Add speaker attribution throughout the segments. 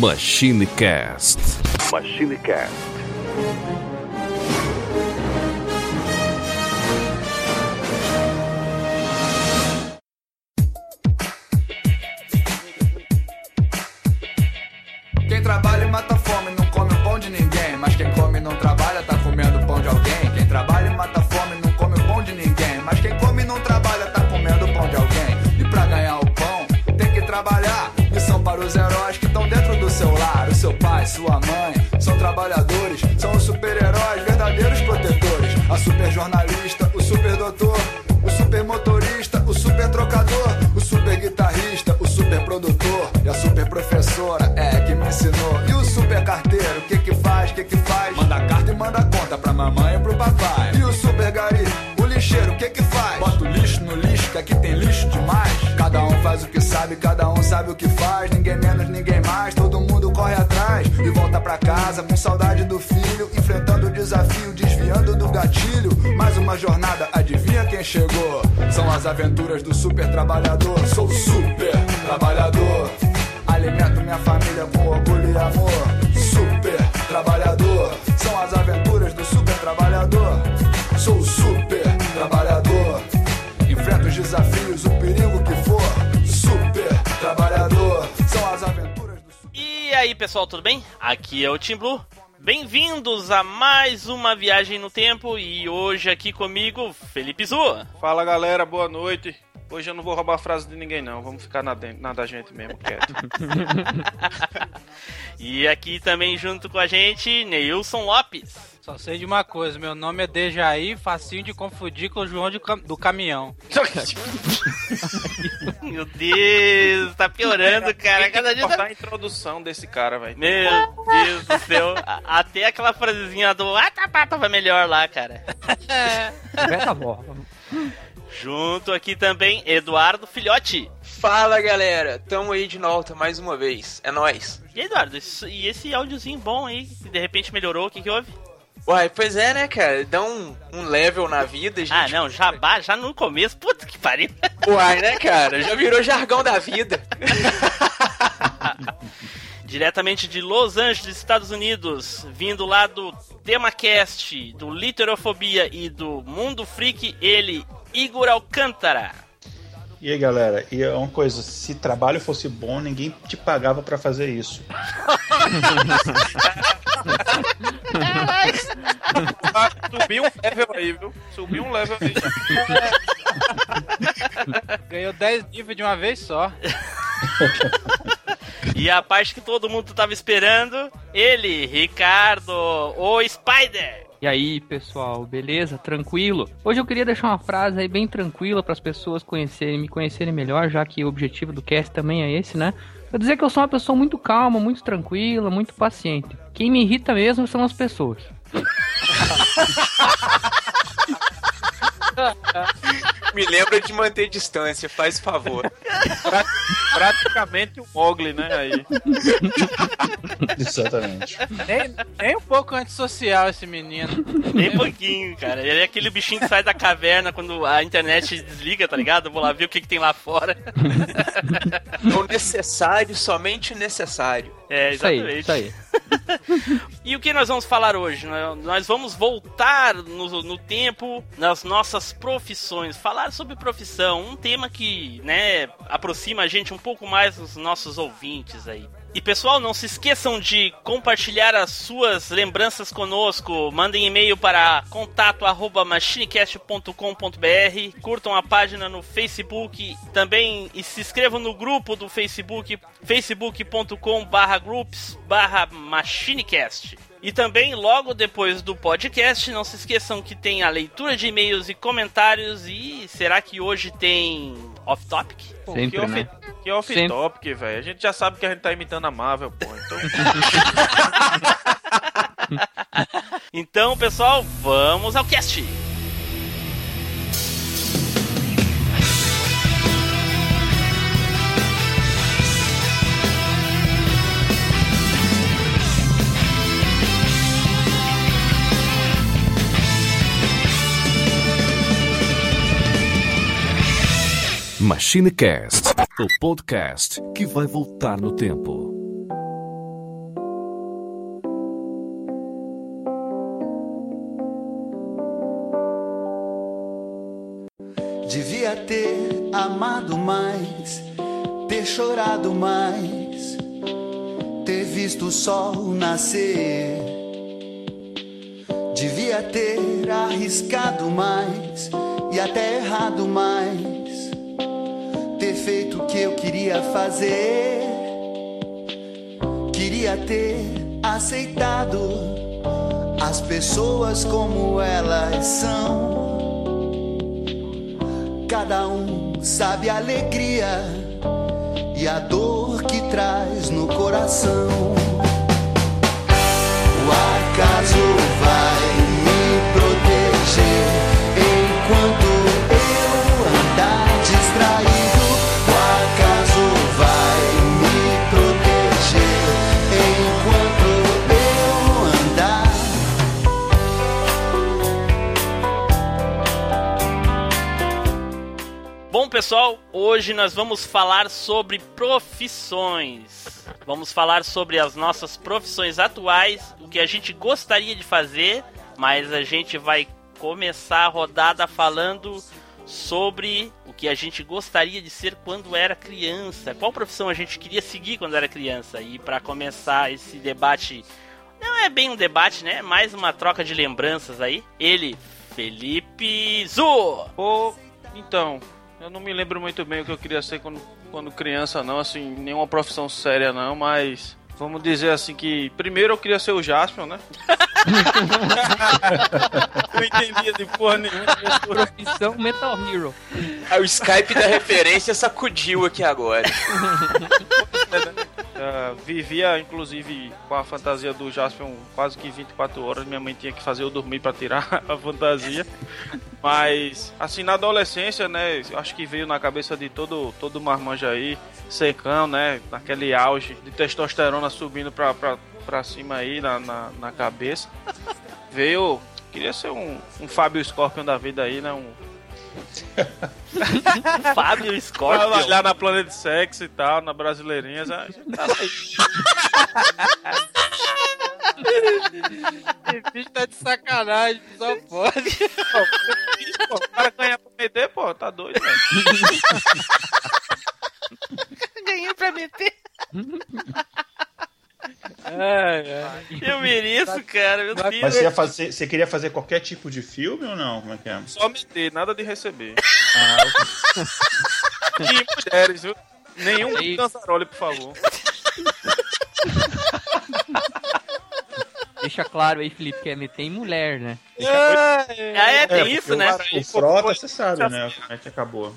Speaker 1: MachineCast. MachineCast.
Speaker 2: Chegou? São as aventuras do super trabalhador. Sou super trabalhador. Alimento minha família com orgulho e amor. Super trabalhador. São as aventuras do super trabalhador. Sou super trabalhador. Enfrento os desafios, o perigo que for. Super trabalhador. São as aventuras do super.
Speaker 3: E aí, pessoal, tudo bem? Aqui é o Tim Blue. Bem-vindos a mais uma viagem no tempo e hoje aqui comigo, Felipe Zua.
Speaker 4: Fala galera, boa noite. Hoje eu não vou roubar a frase de ninguém, não. Vamos ficar na, na da gente mesmo, quieto.
Speaker 3: E aqui também junto com a gente, Neilson Lopes.
Speaker 5: Só sei de uma coisa, meu nome é Dejaí, facinho de confundir com o João de cam- do caminhão.
Speaker 3: Meu Deus, tá piorando, cara. Cada
Speaker 4: que
Speaker 3: dia tá...
Speaker 4: a introdução desse cara, velho.
Speaker 3: Meu Deus do céu. Até aquela frasezinha do ah, tá, tá, tava melhor lá, cara.
Speaker 6: Conversa boa.
Speaker 3: Junto aqui também, Eduardo Filhote.
Speaker 7: Fala galera, tamo aí de volta mais uma vez, é nóis.
Speaker 3: E aí, Eduardo, isso- e esse áudiozinho bom aí, que de repente melhorou, o que que houve?
Speaker 7: Uai, pois é né cara, dá um, um level na vida, gente.
Speaker 3: Ah, não, jabá, já no começo, puta que pariu.
Speaker 7: Uai, né cara, já virou jargão da vida.
Speaker 3: Diretamente de Los Angeles, Estados Unidos, vindo lá do TemaCast, do Literofobia e do Mundo Freak, ele, Igor Alcântara.
Speaker 8: E aí, galera, e é uma coisa, se trabalho fosse bom, ninguém te pagava pra fazer isso.
Speaker 4: Ah, Subiu um level aí, viu? Subiu um level aí.
Speaker 5: Ganhou 10 níveis de uma vez só.
Speaker 3: E a parte que todo mundo tava esperando, ele, Ricardo, o Spider.
Speaker 6: E aí, pessoal, beleza? Tranquilo? Hoje eu queria deixar uma frase aí bem tranquila para as pessoas conhecerem, me conhecerem melhor, já que o objetivo do cast também é esse, né? Pra dizer que eu sou uma pessoa muito calma, muito tranquila, muito paciente. Quem me irrita mesmo são as pessoas.
Speaker 7: Me lembra de manter distância, faz favor.
Speaker 4: Pra- praticamente um Mogli, né? Aí.
Speaker 8: Exatamente.
Speaker 5: Nem, nem um pouco antissocial esse menino.
Speaker 3: Bem pouquinho, cara. Ele é aquele bichinho que sai da caverna quando a internet desliga, tá ligado? Eu vou lá ver o que, que tem lá fora.
Speaker 7: O necessário, somente o necessário.
Speaker 3: É,
Speaker 6: Isso aí,
Speaker 3: exatamente.
Speaker 6: isso aí.
Speaker 3: E o que nós vamos falar hoje? Nós- Nós vamos voltar no, no tempo, nas nossas profissões, falar sobre profissão, um tema que, né, aproxima a gente um pouco mais dos nossos ouvintes aí. E pessoal, não se esqueçam de compartilhar as suas lembranças conosco. Mandem e-mail para contato@machinecast.com.br. Curtam a página no Facebook também e se inscrevam no grupo do Facebook facebook.com/groups/machinecast. E também, logo depois do podcast, não se esqueçam que tem a leitura de e-mails e comentários. E será que hoje tem off-topic?
Speaker 6: Sempre, né?
Speaker 4: Que off
Speaker 6: Sempre.
Speaker 4: topic, velho. A gente já sabe que a gente tá imitando a Marvel, pô. Então,
Speaker 3: Então, pessoal, vamos ao cast!
Speaker 1: MachineCast, o podcast que vai voltar no tempo.
Speaker 9: Devia ter amado mais, ter chorado mais, ter visto o sol nascer. Devia ter arriscado mais e até errado mais feito o que eu queria fazer. Queria ter aceitado as pessoas como elas são. Cada um sabe a alegria e a dor que traz no coração. O acaso vai me proteger enquanto eu andar
Speaker 3: pessoal, hoje nós vamos falar sobre profissões. Vamos falar sobre as nossas profissões atuais, o que a gente gostaria de fazer, mas a gente vai começar a rodada falando sobre o que a gente gostaria de ser quando era criança. Qual profissão a gente queria seguir quando era criança? E para começar esse debate, não é bem um debate, né? Mais uma troca de lembranças aí. Ele, Felipe Zu.
Speaker 4: Pô, então, eu não me lembro muito bem o que eu queria ser quando, quando criança, não, assim, nenhuma profissão séria, não, mas vamos dizer assim que primeiro eu queria ser o Jaspion, né? não entendia de porra nenhuma.
Speaker 6: Profissão Metal Hero.
Speaker 7: Aí o Skype da referência sacudiu aqui agora.
Speaker 4: Ah, vivia, inclusive, com a fantasia do Jaspion quase que 24 horas. Minha mãe tinha que fazer eu dormir pra tirar a fantasia. Mas, assim, na adolescência, né, acho que veio na cabeça de todo, todo marmanja aí, secão, né, naquele auge de testosterona subindo pra, pra, pra cima aí na, na, na cabeça. Veio, queria ser um, um Fábio Scorpion da vida aí, né, um,
Speaker 3: Fábio Scorpion.
Speaker 4: olhar na Planet Sex e tal, na Brasileirinhas. aí.
Speaker 5: Esse bicho tá de sacanagem, só pode.
Speaker 4: Pô, o cara ganha pra meter, pô, tá doido, velho.
Speaker 3: Ganhei pra meter.
Speaker 5: É, é.
Speaker 3: Eu mereço, cara. Meu Deus.
Speaker 8: Mas você, ia fazer, você queria fazer qualquer tipo de filme ou não? Como é que é?
Speaker 4: Só meter, nada de receber.
Speaker 8: Ah,
Speaker 4: E mulheres, viu? Nenhum
Speaker 6: Aí.
Speaker 4: cantarole, por favor.
Speaker 6: Deixa claro aí, Felipe, que é meter em mulher, né?
Speaker 3: Ah, é, tem
Speaker 8: É,
Speaker 3: isso, né?
Speaker 8: O, o Frota, você sabe, né? Como é que acabou.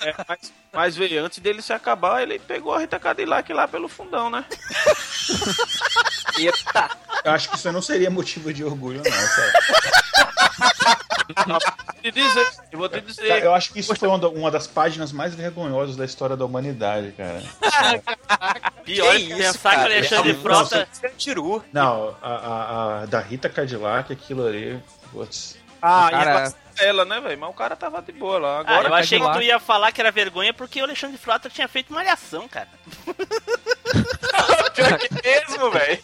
Speaker 4: É, mas, mas veio, antes dele se acabar, ele pegou a Rita Cadillac lá pelo fundão, né?
Speaker 7: Eita.
Speaker 8: Eu acho que isso não seria motivo de orgulho, não, sério.
Speaker 4: Te dizer, eu vou te
Speaker 8: Cara,
Speaker 4: dizer.
Speaker 8: eu acho que isso foi uma, da- uma das páginas mais vergonhosas da história da humanidade, cara.
Speaker 3: Pior
Speaker 7: Que
Speaker 3: que
Speaker 7: isso,
Speaker 3: pensar que o
Speaker 7: cara?
Speaker 3: Alexandre
Speaker 8: Não,
Speaker 3: Frota.
Speaker 7: Você é tiru.
Speaker 8: Não, a, a- a da Rita Cadillac, aquilo ali. Putz.
Speaker 4: Ah,
Speaker 6: Cara-
Speaker 4: relação a ela, né, velho? Mas o cara tava de boa lá.
Speaker 3: Ah,
Speaker 4: Agora,
Speaker 3: eu achei que tu ia falar que era vergonha porque o Alexandre Frota tinha feito malhação, cara.
Speaker 7: Pior que mesmo, velho.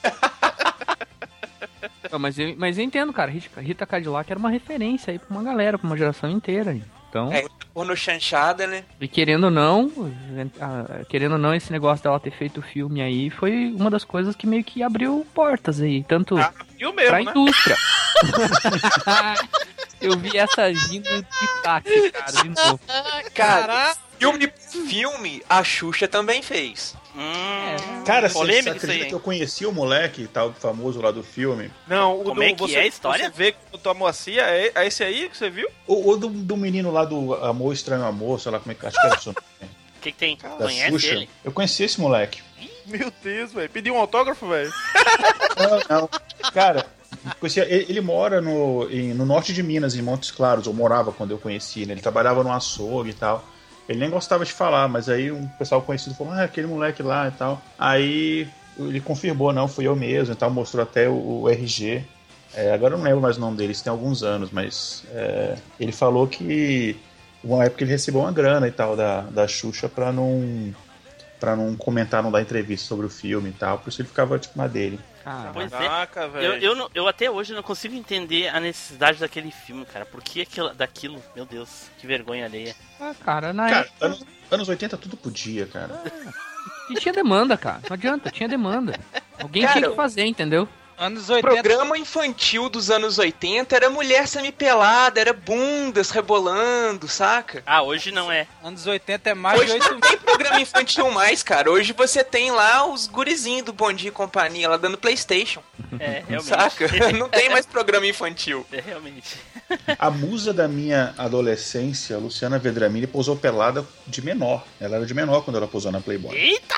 Speaker 6: Não, mas, eu, mas eu entendo, cara. Rita, Rita Cadillac era uma referência aí pra uma galera, pra uma geração inteira. aí. Então,
Speaker 7: É, porno chanchada, né?
Speaker 6: e querendo ou não, querendo ou não, esse negócio dela ter feito o filme aí foi uma das coisas que meio que abriu portas aí, tanto
Speaker 4: Ah, e mesmo,
Speaker 6: pra
Speaker 4: né?
Speaker 6: indústria. eu vi essa vindo de táxi, cara, de novo.
Speaker 7: Cara, filme filme, a Xuxa também fez.
Speaker 3: Hum,
Speaker 8: Cara, você, você
Speaker 3: aí,
Speaker 8: acredita
Speaker 3: hein?
Speaker 8: que eu conheci o moleque, tal, famoso lá do filme?
Speaker 4: Não, o
Speaker 3: Como
Speaker 4: do,
Speaker 3: é que
Speaker 4: você,
Speaker 3: é a história?
Speaker 4: Você vê que o Tomocia é, é esse aí que você viu?
Speaker 8: O, o do, do menino lá do Amor Estranho Amor, sei lá como é que acho que isso.
Speaker 3: O que, que tem?
Speaker 8: Da
Speaker 3: Conhece
Speaker 8: Xuxa.
Speaker 3: ele?
Speaker 8: Eu conheci esse moleque.
Speaker 4: Meu Deus, velho. Pediu um autógrafo, velho.
Speaker 8: Não, não. Cara, conhecia- ele, ele mora no, em- no norte de Minas, em Montes Claros, ou morava quando eu conheci, né? Ele trabalhava no açougue e tal. Ele nem gostava de falar, mas aí um pessoal conhecido falou, ah, aquele moleque lá e tal. Aí ele confirmou, não, fui eu mesmo e tal, mostrou até o, o RG. É, agora eu não lembro mais o nome dele, isso tem alguns anos, mas é, ele falou que uma época ele recebeu uma grana e tal da, da Xuxa pra não pra não comentar, não dar entrevista sobre o filme e tal. Por isso ele ficava, tipo, na dele.
Speaker 6: Cara,
Speaker 3: Pois é.
Speaker 4: Caraca, velho.
Speaker 3: Eu, eu, não- eu até hoje não consigo entender a necessidade daquele filme, cara. Por que aquilo, daquilo? Meu Deus, que vergonha alheia.
Speaker 6: ah, cara, na
Speaker 8: Cara,
Speaker 6: época.
Speaker 8: anos, anos 80 tudo podia, cara.
Speaker 6: E tinha demanda, cara. Não adianta, tinha demanda. Alguém
Speaker 7: Cara,
Speaker 6: tinha que fazer, entendeu?
Speaker 5: Anos
Speaker 7: O
Speaker 5: 80.
Speaker 7: programa infantil dos anos 80 era mulher semipelada, era bundas rebolando, saca?
Speaker 3: Ah, hoje não é.
Speaker 5: Anos 80 é mais de
Speaker 7: Hoje
Speaker 5: 8
Speaker 7: não tem programa infantil mais, cara. Hoje você tem lá os gurizinhos do Bom Dia e Companhia lá dando Playstation,
Speaker 3: É, realmente.
Speaker 7: saca? Não tem mais programa infantil.
Speaker 3: É, realmente.
Speaker 8: A musa da minha adolescência, Luciana Vedramini, posou pelada de menor. Ela era de menor quando ela posou na Playboy.
Speaker 3: Eita!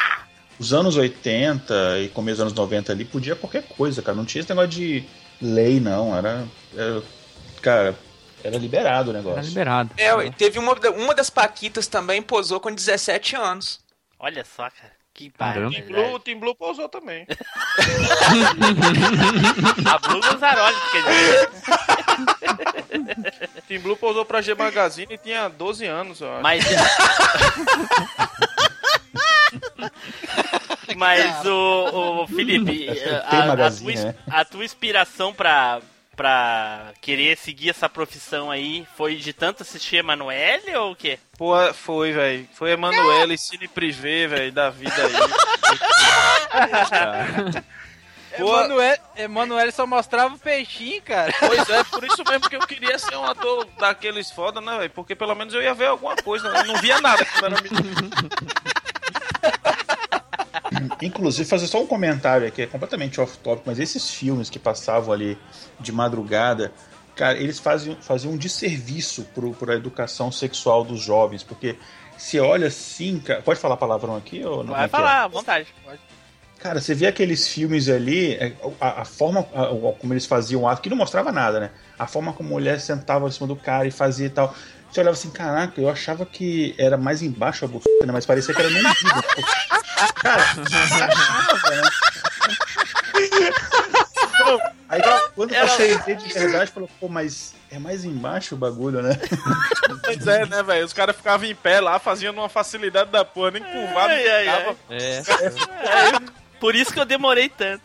Speaker 8: Os anos 80 e começo dos anos 90 ali podia qualquer coisa, cara. Não tinha esse negócio de lei, não. Era. era- cara, era liberado o
Speaker 6: Era
Speaker 8: negócio.
Speaker 6: liberado.
Speaker 7: É, teve uma, uma das Paquitas também posou com 17 anos.
Speaker 3: Olha só, cara. Que.
Speaker 4: Team Blue, o Team Blue pousou também.
Speaker 3: A Blue Gonzaroli, quer dizer.
Speaker 4: Team Blue pousou pra G Magazine e tinha 12 anos, acho.
Speaker 3: Mas. Mas o, o Felipe, a, a tua,
Speaker 8: né?
Speaker 3: a tua inspiração pra, pra querer seguir essa profissão aí foi de tanto assistir Emanuele ou o quê?
Speaker 4: Pô, foi, velho. Foi Emanuele, Cine Privé, velho, da vida aí. Pô,
Speaker 5: Emanuel, Emanuel só mostrava o peixinho, cara.
Speaker 4: Pois é, por isso mesmo que eu queria ser um ator daqueles foda, né, velho? Porque pelo menos eu ia ver alguma coisa, né? Eu não via nada quando era menino.
Speaker 8: Inclusive, fazer só um comentário aqui, é completamente off-topic, mas esses filmes que passavam ali de madrugada, cara, eles faziam, faziam um desserviço pro, pra educação sexual dos jovens, porque se olha assim, cara, pode falar palavrão aqui ou não?
Speaker 3: Vai
Speaker 8: é é?
Speaker 3: falar, à vontade.
Speaker 8: Cara, você vê aqueles filmes ali, é, a, a forma a- como eles faziam o ato, que não mostrava nada, né? A forma como a mulher sentava em cima do cara e fazia e tal. Você olhava assim, caraca, eu achava que era mais embaixo a buceta, né? Mas parecia que era no umbigo. Tipo, Cara, achava? Aí quando você vê de verdade, falou, pô, mas é mais embaixo o bagulho, né?
Speaker 4: Pois é, né, velho? Os caras ficavam em pé lá, faziam numa facilidade da porra, nem curvado,
Speaker 3: Ai, ai,
Speaker 4: ficava.
Speaker 6: É.
Speaker 3: Por isso que eu demorei tanto.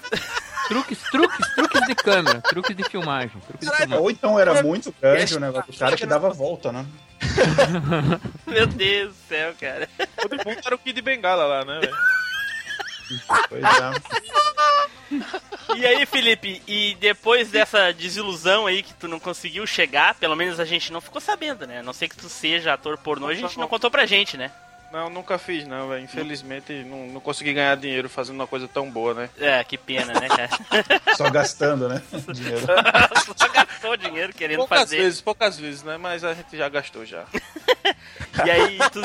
Speaker 6: Truques, truques, truques de câmera, truques de filmagem. Truques de filmagem.
Speaker 8: Ou então era muito grande o negócio do cara que dava volta, né?
Speaker 3: Meu Deus do céu, cara.
Speaker 4: Todo mundo era o Kid Bengala lá, né, velho?
Speaker 8: Pois é.
Speaker 3: E aí, Felipe, e depois dessa desilusão aí que tu não conseguiu chegar, pelo menos a gente não ficou sabendo, né? A não sei que tu seja ator pornô, a gente não contou pra gente, né?
Speaker 4: Não, nunca fiz, não, velho. Infelizmente, não, não consegui ganhar dinheiro fazendo uma coisa tão boa, né?
Speaker 3: É, que pena, né, cara?
Speaker 8: Só gastando, né? Dinheiro.
Speaker 3: Só gastou dinheiro querendo
Speaker 4: Poucas
Speaker 3: fazer.
Speaker 4: vezes, poucas vezes, né? Mas a gente já gastou já.
Speaker 3: E aí, tu.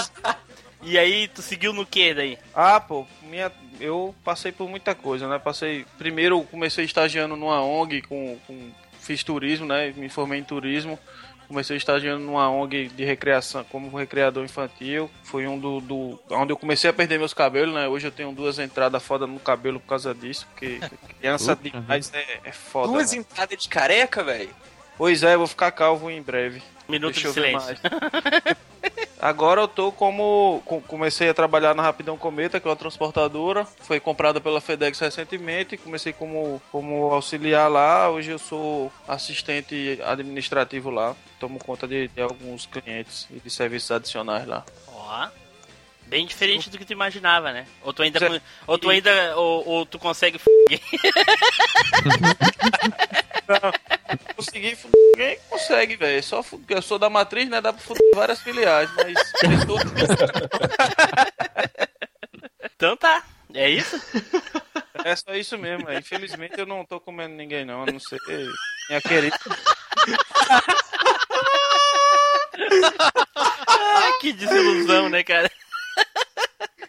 Speaker 3: E aí, tu seguiu no que daí?
Speaker 4: Ah, pô, minha, eu passei por muita coisa, né? Passei. Primeiro eu comecei estagiando numa ONG com, com. Fiz turismo, né? Me formei em turismo. Comecei estagiando numa ONG de recreação, como recreador infantil. Foi um do, do. onde eu comecei a perder meus cabelos, né? Hoje eu tenho duas entradas foda no cabelo por causa disso, porque criança demais é, é foda.
Speaker 7: Duas
Speaker 4: velho.
Speaker 7: entradas de careca, velho.
Speaker 4: Pois é, eu vou ficar calvo em breve.
Speaker 3: Minuto
Speaker 4: Deixa
Speaker 3: de
Speaker 4: eu ver
Speaker 3: silêncio.
Speaker 4: Agora eu tô como. com- Comecei a trabalhar na Rapidão Cometa, que é uma transportadora. Foi comprada pela FedEx recentemente. Comecei como, como auxiliar lá. Hoje eu sou assistente administrativo lá. Tomo conta de, de alguns clientes e de serviços adicionais lá.
Speaker 3: Ó. Bem diferente do que tu imaginava, né? Ou tu ainda.
Speaker 4: Cê-
Speaker 3: Ou tu ainda. Ou, ou tu consegue. f-
Speaker 4: Consegui fuder. Ninguém consegue, velho. Só fu- Eu sou da matriz, né? Dá pra fuder várias filiais, mas.
Speaker 3: Então tá. É isso?
Speaker 4: É só isso mesmo, velho. Infelizmente eu não tô comendo ninguém, não. A não ser minha querida.
Speaker 3: Ah, que desilusão, né, cara?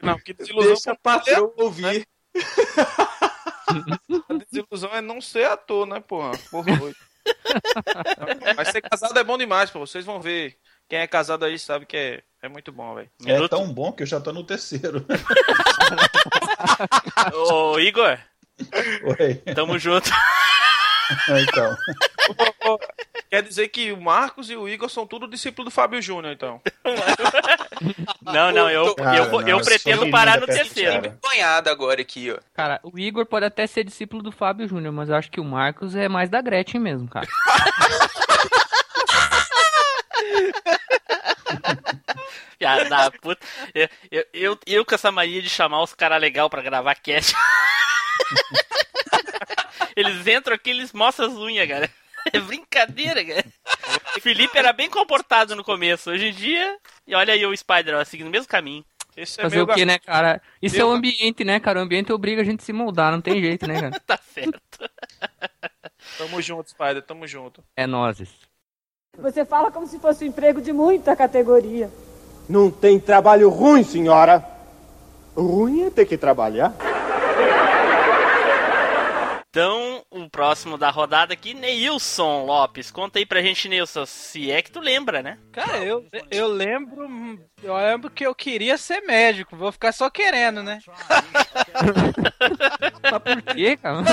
Speaker 4: Não, que desilusão.
Speaker 7: Deixa a patroa ouvir.
Speaker 4: A desilusão é não ser ator, né, porra? Porra, doido. Mas ser casado é bom demais, pô. Vocês vão ver. Quem é casado aí sabe que é, é muito bom, velho.
Speaker 8: É
Speaker 3: Minuto.
Speaker 8: tão bom que eu já tô no terceiro.
Speaker 3: Ô, Igor,
Speaker 8: Oi.
Speaker 3: tamo junto.
Speaker 8: Então.
Speaker 4: Quer dizer que o Marcos e o Igor são tudo discípulo do Fábio Júnior, então.
Speaker 3: Não, não, eu,
Speaker 8: Cara,
Speaker 3: eu, vou- eu
Speaker 8: não,
Speaker 3: pretendo parar no terceiro.
Speaker 8: cara.
Speaker 7: Sonhado agora aqui, ó.
Speaker 6: Cara, o Igor pode até ser discípulo do Fábio Júnior, mas eu acho que o Marcos é mais da Gretchen mesmo, cara.
Speaker 3: Piada da puta. Eu, eu, eu, eu com essa mania de chamar os caras legal pra gravar cast. Eles entram aqui, eles mostram as unhas, cara. É brincadeira, cara. Felipe era bem comportado no começo. Hoje em dia, e olha aí o Spider, ó, seguindo o mesmo caminho.
Speaker 4: Esse é
Speaker 6: Fazer
Speaker 4: meio
Speaker 6: o quê, né, cara? Isso é o ambiente, né, cara? O ambiente obriga a gente a se moldar, não tem jeito, né, cara?
Speaker 3: Tá certo.
Speaker 4: Tamo junto, Spider, tamo junto.
Speaker 6: É nozes.
Speaker 10: Você fala como se fosse um emprego de muita categoria.
Speaker 11: Não tem trabalho ruim, senhora. Ruim é ter que trabalhar.
Speaker 3: Então, o próximo da rodada aqui, Neilson Lopes. Conta aí pra gente, Neilson, se é que tu lembra, né?
Speaker 5: Cara, eu, eu lembro. Eu lembro que eu queria ser médico. Vou ficar só querendo, né?
Speaker 6: Mas por quê, cara?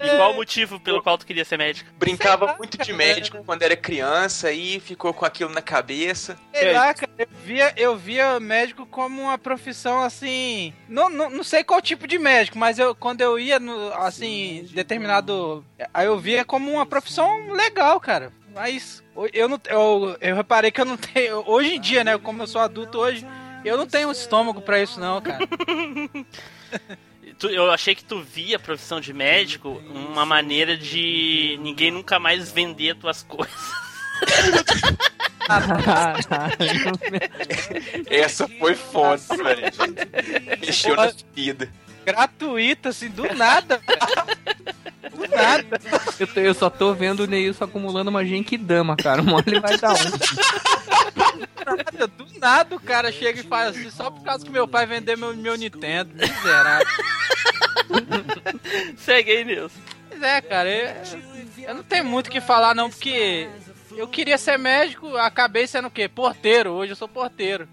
Speaker 3: E qual o motivo pelo qual tu queria ser médico?
Speaker 7: Brincava muito de médico quando era criança e ficou com aquilo na cabeça.
Speaker 5: Sei lá, cara, eu via, eu via médico como uma profissão assim. Não, não, não sei qual tipo de médico, mas eu quando eu ia no, assim, determinado. Aí eu via como uma profissão legal, cara. Mas eu não. Eu, eu reparei que eu não tenho. Hoje em dia, né? Como eu sou adulto hoje, eu não tenho estômago pra isso, não, cara.
Speaker 3: Tu- eu achei que tu via a profissão de médico uma maneira de ninguém nunca mais vender tuas coisas.
Speaker 7: Essa foi foda, velho. Mexeu na vida.
Speaker 5: Gratuito, assim, do nada. Nada.
Speaker 6: Eu, tô- eu só tô vendo o Neilson acumulando uma Genkidama, cara. Uma hora ele vai dar um.
Speaker 5: nada, do nada o cara chega e faz assim, só por causa que meu pai vendeu meu, meu Nintendo. Miserável.
Speaker 3: Segue aí, Nilson.
Speaker 5: Pois é, cara, eu, eu não tenho muito o que falar não, porque eu queria ser médico, acabei sendo o quê? Porteiro, hoje eu sou porteiro.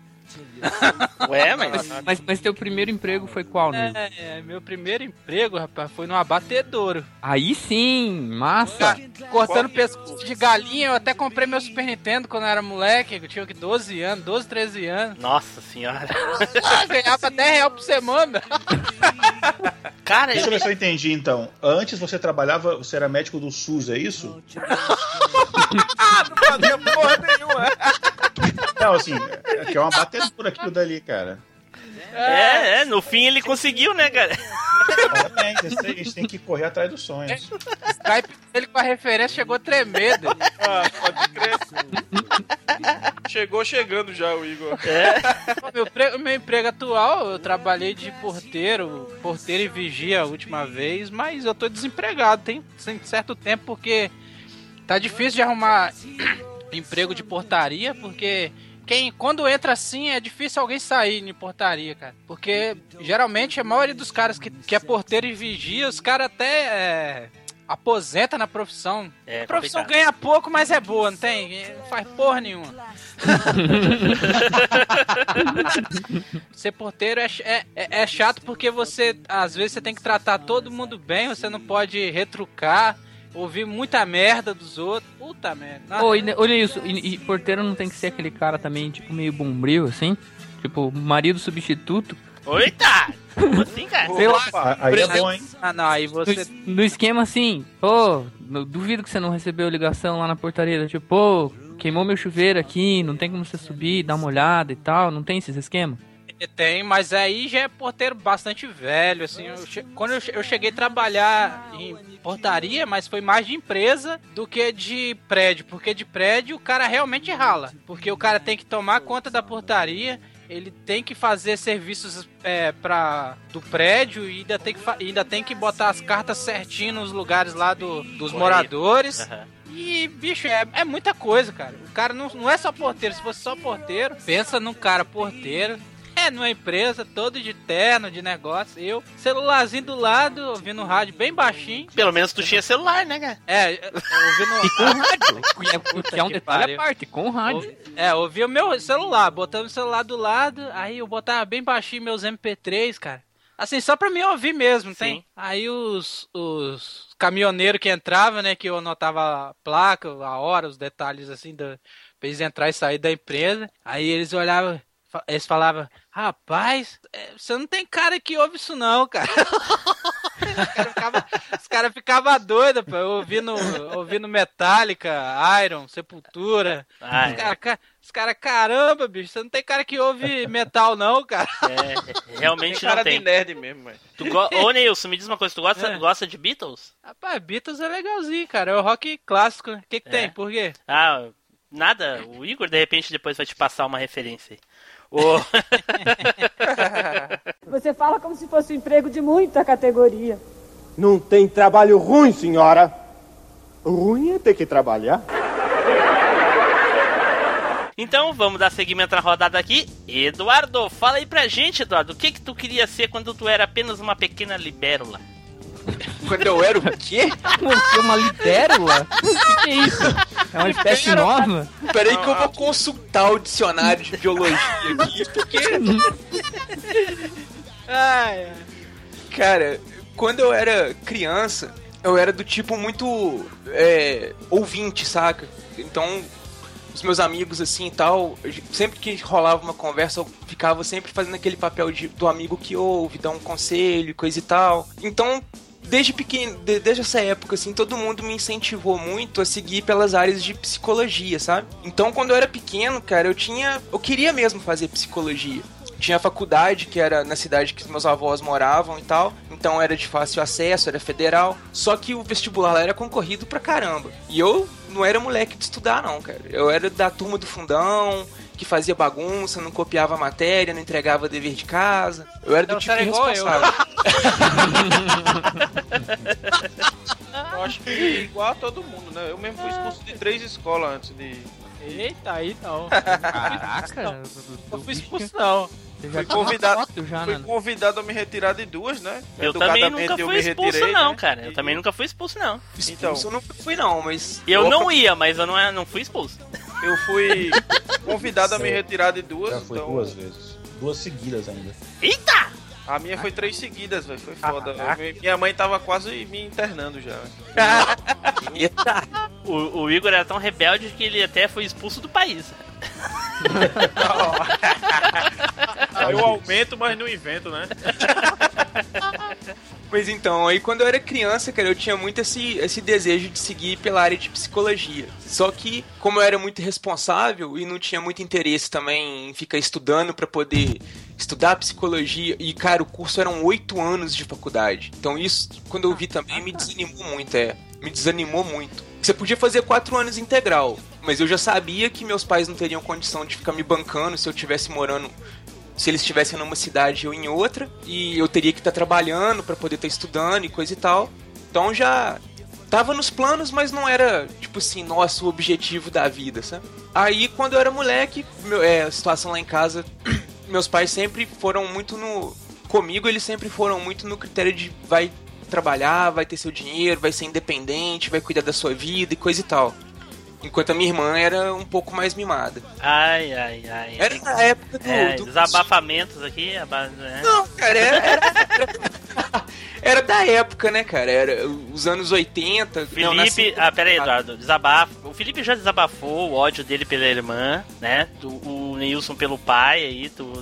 Speaker 3: Ué, mas.
Speaker 6: Mas, mas teu primeiro emprego foi qual, Neilson?
Speaker 5: É, meu primeiro emprego, rapaz, foi no abatedouro.
Speaker 6: Aí sim, massa.
Speaker 5: Cortando pescoço de galinha, eu até comprei meu Super Nintendo quando eu era moleque, eu tinha que 12 anos, 12, 13 anos.
Speaker 3: Nossa senhora.
Speaker 5: Ah, ganhava 10 reais por semana.
Speaker 3: Cara,
Speaker 8: Deixa eu ver se eu entendi então. Antes você trabalhava, você era médico do SUS, é isso?
Speaker 4: Não fazia porra nenhuma.
Speaker 8: Não, assim, é que é uma batedura aquilo dali, cara.
Speaker 3: é, é, no fim ele conseguiu, né, cara?
Speaker 8: Parabéns, a gente tem que correr atrás dos sonhos.
Speaker 5: Skype dele com a referência chegou tremendo.
Speaker 4: Ah, pode crer. Chegou chegando já o Igor.
Speaker 5: O meu, meu emprego atual, eu trabalhei de porteiro, porteiro e vigia a última vez, mas eu tô desempregado, tem, tem certo tempo, porque tá difícil de arrumar emprego de portaria, porque quem quando entra assim é difícil alguém sair de portaria, cara. Porque geralmente a maioria dos caras que, que é porteiro e vigia, os caras até é, aposenta na profissão.
Speaker 3: É,
Speaker 5: a profissão
Speaker 3: complicado.
Speaker 5: ganha pouco, mas é boa, não tem? Não faz porra nenhuma. Ser porteiro é, é, é, é chato porque você, às vezes, você tem que tratar todo mundo bem, você não pode retrucar, ouvir muita merda dos outros. Puta merda.
Speaker 6: Ô, e Ne- ô Neilson, e, e porteiro não tem que ser aquele cara também, tipo, meio bombril, assim? Tipo, marido substituto?
Speaker 3: Eita! Como assim, cara?
Speaker 6: Sei lá.
Speaker 8: Ah, Aí é bom, hein?
Speaker 5: Ah, não, aí você.
Speaker 6: No, no esquema assim, pô, eu duvido que você não recebeu ligação lá na portaria, tipo, pô, queimou meu chuveiro aqui, não tem como você subir, dar uma olhada e tal, não tem esses esquemas?
Speaker 5: Tem, mas aí já é porteiro bastante velho, assim. eu che- quando eu, che- eu cheguei a trabalhar em portaria, mas foi mais de empresa do que de prédio. Porque de prédio o cara realmente rala. Porque o cara tem que tomar conta da portaria, ele tem que fazer serviços é, pra, do prédio e ainda tem, que, ainda tem que botar as cartas certinho nos lugares lá do, dos moradores. E, bicho, é, é muita coisa, cara. O cara não, não é só porteiro. Se fosse só porteiro, pensa num cara porteiro. É, numa empresa, todo de terno, de negócio. Eu, celularzinho do lado, ouvindo rádio bem baixinho.
Speaker 3: Pelo menos tu tinha celular, né, cara?
Speaker 5: É, ouvindo.
Speaker 6: E com rádio, que é, um
Speaker 5: que
Speaker 6: detalhe
Speaker 5: pariu.
Speaker 6: à parte, com rádio.
Speaker 5: É, ouvi o meu celular, botando o celular do lado, aí eu botava bem baixinho meus MP3, cara. Assim, só pra mim ouvir mesmo, tem?
Speaker 3: Sim.
Speaker 5: Aí os, os caminhoneiros que entravam, né, que eu anotava a placa, a hora, os detalhes assim, da, pra eles entrar e sair da empresa. Aí eles olhavam, eles falavam, rapaz, é, você não tem cara que ouve isso não, cara. Os caras ficavam cara ficava doidos, pô, ouvindo, ouvindo Metallica, Iron, Sepultura.
Speaker 3: Ah,
Speaker 5: os
Speaker 3: é.
Speaker 5: caras, cara, caramba, bicho, você não tem cara que ouve metal não, cara.
Speaker 3: É, realmente
Speaker 4: Tem cara
Speaker 3: não tem.
Speaker 4: de nerd mesmo.
Speaker 3: Tu go... Ô, Nilson, me diz uma coisa, tu gosta,
Speaker 5: É.
Speaker 3: gosta de Beatles?
Speaker 5: Rapaz, Beatles é legalzinho, cara. É o rock clássico. né? O que, que
Speaker 3: É.
Speaker 5: tem? Por quê?
Speaker 3: Ah, nada. O Igor, de repente, depois vai te passar uma referência aí. Ô,
Speaker 10: Você fala como se fosse um emprego de muita categoria.
Speaker 11: Não tem trabalho ruim, senhora. Ruim é ter que trabalhar.
Speaker 3: Então, vamos dar seguimento na rodada aqui. Eduardo, fala aí pra gente, Eduardo, o que que tu queria ser quando tu era apenas uma pequena libélula?
Speaker 7: Quando eu era o quê?
Speaker 6: Você é uma libélula? O que, é isso? É uma espécie nova?
Speaker 7: Peraí que eu vou consultar o dicionário de biologia aqui, porque,
Speaker 5: ai.
Speaker 7: cara, quando eu era criança, eu era do tipo muito é, ouvinte, saca? Então, os meus amigos assim e tal, sempre que rolava uma conversa, eu ficava sempre fazendo aquele papel de, do amigo que ouve, dá um conselho, coisa e tal. Então, desde pequeno, de- desde essa época, assim, todo mundo me incentivou muito a seguir pelas áreas de psicologia, sabe? Então, quando eu era pequeno, cara, eu tinha. Eu queria mesmo fazer psicologia. Tinha faculdade, que era na cidade que meus avós moravam e tal. Então era de fácil acesso, era federal. Só que o vestibular lá era concorrido pra caramba. E eu não era moleque de estudar, não, cara. Eu era da turma do fundão, que fazia bagunça, não copiava matéria, não entregava dever de casa. Eu era do
Speaker 5: Então
Speaker 7: tipo
Speaker 5: era igual eu.
Speaker 7: responsável.
Speaker 4: Eu acho que igual a todo mundo, né? Eu mesmo fui expulso de três escolas antes de.
Speaker 5: Eita, aí não.
Speaker 6: Caraca.
Speaker 5: Eu fui expulso não.
Speaker 4: Fui convidado,
Speaker 6: foto já,
Speaker 4: fui
Speaker 6: né?
Speaker 4: convidado a me retirar de duas, né?
Speaker 3: Eu também nunca
Speaker 4: eu
Speaker 3: fui expulso,
Speaker 4: retirei,
Speaker 3: não,
Speaker 4: né?
Speaker 3: cara. Eu
Speaker 4: E-
Speaker 3: também nunca fui expulso, não.
Speaker 4: Então,
Speaker 7: Expulso eu nunca fui, não, mas.
Speaker 3: Eu
Speaker 4: Opa.
Speaker 3: não ia, mas eu não, é- não fui expulso.
Speaker 4: Eu fui convidado a me retirar de duas.
Speaker 8: Já foi
Speaker 4: então
Speaker 8: duas vezes. Duas seguidas ainda.
Speaker 3: Eita!
Speaker 4: A minha foi três seguidas, velho. Foi foda. Eu- Minha mãe tava quase me internando já.
Speaker 7: Eita!
Speaker 3: O, o Igor era tão rebelde que ele até foi expulso do país.
Speaker 4: Eu aumento, mas não invento, né?
Speaker 7: Pois então, aí quando eu era criança, cara, eu tinha muito esse, esse desejo de seguir pela área de psicologia. Só que, como eu era muito responsável e não tinha muito interesse também em ficar estudando pra poder estudar psicologia, e cara, o curso eram oito anos de faculdade. Então isso, quando eu vi também, me desanimou muito, é. Me desanimou muito. Você podia fazer quatro anos integral, mas eu já sabia que meus pais não teriam condição de ficar me bancando se eu tivesse morando se eles estivessem numa cidade ou em outra, e eu teria que estar trabalhando para poder estar estudando e coisa e tal. Então já tava nos planos, mas não era tipo assim, nosso objetivo da vida, sabe? Aí quando eu era moleque, meu, é, a situação lá em casa, meus pais sempre foram muito no comigo, eles sempre foram muito no critério de vai trabalhar, vai ter seu dinheiro, vai ser independente, vai cuidar da sua vida e coisa e tal. Enquanto a minha irmã era um pouco mais mimada.
Speaker 3: Ai, ai, ai.
Speaker 7: Era na época do,
Speaker 3: É,
Speaker 7: do
Speaker 3: desabafamentos aqui. né?
Speaker 7: Não, cara, era, era, era da época, né, cara? Era os anos 80. não, nasci-
Speaker 3: Felipe, ah, pera aí, Eduardo, desabafa. O Felipe já desabafou o ódio dele pela irmã, né? Do- o Neilson pelo pai aí, tudo.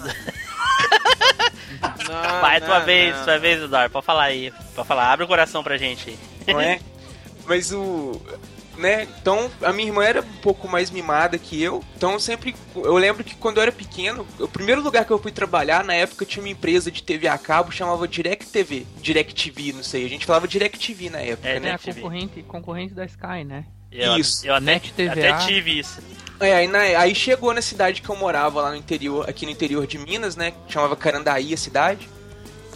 Speaker 4: Não,
Speaker 3: Vai,
Speaker 4: não,
Speaker 3: tua vez,
Speaker 7: Ah,
Speaker 4: não.
Speaker 3: tua vez, Eduardo. Pode falar aí. Pode falar, abre o coração pra gente aí.
Speaker 7: não é? Mas o. Né? Então, a minha irmã era um pouco mais mimada que eu. Então, eu sempre. Eu lembro que quando eu era pequeno, o primeiro lugar que eu fui trabalhar, na época tinha uma empresa de TV a cabo, chamava Direct TV. Direct TV, não sei. A gente falava Direct TV na época,
Speaker 3: É,
Speaker 6: É a
Speaker 7: né?
Speaker 3: TV.
Speaker 6: concorrente, concorrente da Sky, né?
Speaker 3: Eu,
Speaker 7: Isso.
Speaker 3: Eu até, até tive isso.
Speaker 7: É, aí, na- aí chegou na cidade que eu morava, lá no interior, aqui no interior de Minas, né? que Chamava Carandaí a cidade.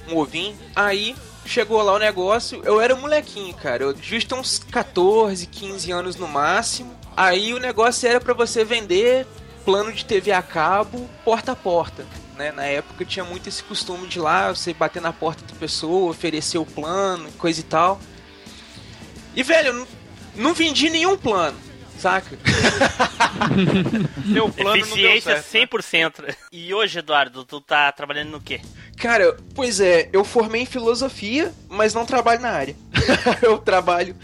Speaker 7: Um ovinho. Aí chegou lá o negócio, eu era molequinho, cara. Eu ter uns 14, 15 anos no máximo. Aí o negócio era pra você vender plano de TV a cabo porta a porta. Né? Na época tinha muito esse costume de lá, você bater na porta da pessoa, oferecer o plano, coisa e tal. E velho, não vendi nenhum plano, saca?
Speaker 4: Meu plano não deu
Speaker 3: Eficiência
Speaker 4: certo. né?
Speaker 3: 100%. E hoje, Eduardo, tu tá trabalhando no quê?
Speaker 7: Cara, pois é, eu formei em filosofia, mas não trabalho na área. eu trabalho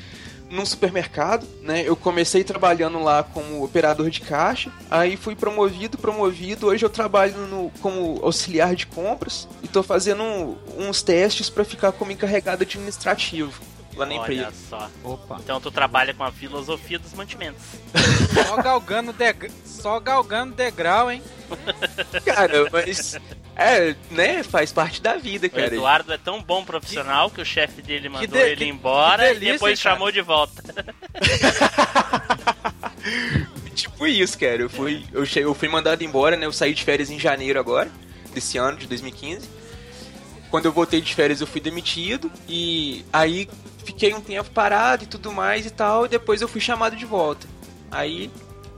Speaker 7: num supermercado, né? Eu comecei trabalhando lá como operador de caixa, aí fui promovido, promovido. Hoje eu trabalho no, como auxiliar de compras e tô fazendo uns testes para ficar como encarregado administrativo lá na
Speaker 3: Olha só.
Speaker 6: Opa.
Speaker 3: Então tu trabalha com a filosofia dos mantimentos.
Speaker 5: Só galgando, deg... Só galgando degrau, hein?
Speaker 7: Cara, mas é, né? Faz parte da vida,
Speaker 3: O
Speaker 7: cara.
Speaker 3: Eduardo é tão bom profissional que o chefe dele mandou
Speaker 5: de-
Speaker 3: ele
Speaker 5: que-
Speaker 3: embora
Speaker 5: que
Speaker 3: e
Speaker 5: delícia,
Speaker 3: depois
Speaker 5: cara?
Speaker 3: chamou de volta.
Speaker 7: Tipo isso, cara. Eu fui, eu, che- eu fui mandado embora, né? Eu saí de férias em janeiro agora, desse ano, de 2015. Quando eu voltei de férias, eu fui demitido. E aí fiquei um tempo parado e tudo mais e tal. E depois eu fui chamado de volta. Aí,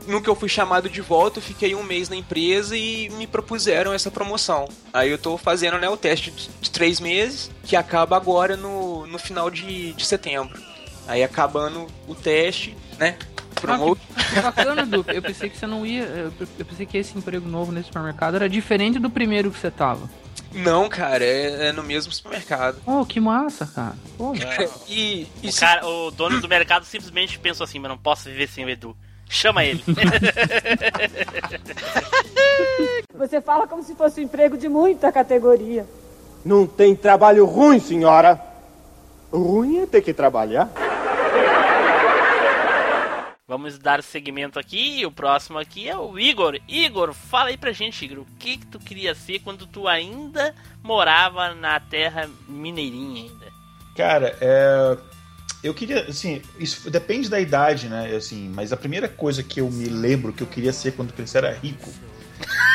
Speaker 7: no que eu fui chamado de volta, eu fiquei um mês na empresa e me propuseram essa promoção. Aí eu tô fazendo, né, o teste de, três meses, que acaba agora no, no final de, de setembro. Aí acabando o teste, né? Promo...
Speaker 6: Que bacana, Du. Eu pensei que você não ia. Eu eu pensei que esse emprego novo nesse supermercado era diferente do primeiro que você tava.
Speaker 7: Não, cara, é, é no mesmo supermercado.
Speaker 6: Oh, que massa, cara. Pô,
Speaker 7: E, e
Speaker 3: O,
Speaker 7: se-
Speaker 3: cara, o dono do mercado simplesmente pensou assim, mas não posso viver sem o Edu. Chama ele.
Speaker 10: Você fala como se fosse um emprego de muita categoria.
Speaker 11: Não tem trabalho ruim, senhora. Ruim é ter que trabalhar.
Speaker 3: Vamos dar segmento aqui. O próximo aqui é o Igor. Igor, fala aí pra gente, Igor. O que, que tu queria ser quando tu ainda morava na terra mineirinha ainda?
Speaker 8: Cara, é. Eu queria, assim, isso depende da idade, né? Assim, mas a primeira coisa que eu me lembro que eu queria ser quando crescer era rico.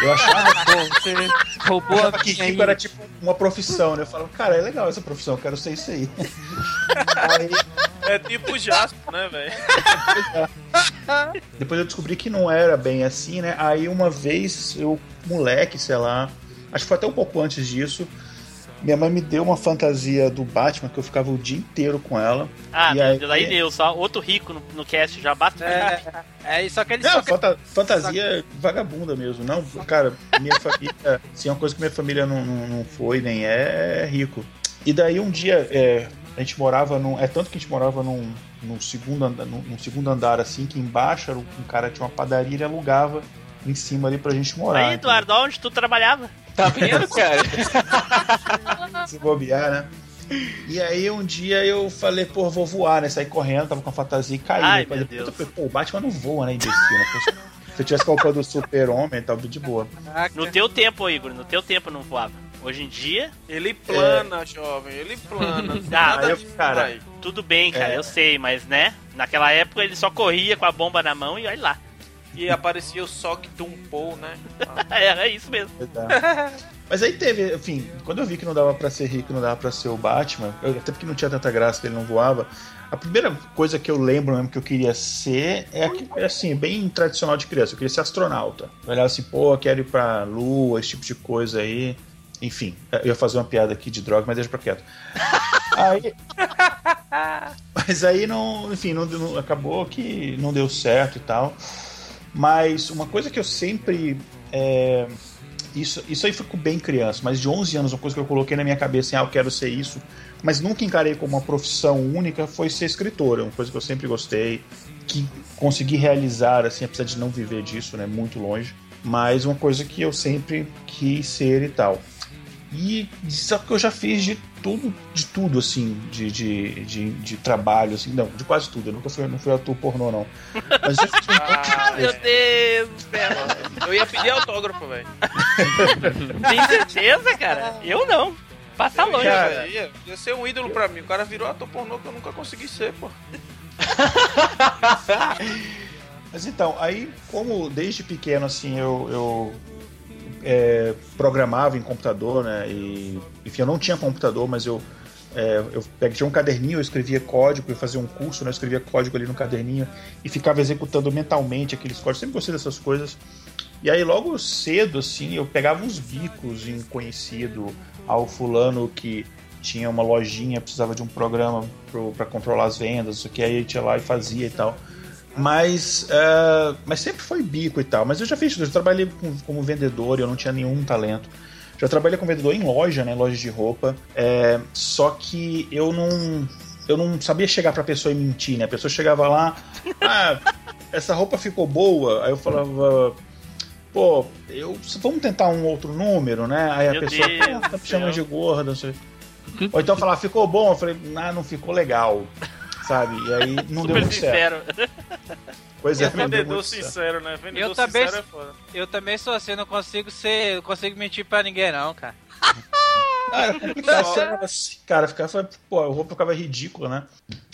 Speaker 8: Eu achava,
Speaker 6: você roubou
Speaker 8: eu
Speaker 6: a
Speaker 8: achava que rico era tipo uma profissão, né? Eu falava, cara, é legal essa profissão, eu quero ser isso aí. Aí,
Speaker 4: É tipo Jasper, né, velho?
Speaker 8: Depois eu descobri que não era bem assim, né? Aí uma vez eu, moleque, sei lá, acho que foi até um pouco antes disso, minha mãe me deu uma fantasia do Batman que eu ficava o dia inteiro com ela.
Speaker 3: Ah,
Speaker 8: E aí-
Speaker 3: daí deu, só outro rico no, no cast já basta.
Speaker 5: É, é isso, só que ele
Speaker 8: Não,
Speaker 5: só que-
Speaker 8: fanta- fantasia vagabunda mesmo. Não, cara, minha família. Sim, uma coisa que minha família não, não, não foi nem é, é rico. E daí um dia é, a gente morava num. É tanto que a gente morava num, num, segundo, andar, num, num segundo andar assim, que embaixo era um, um cara tinha uma padaria e ele alugava em cima ali pra gente morar.
Speaker 3: Aí, Eduardo, onde tu trabalhava?
Speaker 7: Tá vendo, cara?
Speaker 8: se bobear, né? E aí um dia eu falei, pô, vou voar, né? Saí correndo, tava com a fantasia e caí.
Speaker 3: Ai,
Speaker 8: né?
Speaker 3: Deus.
Speaker 8: pô, o Batman não voa, né, imbecil, né? Se eu tivesse com a roupa do super-homem, tava de boa.
Speaker 3: No teu tempo, Igor, no teu tempo não voava. Hoje em dia,
Speaker 4: Ele plana, jovem, ele plana.
Speaker 3: Ah,
Speaker 4: Nada
Speaker 8: aí eu- cara,
Speaker 4: vai.
Speaker 3: tudo bem, cara,
Speaker 8: É.
Speaker 3: eu sei, mas né? Naquela época ele só corria com a bomba na mão e olha lá.
Speaker 4: E aparecia o Sock Tumpou, né?
Speaker 3: Era isso mesmo.
Speaker 8: Mas aí teve, enfim, quando eu vi que não dava pra ser rico, não dava pra ser o Batman, eu- até porque não tinha tanta graça que ele não voava. A primeira coisa que eu lembro mesmo que eu queria ser é, assim, bem tradicional de criança. Eu queria ser astronauta. Eu olhava assim, pô, quero ir pra lua, esse tipo de coisa aí. Enfim, eu ia fazer uma piada aqui de droga, mas deixa pra quieto. Aí, mas aí não, enfim, não, não- acabou que não deu certo e tal. Mas uma coisa que eu sempre é, isso, isso aí ficou bem criança, mas de 11 anos, uma coisa que eu coloquei na minha cabeça, assim, ah, eu quero ser isso, mas nunca encarei como uma profissão única, foi ser escritor, é uma coisa que eu sempre gostei, que consegui realizar, assim, apesar de não viver disso, né, muito longe, mas uma coisa que eu sempre quis ser e tal. E só que eu já fiz de tudo, de tudo, assim, de, de, de, de trabalho, assim, não, de quase tudo, eu nunca fui, não fui ator pornô, não. Mas já fiz um
Speaker 3: Ah, meu Deus do céu.
Speaker 4: Eu ia pedir autógrafo, velho.
Speaker 3: Tem certeza, cara? Eu não. Passa longe.
Speaker 8: Cara,
Speaker 4: Ia, ia ser um ídolo pra mim. O cara virou ator pornô que eu nunca consegui ser, pô.
Speaker 8: Mas então, aí, como desde pequeno, assim, eu, eu é, programava em computador, né? E, enfim, eu não tinha computador, mas eu, é, eu tinha um caderninho, eu escrevia código, eu fazia um curso, né? Eu escrevia código ali no caderninho e ficava executando mentalmente aqueles códigos. Sempre gostei dessas coisas. E aí, logo cedo, assim, eu pegava uns bicos em conhecido ao fulano que tinha uma lojinha, precisava de um programa para controlar as vendas, isso aqui, aí gente ia lá e fazia e tal. Mas, é, mas sempre foi bico e tal. Mas eu já fiz, eu trabalhei com- como vendedor e eu não tinha nenhum talento. Já trabalhei como vendedor em loja, né? Loja de roupa. É, só que eu não. Eu não sabia chegar pra pessoa e mentir, né? A pessoa chegava lá, ah, essa roupa ficou boa. Aí eu falava, pô, eu, vamos tentar um outro número, né? Aí a
Speaker 3: Meu
Speaker 8: pessoa,
Speaker 3: Deus
Speaker 8: pô, tá me chamando de gorda, não sei. Ou então falar, ficou bom? Eu falei, ah, não ficou legal. Sabe? E aí não deu
Speaker 3: Super
Speaker 8: muito certo. Pois é,
Speaker 4: É vendedor sincero, né? Vendedor
Speaker 5: Eu também,
Speaker 4: sincero é foda.
Speaker 5: eu também sou assim, não consigo ser, não consigo mentir pra ninguém não, cara.
Speaker 8: Você ficava assim, cara, ficava, pô, a roupa ficava ridícula, né?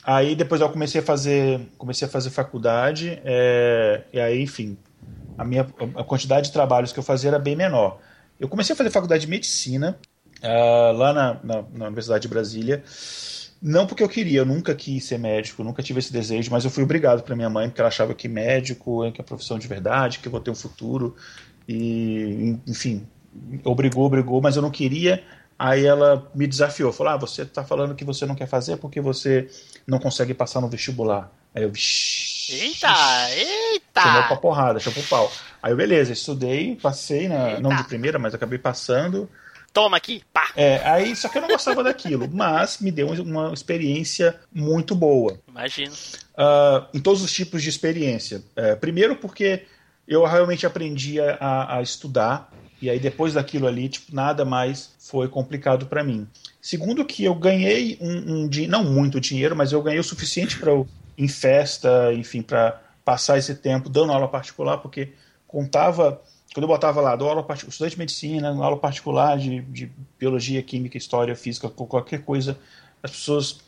Speaker 8: Aí depois eu comecei a fazer, comecei a fazer faculdade, é, e aí, enfim, a minha a quantidade de trabalhos que eu fazia era bem menor. Eu comecei a fazer faculdade de medicina ah, lá na, na, na Universidade de Brasília. Não porque eu queria, eu nunca quis ser médico, nunca tive esse desejo, mas eu fui obrigado para minha mãe, porque ela achava que médico é que é profissão de verdade, que eu vou ter um futuro. E, enfim, obrigou, obrigou, mas eu não queria. Aí ela me desafiou, falou: Ah, você tá falando que você não quer fazer porque você não consegue passar no vestibular. Aí eu, vixi.
Speaker 3: Eita,
Speaker 8: Chamou pra
Speaker 3: eita.
Speaker 8: porrada, chamou pro pau. Aí eu, beleza, estudei, passei, na, não de primeira, mas acabei passando.
Speaker 3: Toma aqui, pá.
Speaker 8: É, aí, só que eu não gostava daquilo, mas me deu uma experiência muito boa.
Speaker 3: Imagino.
Speaker 8: Ah, em todos os tipos de experiência. É, primeiro porque eu realmente aprendi a, a estudar, e aí depois daquilo ali, tipo, nada mais foi complicado para mim. Segundo que eu ganhei um, um não muito dinheiro, mas eu ganhei o suficiente para eu em festa, enfim, para passar esse tempo dando aula particular, porque contava quando eu botava lá, dou aula particular, estudante de medicina, aula particular de, de biologia, química, história, física, qualquer coisa, as pessoas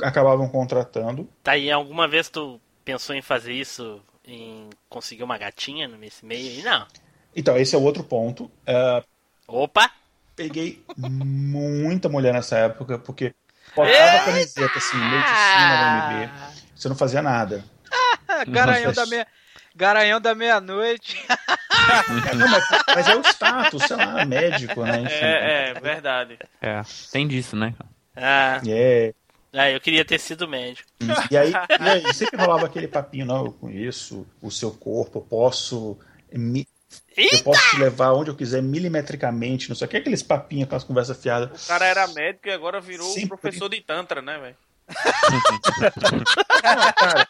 Speaker 8: acabavam contratando.
Speaker 3: Tá aí, alguma vez tu pensou em fazer isso? Em conseguir uma gatinha nesse meio aí? Não.
Speaker 8: Então, esse é o outro ponto. Ah,
Speaker 3: Opa!
Speaker 8: peguei muita mulher nessa época, porque botava a camiseta assim, cima do MB, você não fazia nada.
Speaker 5: Garanhão da meia, garanhão da meia-noite.
Speaker 8: Não, mas, mas é o status, sei lá, médico, né? Enfim.
Speaker 4: É, é, verdade.
Speaker 6: É, tem disso, né?
Speaker 3: Ah,
Speaker 8: É.
Speaker 3: ah, eu queria ter sido médico.
Speaker 8: E aí, e aí sempre rolava aquele papinho, não, eu conheço o seu corpo, eu posso. mi- Eu posso te levar onde eu quiser, milimetricamente, não sei o que, aqueles papinhos, aquelas conversas fiadas.
Speaker 4: O cara era médico e agora virou
Speaker 8: Sempre.
Speaker 4: professor de Tantra, né, velho?
Speaker 8: Cara,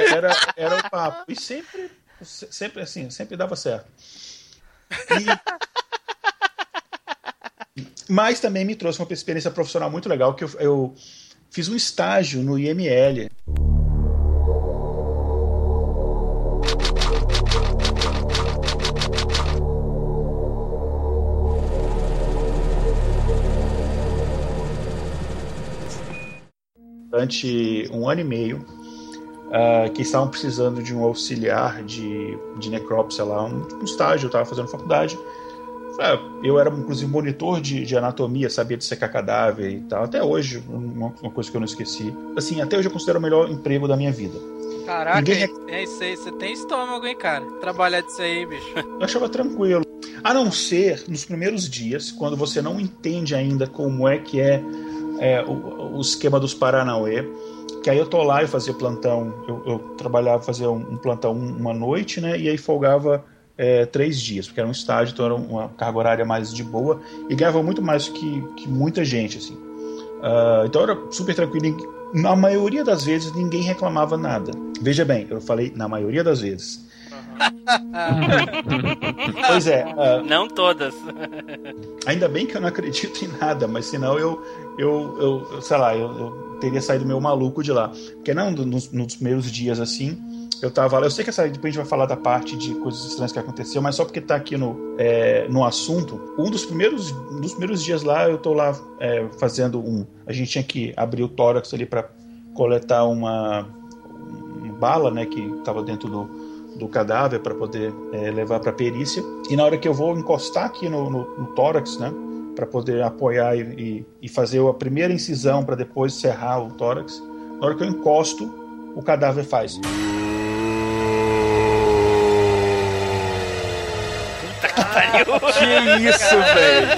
Speaker 8: era, era o papo. E sempre, sempre assim, sempre dava certo. E- Mas também me trouxe uma experiência profissional muito legal, que eu, eu fiz um estágio no IML. Durante um ano e meio, ah, que estavam precisando de um auxiliar de, de necrópsia lá, um, um estágio, eu estava fazendo faculdade. Ah, Eu era, inclusive, monitor de, de anatomia, sabia dissecar cadáver e tal. Até hoje, uma, uma coisa que eu não esqueci. Assim, até hoje eu considero o melhor emprego da minha vida.
Speaker 5: Caraca,
Speaker 8: Ninguém
Speaker 5: é isso aí, você tem estômago, hein, cara? Trabalhar disso aí, bicho.
Speaker 8: Eu achava tranquilo. A não ser nos primeiros dias, quando você não entende ainda como é que é, é, o, o esquema dos Paranauê. Que aí eu tô lá, eu fazia plantão, eu, eu trabalhava, fazia um, um plantão uma noite, né? E aí folgava é, três dias, porque era um estágio, então era uma carga horária mais de boa. E ganhava muito mais que, que muita gente, assim. Ah, então era super tranquilo. e Na maioria das vezes ninguém reclamava nada. Veja bem, eu falei na maioria das vezes. Pois é, ah,
Speaker 3: Não todas.
Speaker 8: Ainda bem que eu não acredito em nada, mas senão eu, eu, eu, eu sei lá, eu, eu teria saído meio maluco de lá. Porque não, nos, nos primeiros dias assim, eu tava lá. Eu sei que essa, depois a gente vai falar da parte de coisas estranhas que aconteceu, mas só porque tá aqui no, é, no assunto, um dos primeiros, dos primeiros dias lá, eu tô lá é, fazendo um. A gente tinha que abrir o tórax ali para coletar uma, uma bala, né, que tava dentro do do cadáver para poder é, levar para perícia. E na hora que eu vou encostar aqui no, no, no tórax, né, para poder apoiar e, e, fazer a primeira incisão para depois serrar o tórax, na hora que eu encosto, o cadáver faz.
Speaker 3: Puta que pariu.
Speaker 7: Que isso, velho?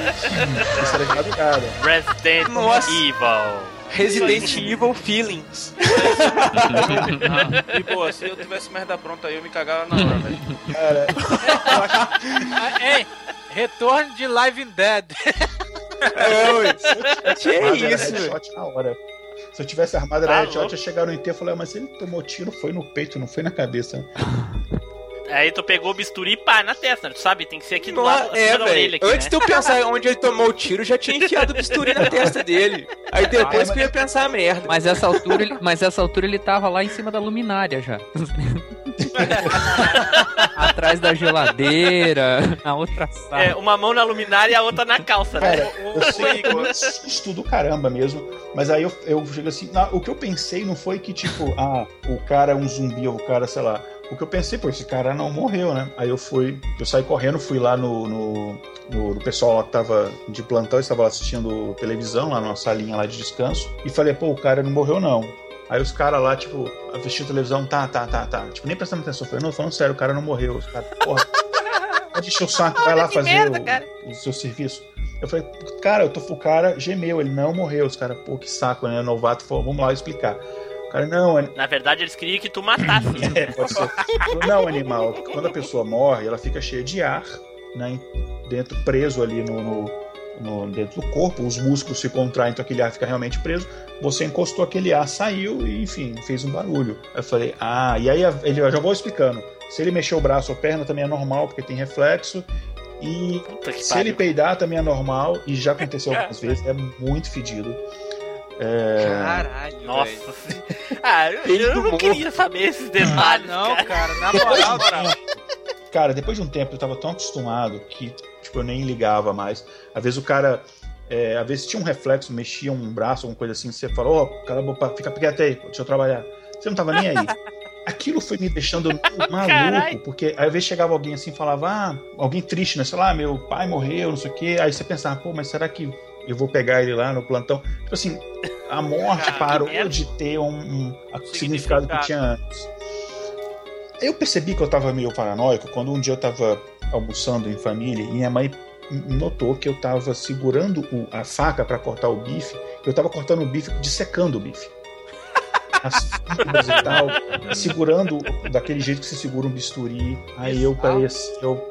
Speaker 8: Isso era de madrugada.
Speaker 3: Resident
Speaker 7: Nossa.
Speaker 3: Evil.
Speaker 7: Resident Evil Feelings.
Speaker 4: E boa, se eu tivesse merda pronta aí, eu me cagava na hora, velho.
Speaker 8: Cara,
Speaker 5: Ei, Retorno de Live in Dead.
Speaker 7: Que
Speaker 8: Armado era
Speaker 7: isso, velho?
Speaker 8: headshot na hora. Se eu tivesse armado era
Speaker 3: Tá
Speaker 8: headshot,
Speaker 3: louco.
Speaker 8: ia chegar no enterro e falar, mas ele tomou tiro, foi no peito, não foi na cabeça.
Speaker 3: Aí tu pegou o bisturi e pá, na testa, tu sabe? Tem que ser aqui do
Speaker 7: Não,
Speaker 3: lado
Speaker 7: é,
Speaker 3: da orelha.
Speaker 7: velho.
Speaker 3: Aqui,
Speaker 7: Antes
Speaker 3: né?
Speaker 7: de eu pensar onde ele tomou o tiro, já tinha enfiado o bisturi na testa dele. Aí depois
Speaker 8: Ah,
Speaker 7: que eu ia pensar a merda.
Speaker 6: Mas essa altura, ele, mas essa altura ele tava lá em cima da luminária já. Atrás da geladeira, na outra sala.
Speaker 3: É, uma mão na luminária e a outra na calça, né?
Speaker 8: Cara, eu sei que foi um susto do caramba mesmo, mas aí eu, eu chego assim, na- o que eu pensei não foi que, tipo, ah, o cara é um zumbi, ou o cara, sei lá. O que eu pensei, pô, esse cara não morreu, né? Aí eu fui, eu saí correndo, fui lá no, no, no- no pessoal lá que tava de plantão, estava lá assistindo televisão, lá numa salinha lá de descanso, e falei, pô, o cara não morreu não. Aí os caras lá, tipo, assistindo televisão, tá, tá, tá, tá. Tipo, nem prestando atenção. Eu falei, não, falando sério, o cara não morreu. Os caras, porra, encher o saco, vai lá fazer
Speaker 3: merda,
Speaker 8: o- o seu serviço. Eu falei, cara, eu tô, o cara gemeu, ele não morreu. Os caras, pô, que saco, né? Novato falou, vamos lá explicar. Cara, não, é-
Speaker 3: Na verdade, eles queriam que tu matasse.
Speaker 8: é, pode ser. Não, animal, quando a pessoa morre, ela fica cheia de ar, né? Dentro, preso ali no, no- no- dentro do corpo, os músculos se contraem, então aquele ar fica realmente preso. Você encostou aquele ar, saiu e, enfim, fez um barulho. Eu falei, ah, e aí ele eu já vou explicando. Se ele mexer o braço ou perna também é normal, porque tem reflexo. E se
Speaker 3: pariu.
Speaker 8: ele peidar também é normal, e já aconteceu algumas vezes, é muito fedido. É,
Speaker 7: Caralho,
Speaker 3: Nossa. Ah, eu, eu não
Speaker 7: morto.
Speaker 3: queria saber esses
Speaker 5: Ah,
Speaker 3: detalhes,
Speaker 5: não,
Speaker 3: cara.
Speaker 5: cara, na
Speaker 8: Depois de
Speaker 5: moral,
Speaker 8: um tempo, cara, depois de um tempo eu tava tão acostumado que tipo, eu nem ligava mais. Às vezes o cara. é, às vezes tinha um reflexo, mexia um braço, alguma coisa assim, você falou, ó, cala a boca, fica quieto aí, deixa eu trabalhar. Você não tava nem aí. Aquilo foi me deixando maluco,
Speaker 3: Caralho.
Speaker 8: porque às vezes chegava alguém assim e falava, ah, alguém triste, né? Sei lá, meu pai morreu, não sei o quê. Aí você pensava, pô, mas será que eu vou pegar ele lá no plantão? Tipo assim, a morte
Speaker 3: Cara,
Speaker 8: parou de ter um, um significado que tinha antes. Eu percebi que eu tava meio paranoico quando um dia eu tava almoçando em família e minha mãe notou que eu tava segurando o- a faca para cortar o bife, eu tava cortando o bife, dissecando o bife. As fibras e tal, segurando daquele jeito que se segura um bisturi. Aí eu pareci, eu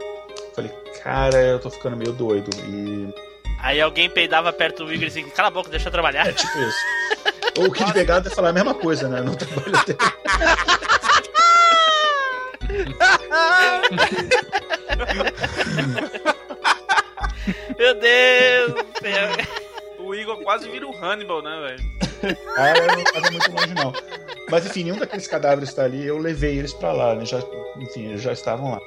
Speaker 8: falei, cara, eu tô ficando meio doido. E
Speaker 3: Aí alguém peidava perto do Igor e assim, cala a boca, deixa eu trabalhar.
Speaker 8: é tipo isso. Ou o Kid Vegado é falar a mesma coisa, né? No trabalho dele.
Speaker 3: Meu Deus do céu.
Speaker 4: O Igor quase vira o Hannibal, né, velho?
Speaker 8: Ah, eu não tava muito longe, não. Mas enfim, nenhum daqueles cadáveres está ali, eu levei eles pra lá, né? Já, enfim, eles já estavam lá.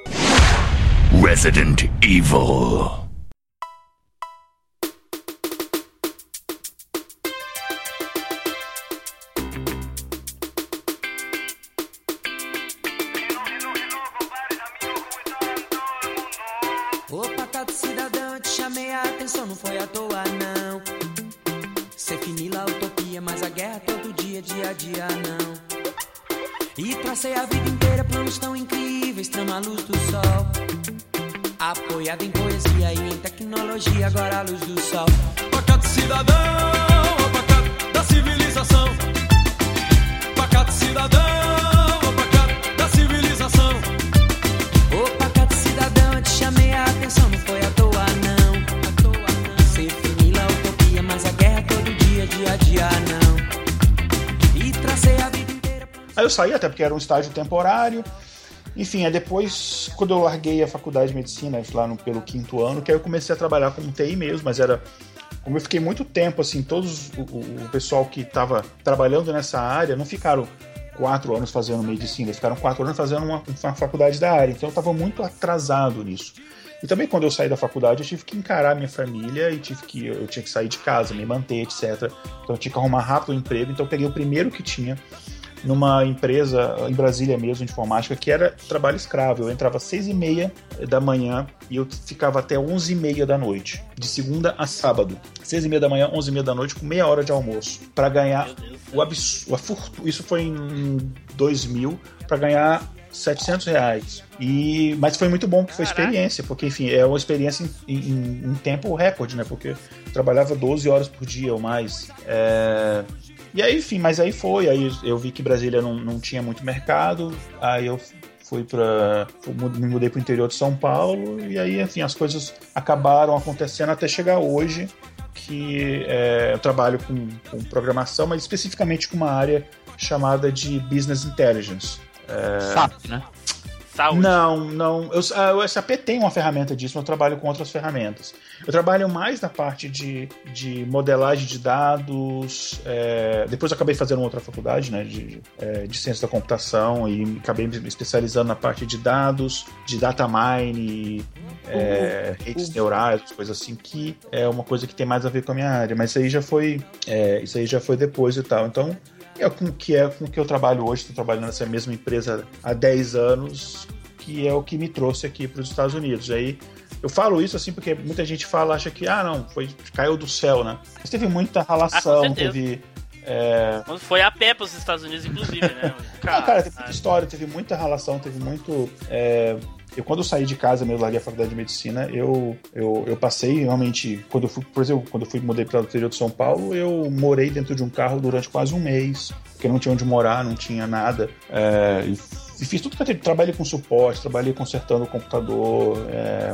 Speaker 1: Resident Evil.
Speaker 12: Apoiado em poesia e em tecnologia, agora a luz do sol.
Speaker 13: Pacato cidadão, ó pacato da civilização. Pacato cidadão, ó pacato da civilização.
Speaker 12: Opa, Cato Cidadão, te chamei a atenção, não foi à toa, não. À toa, não. Cê finila a utopia, mas a guerra todo dia, dia a dia, não. E tracei a vida inteira.
Speaker 8: Aí eu saí, até porque era um estágio temporário. Enfim, aí depois, quando eu larguei a faculdade de medicina, lá no, pelo quinto ano, que aí eu comecei a trabalhar como TI mesmo, mas era. Como eu fiquei muito tempo, assim, todos o, o- o pessoal que estava trabalhando nessa área não ficaram quatro anos fazendo medicina, eles ficaram quatro anos fazendo uma, uma faculdade da área. Então eu estava muito atrasado nisso. E também quando eu saí da faculdade, eu tive que encarar minha família e tive que eu tinha que sair de casa, me manter, etc. Então eu tinha que arrumar rápido um emprego. Então eu peguei o primeiro que tinha numa empresa em Brasília mesmo, de informática, que era trabalho escravo. Eu entrava às seis e meia da manhã e eu ficava até onze e meia da noite, de segunda a sábado. Seis e meia da manhã, onze e meia da noite, com meia hora de almoço, para ganhar o absurdo, a fortuna. Isso foi em 2000, para ganhar 700 reais. E, mas foi muito bom, que foi experiência, porque, enfim, é uma experiência em, em- em tempo recorde, né? Porque eu trabalhava 12 horas por dia ou mais. É, E aí, enfim, mas aí foi. Aí eu vi que Brasília não, não tinha muito mercado. Aí eu fui para me mudei para o interior de São Paulo e aí, enfim, as coisas acabaram acontecendo até chegar hoje que é, eu trabalho com, com programação, mas especificamente com uma área chamada de Business Intelligence. É,
Speaker 6: SAP, né?
Speaker 3: Saúde.
Speaker 8: Não, não. Eu, a- o SAP tem uma ferramenta disso, mas eu trabalho com outras ferramentas. Eu trabalho mais na parte de, de modelagem de dados. é, depois eu acabei fazendo outra faculdade, né, de, é, de ciência da computação e acabei me especializando na parte de dados, de data mine, é, redes neurais, coisas assim, que é uma coisa que tem mais a ver com a minha área. Mas isso aí já foi, é, isso aí já foi depois e tal. Então é com que é com que eu trabalho hoje, estou trabalhando nessa mesma empresa há 10 anos, que é o que me trouxe aqui para os Estados Unidos. Aí eu falo isso assim porque muita gente fala, acha que ah, não, foi caiu do céu, né? Mas teve muita ralação,
Speaker 3: certeza.
Speaker 8: teve é,
Speaker 3: Quando foi a pé pros Estados Unidos, inclusive, né?
Speaker 8: ah, cara, teve muita história, teve muita relação, teve muito. é, eu, quando eu saí de casa, mesmo larguei a faculdade de medicina, eu, eu, eu passei realmente. Quando eu fui, por exemplo, quando eu fui mudei para o interior de São Paulo, eu morei dentro de um carro durante quase um mês, porque não tinha onde morar, não tinha nada. é, e, e fiz tudo que eu. Trabalhei com suporte, trabalhei consertando o computador. é,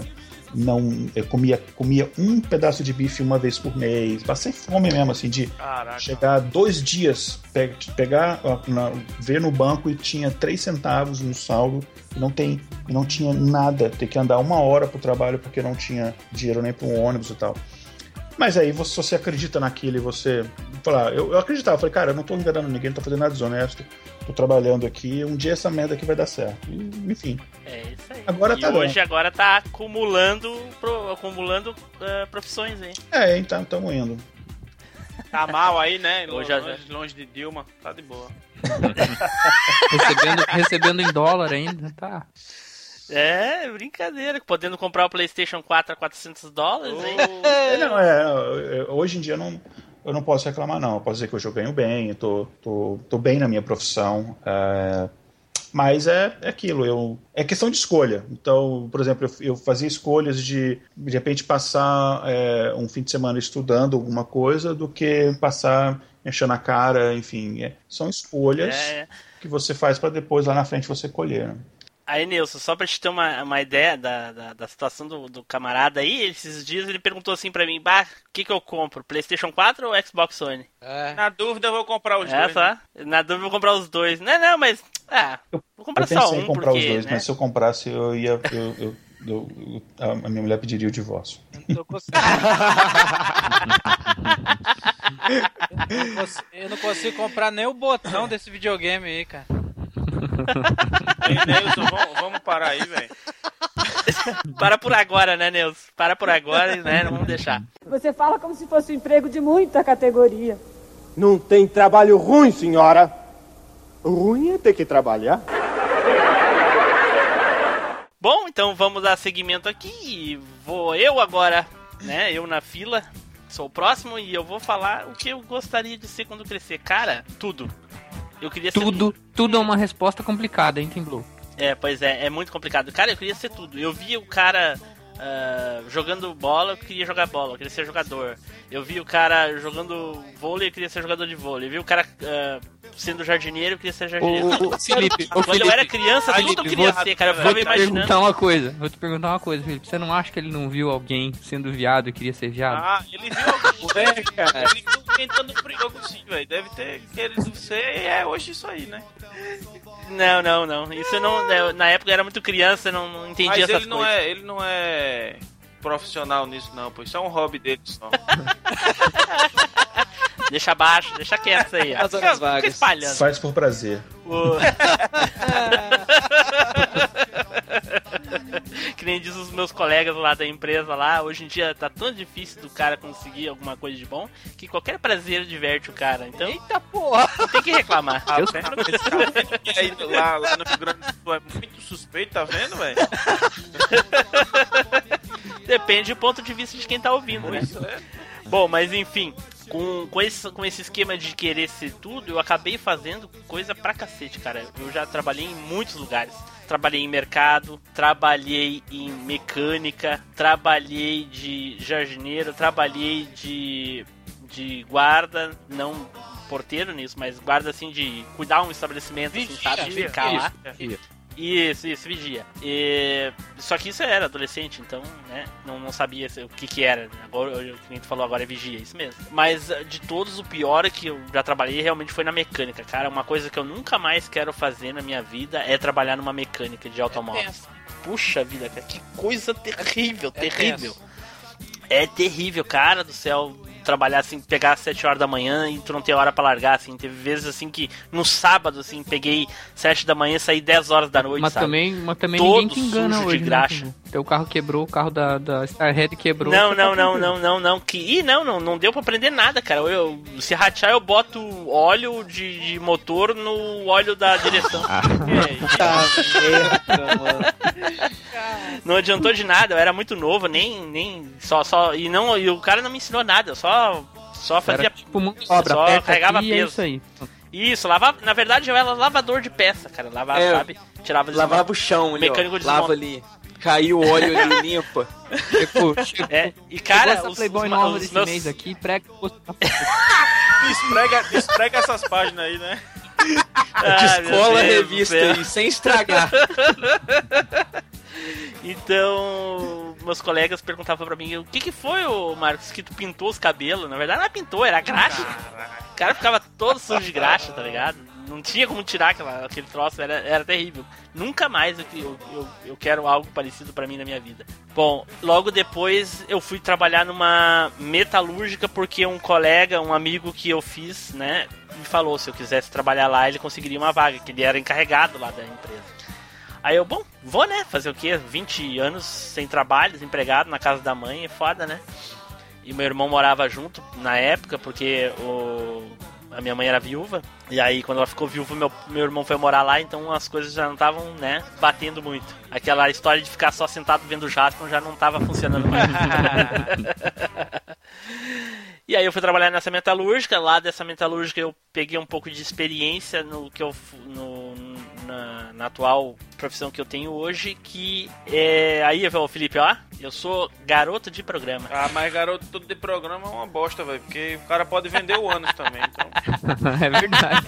Speaker 8: não, eu comia, comia um pedaço de bife uma vez por mês. Passei fome mesmo, assim, de
Speaker 4: Caraca.
Speaker 8: chegar dois dias, pe- pegar, na- ver no banco e tinha três centavos no saldo, não tem, não tinha nada, ter que andar uma hora pro trabalho porque não tinha dinheiro nem para um ônibus e tal. Mas aí você, se você acredita naquilo e você. Falar, eu, eu acreditava, eu falei, cara, eu não tô enganando ninguém, não tô fazendo nada desonesto, tô trabalhando aqui, um dia essa merda aqui vai dar certo. E, enfim.
Speaker 3: É isso aí.
Speaker 8: Agora
Speaker 3: e
Speaker 8: tá
Speaker 3: hoje agora tá acumulando, pro- acumulando eh, profissões aí.
Speaker 8: É, então estamos indo.
Speaker 4: Tá mal aí, né?
Speaker 3: Hoje
Speaker 4: Longe,
Speaker 3: já-
Speaker 4: longe de Dilma. Tá de boa.
Speaker 6: recebendo, recebendo em dólar ainda, tá?
Speaker 3: É, brincadeira. Podendo comprar o PlayStation 4 a 400 dólares, hein?
Speaker 8: É, não, é, eu- hoje em dia eu não, eu não posso reclamar, não. Eu posso dizer que hoje eu ganho bem, eu tô, tô, tô bem na minha profissão. é, mas é, é aquilo, eu, é questão de escolha. Então, por exemplo, eu, eu fazia escolhas de de repente passar é, um fim de semana estudando alguma coisa do que passar enchendo a cara, enfim. é, são escolhas
Speaker 3: É.
Speaker 8: que você faz para depois lá na frente você colher. Né?
Speaker 3: Aí, Nilson, só pra te ter uma, uma ideia da, da, da situação do, do camarada aí, esses dias ele perguntou assim pra mim, bah, o que que eu compro? Playstation 4 ou Xbox Sony?
Speaker 4: Na dúvida, eu vou comprar os
Speaker 3: É,
Speaker 4: dois.
Speaker 3: só? Na dúvida eu vou comprar os dois. Não, não, mas, ah, vou comprar
Speaker 8: eu
Speaker 3: só um,
Speaker 8: em comprar
Speaker 3: porque,
Speaker 8: os dois,
Speaker 3: né?
Speaker 8: mas se eu comprasse, eu ia. Eu, eu- eu- eu- a minha mulher pediria o divórcio.
Speaker 5: Tô conseguindo. eu, não consigo, eu não consigo comprar nem o botão desse videogame aí, cara.
Speaker 4: Ei, Nelson, vamos, vamos parar aí, velho.
Speaker 3: Para por agora, né, Nilson? Para por agora, né? Não vamos deixar.
Speaker 10: Você fala como se fosse um emprego de muita categoria.
Speaker 11: Não tem trabalho ruim, senhora. Ruim é ter que trabalhar.
Speaker 3: Bom, então vamos dar seguimento aqui. e Vou eu agora, né? Eu na fila. Sou o próximo e eu vou falar o que eu gostaria de ser quando crescer. Cara, tudo. Eu queria ser
Speaker 6: Tudo, tudo é uma resposta complicada, hein, Tim Blue?
Speaker 3: É, pois é, é muito complicado. Cara, eu queria ser tudo. Eu via o cara ah, jogando bola, eu queria jogar bola, eu queria ser jogador. Eu vi o cara jogando vôlei, eu queria ser jogador de vôlei. Eu vi o cara ah, sendo jardineiro, eu queria ser jardineiro.
Speaker 6: Ô, ô, Felipe,
Speaker 3: Quando eu
Speaker 6: Felipe.
Speaker 3: era criança, tudo eu
Speaker 6: Felipe,
Speaker 3: queria
Speaker 6: vou-
Speaker 3: ser, cara. Eu
Speaker 6: Vou
Speaker 3: ficava
Speaker 6: te
Speaker 3: imaginando.
Speaker 6: perguntar uma coisa, vou te perguntar uma coisa, Felipe. Você não acha que ele não viu alguém sendo viado e queria ser viado?
Speaker 4: Ah, ele viu alguém.
Speaker 11: É, cara.
Speaker 4: Ele viu alguém dando brioco sim, velho. Deve ter querido ser e é hoje isso aí, né?
Speaker 3: Não, não, não. Isso eu não. eu- Na época eu era muito criança, eu não, não entendi
Speaker 4: Mas
Speaker 3: essas
Speaker 4: ele não,
Speaker 3: coisas.
Speaker 4: é, ele não é profissional nisso, não, pô. Isso é um hobby dele só.
Speaker 3: Deixa abaixo, deixa quieto isso aí. ó.
Speaker 14: As horas vagas.
Speaker 3: espalhando.
Speaker 8: Faz por prazer.
Speaker 3: O- que nem diz os meus colegas lá da empresa lá, hoje em dia tá tão difícil do cara conseguir alguma coisa de bom que qualquer prazer diverte o cara. Então,
Speaker 5: Eita porra!
Speaker 3: tem que reclamar.
Speaker 4: Ah, E aí, lá, lá no Rio Grande do Sul é muito suspeito, tá vendo, velho?
Speaker 3: Depende do ponto de vista de quem tá ouvindo, né?
Speaker 4: É.
Speaker 3: Bom, mas enfim, com, com, esse, com esse esquema de querer ser tudo, eu acabei fazendo coisa pra cacete, cara. Eu já trabalhei em muitos lugares. Trabalhei em mercado, trabalhei em mecânica, trabalhei de jardineiro, trabalhei de, de guarda, não porteiro nisso, mas guarda assim de cuidar um estabelecimento, assim, sabe? De ficar lá. Isso, isso, vigia. E... Só que isso era adolescente, então, né? Não, não sabia o que que era. Agora, o que a gente falou agora é vigia, isso mesmo. Mas eh, de todos, o pior é que eu já trabalhei realmente foi na mecânica, cara. Uma coisa que eu nunca mais quero fazer na minha vida é trabalhar numa mecânica de automóveis. Puxa vida, cara, que coisa terrível, terrível. É terrível, cara do céu. Trabalhar assim, pegar às 7 horas da manhã e tu não ter hora pra largar, assim. Teve vezes assim que no sábado, assim, peguei 7 da manhã e saí 10 horas da noite,
Speaker 6: Mas
Speaker 3: sabe?
Speaker 6: também, mas também
Speaker 3: Todo
Speaker 6: ninguém te engana hoje,
Speaker 3: de
Speaker 6: né,
Speaker 3: graxa.
Speaker 6: Tibu? Teu carro quebrou, o carro da, da Starhead quebrou.
Speaker 3: Não,
Speaker 6: tá
Speaker 3: não, não, não, não, não. Que... Ih, não, não, não deu pra aprender nada, cara. Eu, eu- se ratear, eu boto óleo de, de motor no óleo da direção. Não adiantou de nada, eu era muito novo, nem. nem só, só, e, não, e o cara não me ensinou nada, eu só, só fazia.
Speaker 6: Era tipo mão de obra,
Speaker 3: só carregava
Speaker 6: é
Speaker 3: peso.
Speaker 6: isso aí.
Speaker 3: Isso, lavava. Na verdade, eu era lavador de peça, cara. Lavava,
Speaker 7: É,
Speaker 3: sabe? Tirava
Speaker 7: Lavava o chão ali,
Speaker 3: Mecânico
Speaker 7: ó.
Speaker 3: de
Speaker 7: Lava ali. Caiu o óleo ali, limpa.
Speaker 3: É, e cara,
Speaker 6: essa
Speaker 3: os,
Speaker 6: Playboy
Speaker 3: os-
Speaker 6: nova
Speaker 3: os
Speaker 6: desse
Speaker 3: meus-
Speaker 6: mês aqui, prega o
Speaker 4: Esprega, esprega essas páginas aí, né?
Speaker 3: Ah,
Speaker 7: Descola a revista aí, sem estragar.
Speaker 3: Então, meus colegas perguntavam pra mim, o que que foi, ô Marcos, que tu pintou os cabelos? Na verdade, não pintou, era graxa. O cara ficava todo sujo de graxa, tá ligado? Não tinha como tirar aquela, aquele troço, era, era terrível. Nunca mais eu, eu, eu, quero algo parecido pra mim na minha vida. Bom, logo depois eu fui trabalhar numa metalúrgica porque um colega, um amigo que eu fiz, né, me falou se eu quisesse trabalhar lá, ele conseguiria uma vaga, que ele era encarregado lá da empresa. Aí eu, bom, vou, né? Fazer o quê? 20 anos sem trabalho, desempregado, na casa da mãe, é foda, né? E meu irmão morava junto na época, porque o... a minha mãe era viúva. E aí, quando ela ficou viúva, meu, meu irmão foi morar lá, então as coisas já não estavam, né, batendo muito. Aquela história de ficar só sentado vendo o Jasper já não estava funcionando mais. E aí eu fui trabalhar nessa metalúrgica, lá dessa metalúrgica eu peguei um pouco de experiência no que eu no, na, na atual profissão que eu tenho hoje, que é aí, ó, Felipe, ó, eu sou garoto de programa.
Speaker 4: Ah, mas garoto de programa é uma bosta, velho. Porque o cara pode vender o ânus também. Então.
Speaker 6: é verdade.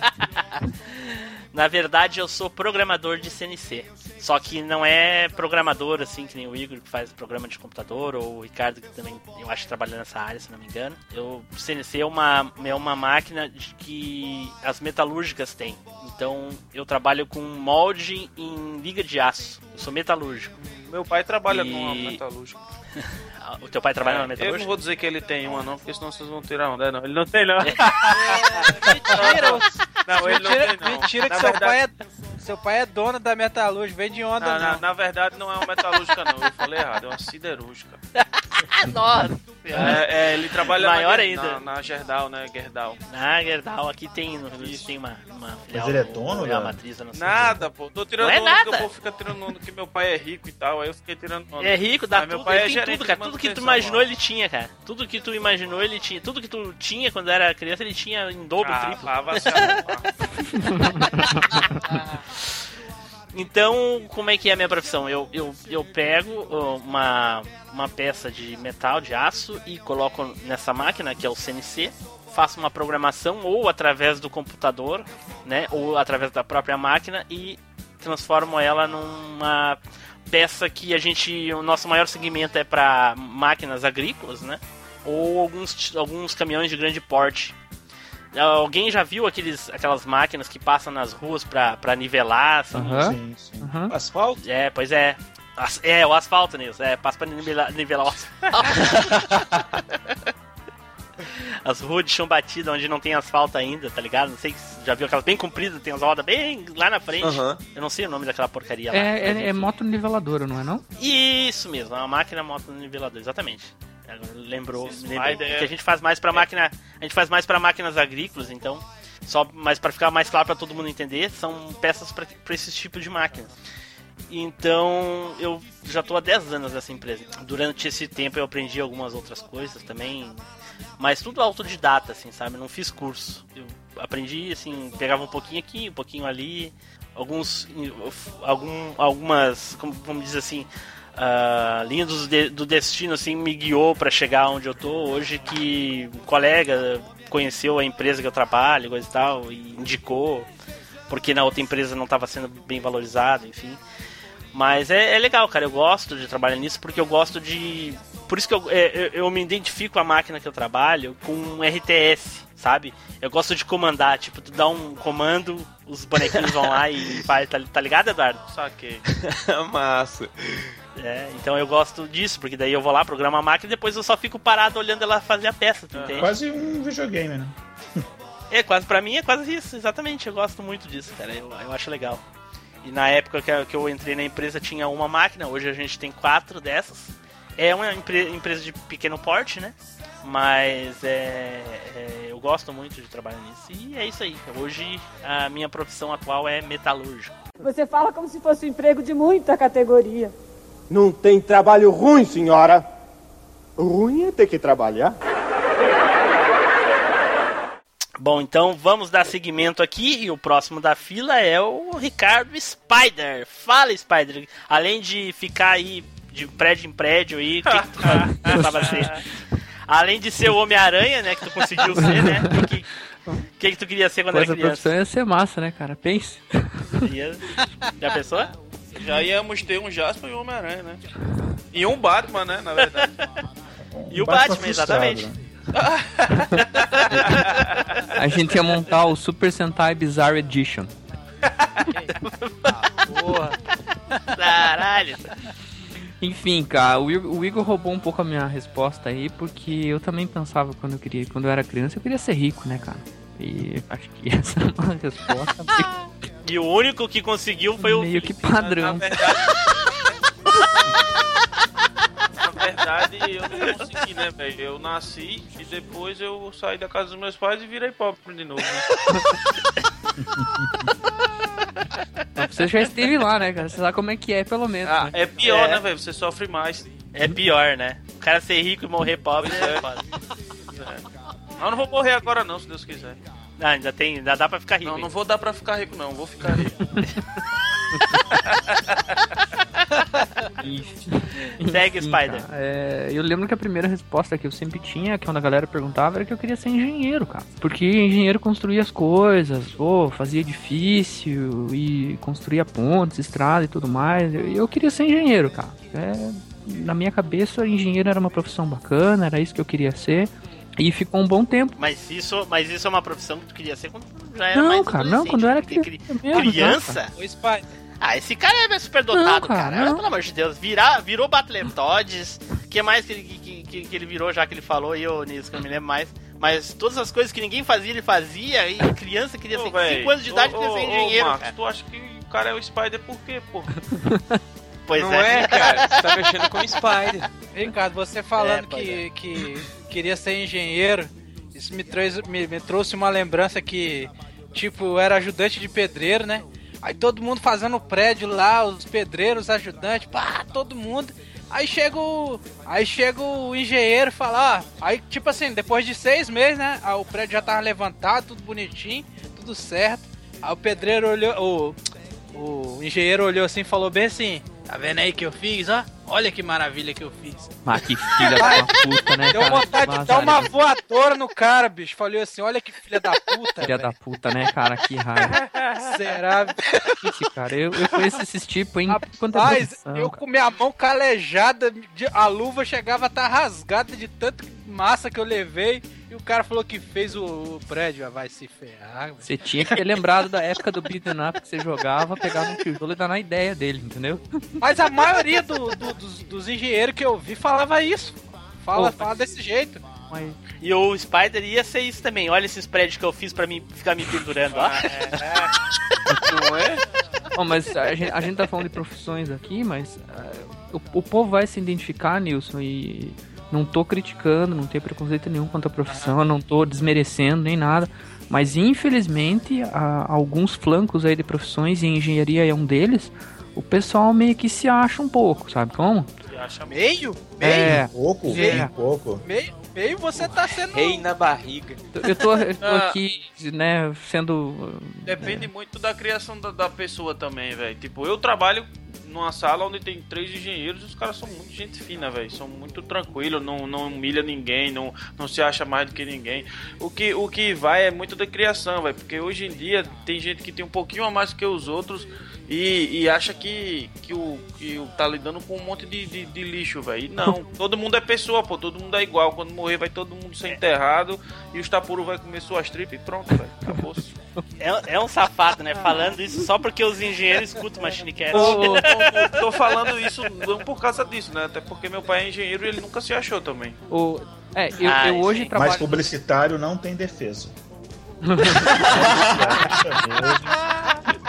Speaker 3: Na verdade, eu sou programador de CNC. Só que não é programador assim que nem o Igor que faz programa de computador ou o Ricardo que também eu acho que trabalha nessa área, se não me engano. Eu CNC é uma é uma máquina de que as metalúrgicas têm. Então, eu trabalho com molde em liga de aço. Eu sou metalúrgico.
Speaker 4: Meu pai trabalha
Speaker 3: E-
Speaker 4: com metalúrgica.
Speaker 3: O teu pai trabalha
Speaker 4: É,
Speaker 3: na
Speaker 4: Eu não
Speaker 3: metalúrgica?
Speaker 4: vou dizer que ele tem uma, não, porque senão vocês vão tirar onda. Não, ele não tem, não.
Speaker 5: Mentira,
Speaker 4: Não, ele não
Speaker 5: mentira,
Speaker 4: tem, não.
Speaker 5: mentira que
Speaker 4: Na
Speaker 5: seu,
Speaker 4: verdade-
Speaker 5: pai é, seu pai é dono da metalúrgica, vem de onda
Speaker 4: Na,
Speaker 5: não.
Speaker 4: na, na verdade, não é uma metalúrgica, não. Eu falei errado, é uma siderúrgica.
Speaker 3: Nossa!
Speaker 4: É, é, ele trabalha
Speaker 3: Maior
Speaker 4: na,
Speaker 3: ainda.
Speaker 4: Na, na Gerdau, né? Gerdau.
Speaker 3: Ah, Gerdau, aqui tem, no Rio tem uma, uma filial.
Speaker 8: ele é
Speaker 3: no-
Speaker 8: dono da-
Speaker 3: Matriz, não sei.
Speaker 4: Nada, pô. Tô tirando
Speaker 3: Não é nada.
Speaker 4: o povo fica tirando onda que meu pai é rico e tal. Aí eu fiquei tirando onda.
Speaker 3: É rico, dá
Speaker 4: Mas meu
Speaker 3: tudo,
Speaker 4: pai
Speaker 3: ele
Speaker 4: é
Speaker 3: tem tudo, cara. Tudo que tu imaginou, ele tinha, cara. Tudo que tu imaginou, ele tinha. Tudo que tu tinha quando era criança, ele tinha em dobro,
Speaker 4: Ah,
Speaker 3: triplo.
Speaker 4: vá, vá se arrumar.
Speaker 3: Então, como é que é a minha profissão? Eu, eu, eu pego ó, uma, uma peça de metal, de aço, e coloco nessa máquina, que é o CNC, faço uma programação ou através do computador, né, ou através da própria máquina, e transformo ela numa peça que a gente, o nosso maior segmento é para máquinas agrícolas, né, ou alguns, alguns caminhões de grande porte. Alguém já viu aqueles, aquelas máquinas que passam nas ruas pra, pra nivelar? assim?
Speaker 6: Aham.
Speaker 8: Sim, sim.
Speaker 6: Aham.
Speaker 4: Asfalto?
Speaker 3: É, pois é. As- É, o asfalto, Nilson. É, passa pra nivelar, nivelar o asfalto. As ruas de chão batido, onde não tem asfalto ainda, tá ligado? Não sei se já viu aquelas bem compridas, tem as rodas bem lá na frente.
Speaker 7: Aham.
Speaker 3: Eu não sei o nome daquela porcaria lá.
Speaker 6: É,
Speaker 3: mas
Speaker 6: é, é moto niveladora, não é não?
Speaker 3: Isso mesmo, é uma máquina moto nivelador, exatamente. Agora Lembrou,
Speaker 4: é-
Speaker 3: que a gente faz mais para máquina, a gente faz mais para máquinas agrícolas, então só mais para ficar mais claro para todo mundo entender, são peças para esse tipo de máquinas. Então, eu já tô há 10 anos nessa empresa. Durante esse tempo eu aprendi algumas outras coisas também, mas tudo autodidata, assim, sabe? Não fiz curso. Eu aprendi, assim, pegava um pouquinho aqui, um pouquinho ali, alguns, algum, algumas, como vamos dizer assim, ah, linha do, do destino, assim, me guiou para chegar onde eu tô hoje, que um colega conheceu a empresa que eu trabalho, coisa e tal, e indicou. porque na outra empresa não estava sendo bem valorizado, enfim. Mas é, é legal, cara. Eu gosto de trabalhar nisso porque eu gosto de. Por isso que eu, é, eu, eu me identifico a máquina que eu trabalho com um RTS, sabe? Eu gosto de comandar, tipo, tu dá um comando, os bonequinhos vão lá e faz, tá, tá ligado, Eduardo?
Speaker 4: Saquei.
Speaker 7: Massa.
Speaker 3: É, então eu gosto disso, porque daí eu vou lá, programo a máquina e depois eu só fico parado olhando ela fazer a peça, tu entende?
Speaker 8: Quase um videogame, né?
Speaker 3: É, quase pra mim é quase isso, exatamente. Eu gosto muito disso, cara. Eu, eu acho legal. E na época que que eu entrei na empresa tinha uma máquina, hoje a gente tem quatro dessas. É uma empre- empresa de pequeno porte, né? Mas é, é, eu gosto muito de trabalhar nisso. E é isso aí. Hoje a minha profissão atual é metalúrgico.
Speaker 10: Você fala como se fosse um emprego de muita categoria.
Speaker 11: Não tem trabalho ruim, senhora. Ruim é ter que trabalhar.
Speaker 3: Bom, então vamos dar seguimento aqui. E o próximo da fila é o Ricardo Spider. Fala, Spider. Além de ficar aí de prédio em prédio aí, o que, que tu pensava ser? Além de ser o Homem-Aranha, né? Que tu conseguiu ser, né? O que, que, que tu queria ser quando
Speaker 6: Mas a
Speaker 3: era criança?
Speaker 6: profissão ia ser massa, né, cara? Pense.
Speaker 3: Ia- Já pensou?
Speaker 4: Já íamos ter um Jasper e um Homem-Aranha, né? E um Batman, né? Na verdade.
Speaker 3: E o
Speaker 8: Batman
Speaker 3: Batman,
Speaker 8: frustrado,
Speaker 3: exatamente.
Speaker 8: né?
Speaker 6: A gente ia montar o Super Sentai Bizarre Edition.
Speaker 5: Porra.
Speaker 3: Caralho.
Speaker 6: Enfim, cara, o Igor, o Igor roubou um pouco a minha resposta aí, porque eu também pensava quando eu queria, quando eu era criança, eu queria ser rico, né, cara? E acho que essa é uma resposta
Speaker 3: E o único que conseguiu foi o.
Speaker 6: meio que padrão.
Speaker 4: Na verdade. Na verdade, eu não consegui, né, velho? Eu nasci e depois eu saí da casa dos meus pais e virei pobre de novo, né?
Speaker 6: Você já esteve lá, né, cara? Você sabe como é que é, pelo menos.
Speaker 4: Ah,
Speaker 6: né?
Speaker 4: é pior,
Speaker 3: É.
Speaker 4: né, velho? Você sofre mais.
Speaker 3: É pior, né? O cara ser rico e morrer pobre é foda.
Speaker 4: Eu não vou morrer agora não, se Deus quiser.
Speaker 3: Ah, ainda tem, ainda dá pra ficar rico.
Speaker 4: Não,
Speaker 3: hein?
Speaker 4: não vou dar pra ficar rico não, vou ficar rico.
Speaker 3: Segue,
Speaker 6: Enfim,
Speaker 3: Spider.
Speaker 6: cara, é, eu lembro que a primeira resposta que eu sempre tinha, que quando a galera perguntava, era que eu queria ser engenheiro, cara. Porque engenheiro construía as coisas, pô, fazia edifício e construía pontes, estrada e tudo mais. Eu, eu queria ser engenheiro, cara. É, na minha cabeça, engenheiro era uma profissão bacana, era isso que eu queria ser. E ficou um bom tempo.
Speaker 3: Mas isso, mas isso é uma profissão que tu queria ser quando tu já era
Speaker 6: Não,
Speaker 3: mais
Speaker 6: cara, não, quando eu era
Speaker 3: porque cri-
Speaker 6: criança mesmo,
Speaker 3: Criança?
Speaker 5: O Spider.
Speaker 3: Ah, esse cara é super dotado,
Speaker 6: Não,
Speaker 3: cara.
Speaker 6: cara, não.
Speaker 3: Pelo amor de Deus. Virar, virou Battletoads. O que mais que ele, que, que, que ele virou, já que ele falou, e eu nisso que eu não me lembro mais. Mas todas as coisas que ninguém fazia, ele fazia. E criança queria ser
Speaker 4: véi,
Speaker 3: 5 anos de idade queria ser
Speaker 4: ô, ô,
Speaker 3: engenheiro,
Speaker 4: Marcos,
Speaker 3: cara.
Speaker 4: tu acha que o cara é o Spider por quê, pô?
Speaker 3: Pois
Speaker 7: não
Speaker 3: é.
Speaker 7: é, cara. Você tá mexendo com o Spider.
Speaker 5: Ricardo, você falando
Speaker 3: É,
Speaker 5: que, que queria ser engenheiro, isso me, trouxe me, me trouxe uma lembrança que, tipo, eu era ajudante de pedreiro, né? Aí todo mundo fazendo prédio lá, os pedreiros, ajudantes, pá, todo mundo. Aí chega o. Aí chega o engenheiro e fala, ó. Aí, tipo assim, depois de seis meses, né? o prédio já tava levantado, tudo bonitinho, tudo certo. Aí o pedreiro olhou. O, o engenheiro olhou assim e falou bem assim: Tá vendo aí que eu fiz, ó? Olha que maravilha que eu fiz.
Speaker 6: Ah, que filha da puta, né,
Speaker 5: Deu
Speaker 6: cara?
Speaker 5: vontade de dar uma voadora no cara, bicho. Falei assim: olha que filha da puta.
Speaker 6: Filha da puta, né, cara? Que raiva.
Speaker 5: Miserável.
Speaker 6: Esse cara, eu, eu conheço esses tipos, hein? Quanto
Speaker 5: Rapaz, eu com minha mão calejada, a luva chegava a estar rasgada de tanto massa que eu levei. E o cara falou que fez o, o prédio. Ah, vai se ferrar.
Speaker 6: Você tinha que ter lembrado da época do beat'em up que você jogava, pegava um tijolo e dar na ideia dele, entendeu?
Speaker 5: Mas a maioria do- do- dos, dos engenheiros que eu vi falava isso. Fala,
Speaker 3: Pô,
Speaker 5: fala desse jeito.
Speaker 6: Mas,
Speaker 3: E o Spider ia ser isso também. Olha esses prédios que eu fiz pra mim ficar me pendurando, ó.
Speaker 7: Não é?
Speaker 6: Bom, mas a gente, a gente tá falando de profissões aqui, mas ah, o, o povo vai se identificar, Nilson, e não tô criticando, não tenho preconceito nenhum quanto à profissão, não tô desmerecendo nem nada. Mas infelizmente, há alguns flancos aí de profissões, e engenharia é um deles, o pessoal meio que se acha um pouco, sabe como?
Speaker 4: Você acha
Speaker 5: Meio? Meio?
Speaker 6: É,
Speaker 8: Pouco,
Speaker 6: É.
Speaker 8: bem pouco.
Speaker 5: Meio, meio você tá sendo.
Speaker 7: Rei na barriga.
Speaker 6: eu tô, eu tô
Speaker 4: Ah.
Speaker 6: aqui, né, sendo.
Speaker 4: Depende muito da criação da, da pessoa também, velho. Tipo, eu trabalho numa sala onde tem três engenheiros os caras são muito gente fina, velho. São muito tranquilos, não, não humilha ninguém, não, não se acha mais do que ninguém. O que, o que vai é muito da criação, velho. Porque hoje em dia tem gente que tem um pouquinho a mais que os outros e, e acha que, que, o, que o tá lidando com um monte de, de, de lixo, velho. E Não, todo mundo é pessoa, pô. Todo mundo é igual. Quando morrer, vai todo mundo ser enterrado e os tapuru vai comer suas tripas e pronto, velho. Acabou-se.
Speaker 3: É, é um safado, né? Falando isso só porque os engenheiros escutam Machinecast.
Speaker 4: Tô, tô- tô falando isso não por causa disso, né? Até porque meu pai é engenheiro e ele nunca se achou também.
Speaker 6: O, é, eu,
Speaker 3: Ah,
Speaker 6: eu hoje trabalho.
Speaker 8: Mas publicitário não tem defesa.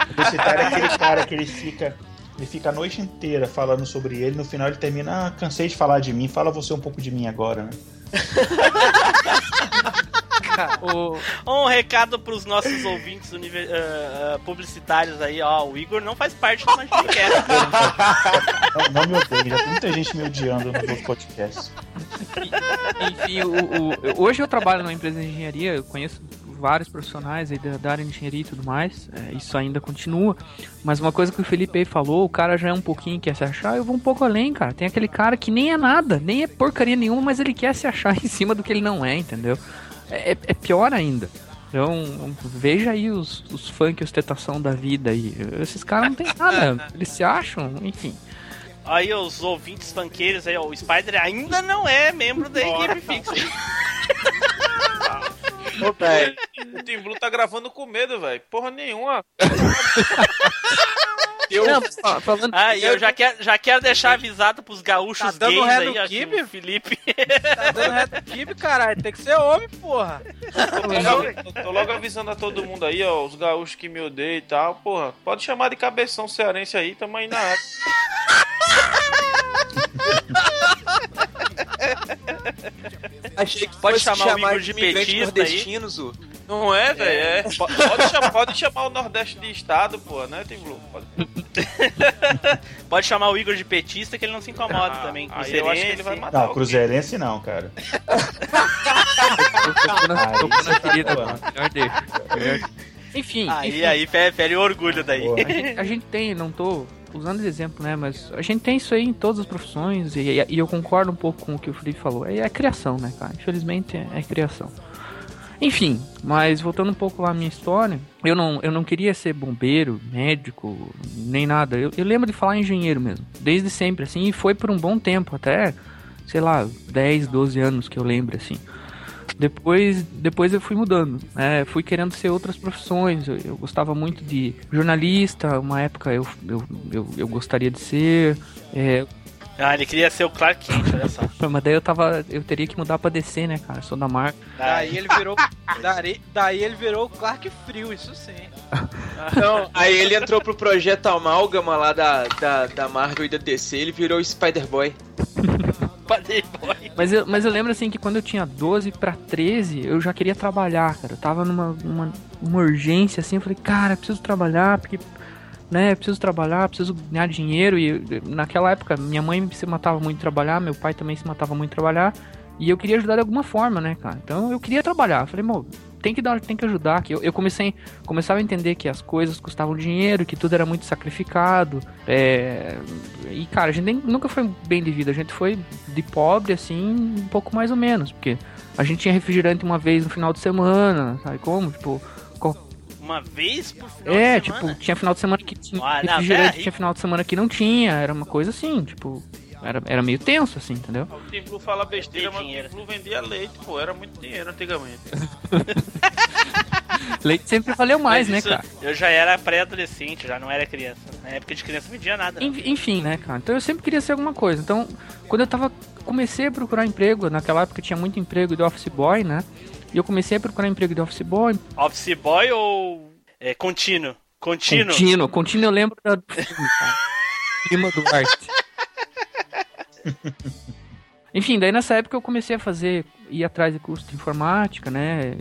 Speaker 8: publicitário é aquele cara que ele fica. Ele fica a noite inteira falando sobre ele, no final ele termina, ah, cansei de falar de mim, fala você um pouco de mim agora, né?
Speaker 6: o-
Speaker 3: Um recado pros nossos ouvintes univer- ah, publicitários aí, ó. O Igor não faz parte do Machinecast.
Speaker 8: Não, não me odeio, já tem muita gente me odiando nos outros podcasts.
Speaker 6: Enfim, o, o- hoje eu trabalho numa empresa de engenharia, eu conheço vários profissionais aí da, da área de engenharia e tudo mais, é, isso ainda continua. Mas uma coisa que o Felipe aí falou, o cara já é um pouquinho quer se achar, eu vou um pouco além, cara. Tem aquele cara que nem é nada, nem é porcaria nenhuma, mas ele quer se achar em cima do que ele não é, entendeu? É, é- é pior ainda. Então, veja aí os, os funk e ostentação da vida aí. Esses caras não tem nada, eles se acham, enfim.
Speaker 3: Aí os ouvintes funkeiros aí, ó. O Spider ainda não é membro da equipe fixa.
Speaker 4: Ô, velho. O Team Blue tá gravando com medo, velho. Porra nenhuma.
Speaker 7: Eu,
Speaker 6: Não, falando
Speaker 3: Ah, e eu já quero, já quero deixar avisado pros gaúchos
Speaker 5: Tá dando
Speaker 3: gays aí,
Speaker 5: no kibe?
Speaker 3: o Felipe.
Speaker 5: Tá dando reto kibe, caralho. Tem que ser homem, porra.
Speaker 4: Tô logo, tô logo avisando a todo mundo aí, ó. Os gaúchos que me odeiam e tal. Porra, pode chamar de cabeção cearense aí, tamo aí na área.
Speaker 7: achei que
Speaker 3: Pode
Speaker 7: fosse
Speaker 3: chamar o
Speaker 7: chamar
Speaker 3: Igor de petista
Speaker 7: o
Speaker 4: Não é, velho? É. Po- Pode, chamar, pode chamar o Nordeste de Estado, pô, né, Team Blue? Pode.
Speaker 3: Pode chamar o Igor de petista que ele não se incomoda
Speaker 4: Ah,
Speaker 3: também.
Speaker 4: aí eu acho que ele vai matar.
Speaker 8: Não, cruzeirense não, cara. Tá
Speaker 6: mano. Enfim,
Speaker 3: Aí,
Speaker 6: enfim,
Speaker 3: aí, fere, fere o orgulho daí.
Speaker 6: A gente, a gente tem, não tô usando de exemplo, né? Mas a gente tem isso aí em todas as profissões e, e eu concordo um pouco com o que o Felipe falou. É, é criação, né, cara? Infelizmente é, é criação. Enfim, mas voltando um pouco lá à minha história, eu não, eu não queria ser bombeiro, médico, nem nada. Eu, eu lembro de falar engenheiro mesmo, desde sempre, assim, e foi por um bom tempo, até, sei lá, 10, 12 anos que eu lembro, assim. Depois, depois eu fui mudando, né? Fui querendo ser outras profissões. Eu, eu gostava muito de jornalista, uma época eu, eu, eu, eu gostaria de ser. é,
Speaker 3: Ah, ele queria ser o Clark Kent, olha só.
Speaker 6: mas daí eu tava. Eu teria que mudar pra DC, né, cara? Eu sou da marca.
Speaker 5: Daí ele virou. Daí, daí ele virou o Clark Frio, isso sim.
Speaker 7: Não, aí ele entrou pro projeto Amálgama lá da, da, da Marvel e da DC, ele virou o Spider-Boy.
Speaker 6: Mas eu, mas eu lembro assim que quando eu tinha 12 pra 13, eu já queria trabalhar, cara. Eu tava numa uma, uma urgência assim, eu falei, cara, preciso trabalhar, porque. Né, preciso trabalhar, preciso ganhar dinheiro. E naquela época, minha mãe se matava muito trabalhar, meu pai também se matava muito trabalhar. E eu queria ajudar de alguma forma, né, cara? Então eu queria trabalhar. Falei, mo, tem que dar, tem que ajudar. Que eu, eu comecei, começava a entender que as coisas custavam dinheiro, que tudo era muito sacrificado. É, e cara, a gente nem- nunca foi bem de vida. A gente foi de pobre, assim, um pouco mais ou menos. Porque a gente tinha refrigerante uma vez no final de semana, sabe como? Tipo,
Speaker 3: Uma vez por final
Speaker 6: é,
Speaker 3: de semana?
Speaker 6: tipo, tinha final de semana que tinha
Speaker 3: Ah, não,
Speaker 6: refrigerante,
Speaker 3: peraí.
Speaker 6: tinha final de semana que não tinha. Era uma coisa assim, tipo, era, era meio tenso, assim, entendeu?
Speaker 4: O Team Blue fala besteira, mas o
Speaker 3: dinheiro.
Speaker 4: Team Blue vendia leite, pô. Era muito dinheiro antigamente.
Speaker 6: Leite sempre valeu mais,
Speaker 3: Mas
Speaker 6: né,
Speaker 3: isso-
Speaker 6: cara?
Speaker 3: Eu já era pré-adolescente, já não era criança. Na época de criança não vendia nada. não.
Speaker 6: En- Enfim, né, cara? Então eu sempre queria ser alguma coisa. Então, quando eu tava. Comecei a procurar emprego, naquela época tinha muito emprego de office boy, né? E eu comecei a procurar emprego de office boy.
Speaker 3: Office Boy ou é, contínuo? Contínuo.
Speaker 6: Contínuo, contínuo eu lembro da-. Lima Duarte. Enfim, daí nessa época eu comecei a fazer, ir atrás de curso de informática, né?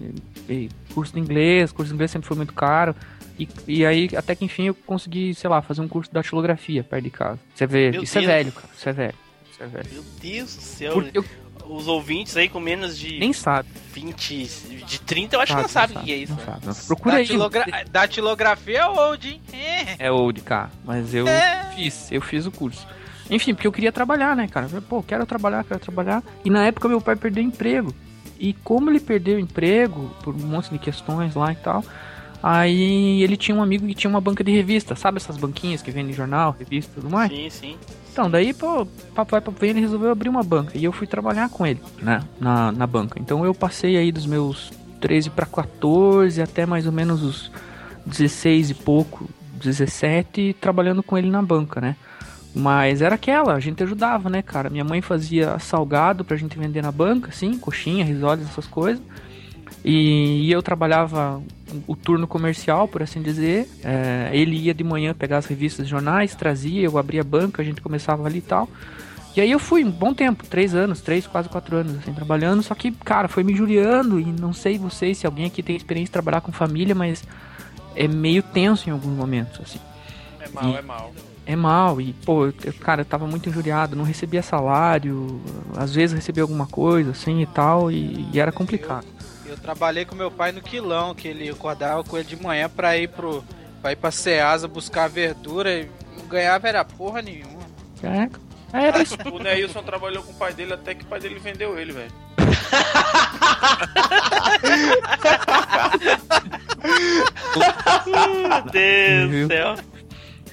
Speaker 6: E curso de inglês, curso de inglês sempre foi muito caro. E, e aí, até que enfim, eu consegui, sei lá, fazer um curso de datilografia perto de casa. Você vê,
Speaker 3: Meu
Speaker 6: isso é
Speaker 3: Deus.
Speaker 6: velho, cara. Isso é velho. Isso é velho.
Speaker 3: Meu Deus do céu.
Speaker 6: Eu-
Speaker 3: os ouvintes aí com menos de
Speaker 6: Nem sabe.
Speaker 3: 20, de 30, eu acho que não sabe o que é isso.
Speaker 6: Não sabe. não. Procura aí.
Speaker 5: Datilogra- Datilografia é old, hein? É.
Speaker 6: É old, cara. Mas eu fiz, eu fiz o curso. Enfim, porque eu queria trabalhar, né, cara? Pô, quero trabalhar, quero trabalhar. E na época meu pai perdeu emprego. E como ele perdeu emprego, por um monte de questões lá e tal, aí ele tinha um amigo que tinha uma banca de revista, sabe essas banquinhas que vendem jornal, revista e tudo mais?
Speaker 3: Sim, sim.
Speaker 6: Então, daí, pô, papai, papai, ele resolveu abrir uma banca. E eu fui trabalhar com ele, né, na, na banca. Então eu passei aí dos meus 13 para 14 até mais ou menos os 16 e pouco, 17, trabalhando com ele na banca, né. Mas era aquela, a gente ajudava, né, cara? Minha mãe fazia salgado pra gente vender na banca, assim, coxinha, risoles, essas coisas. E, e eu trabalhava o turno comercial, por assim dizer. É, ele ia de manhã pegar as revistas, jornais, trazia, eu abria a banca, a gente começava ali e tal. E aí eu fui um bom tempo, três anos, três, quase quatro anos, assim, trabalhando. Só que, cara, foi me injuriando e não sei vocês se alguém aqui tem experiência de trabalhar com família, mas é meio tenso em alguns momentos, assim.
Speaker 4: É mal, é mal.
Speaker 6: É mal, e pô, eu, eu- cara, eu tava muito injuriado, não recebia salário, às vezes recebia alguma coisa, assim e tal, e, e era complicado.
Speaker 5: Eu trabalhei com meu pai no quilão, que ele acordava com ele de manhã pra ir pro. pra ir pra Ceasa buscar verdura e não ganhava era porra nenhuma.
Speaker 6: É, era isso.
Speaker 4: O Neilson trabalhou com o pai dele até que o pai dele vendeu ele, velho.
Speaker 3: Meu Deus do céu.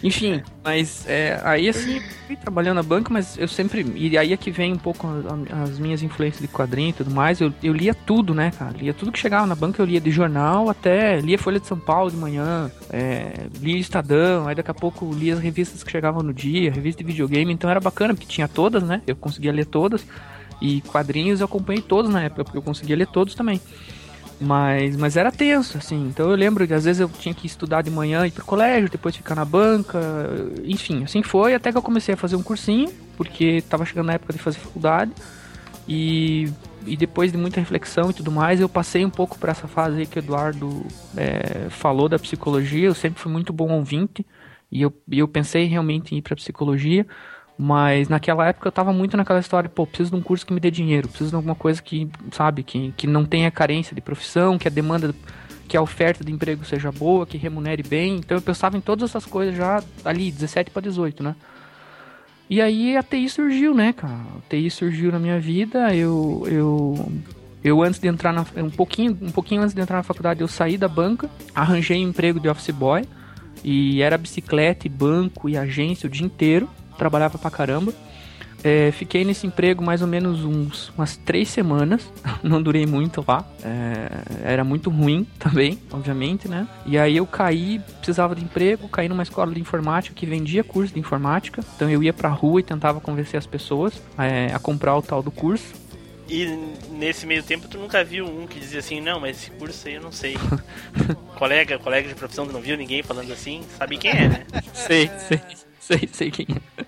Speaker 6: Enfim, mas é, aí assim, fui trabalhando na banca, mas eu sempre. E aí é que vem um pouco a- as minhas influências de quadrinho e tudo mais. Eu, eu lia tudo, né, cara? Lia tudo que chegava na banca, eu lia de jornal até. Lia Folha de São Paulo de manhã, é, lia Estadão, aí daqui a pouco lia as revistas que chegavam no dia, revista de videogame, então era bacana, porque tinha todas, né? Eu conseguia ler todas. E quadrinhos eu acompanhei todos na época, porque eu conseguia ler todos também. Mas, mas era tenso, assim. Então eu lembro que às vezes eu tinha que estudar de manhã, ir pro colégio, depois ficar na banca. Enfim, assim foi. Até que eu comecei a fazer um cursinho, porque tava chegando na época de fazer faculdade. E, e depois de muita reflexão e tudo mais, eu passei um pouco por essa fase aí que o Eduardo é, falou da psicologia. Eu sempre fui muito bom ouvinte. E eu, eu pensei realmente em ir pra psicologia. Mas naquela época eu tava muito naquela história, pô, preciso de um curso que me dê dinheiro, preciso de alguma coisa que, sabe, que, que não tenha carência de profissão, que a demanda, que a oferta de emprego seja boa, que remunere bem. Então eu pensava em todas essas coisas já ali, 17 para 18, né? E aí a TI surgiu, né, cara? A TI surgiu na minha vida, eu eu eu antes de entrar na um pouquinho, um pouquinho antes de entrar na faculdade, eu saí da banca, arranjei um emprego de office boy e era bicicleta, e banco e agência o dia inteiro, trabalhava pra caramba. É, fiquei nesse emprego mais ou menos uns, umas três semanas, não durei muito lá, é, era muito ruim também, obviamente, né? E aí eu caí, precisava de emprego, caí numa escola de informática que vendia curso de informática, então eu ia pra rua e tentava convencer as pessoas é, a comprar o tal do curso.
Speaker 3: E nesse meio tempo tu nunca viu um que dizia assim, não, mas esse curso aí eu não sei. colega, colega de profissão, tu não viu ninguém falando assim, sabe quem é, né?
Speaker 6: sei, sei, sei, sei quem é.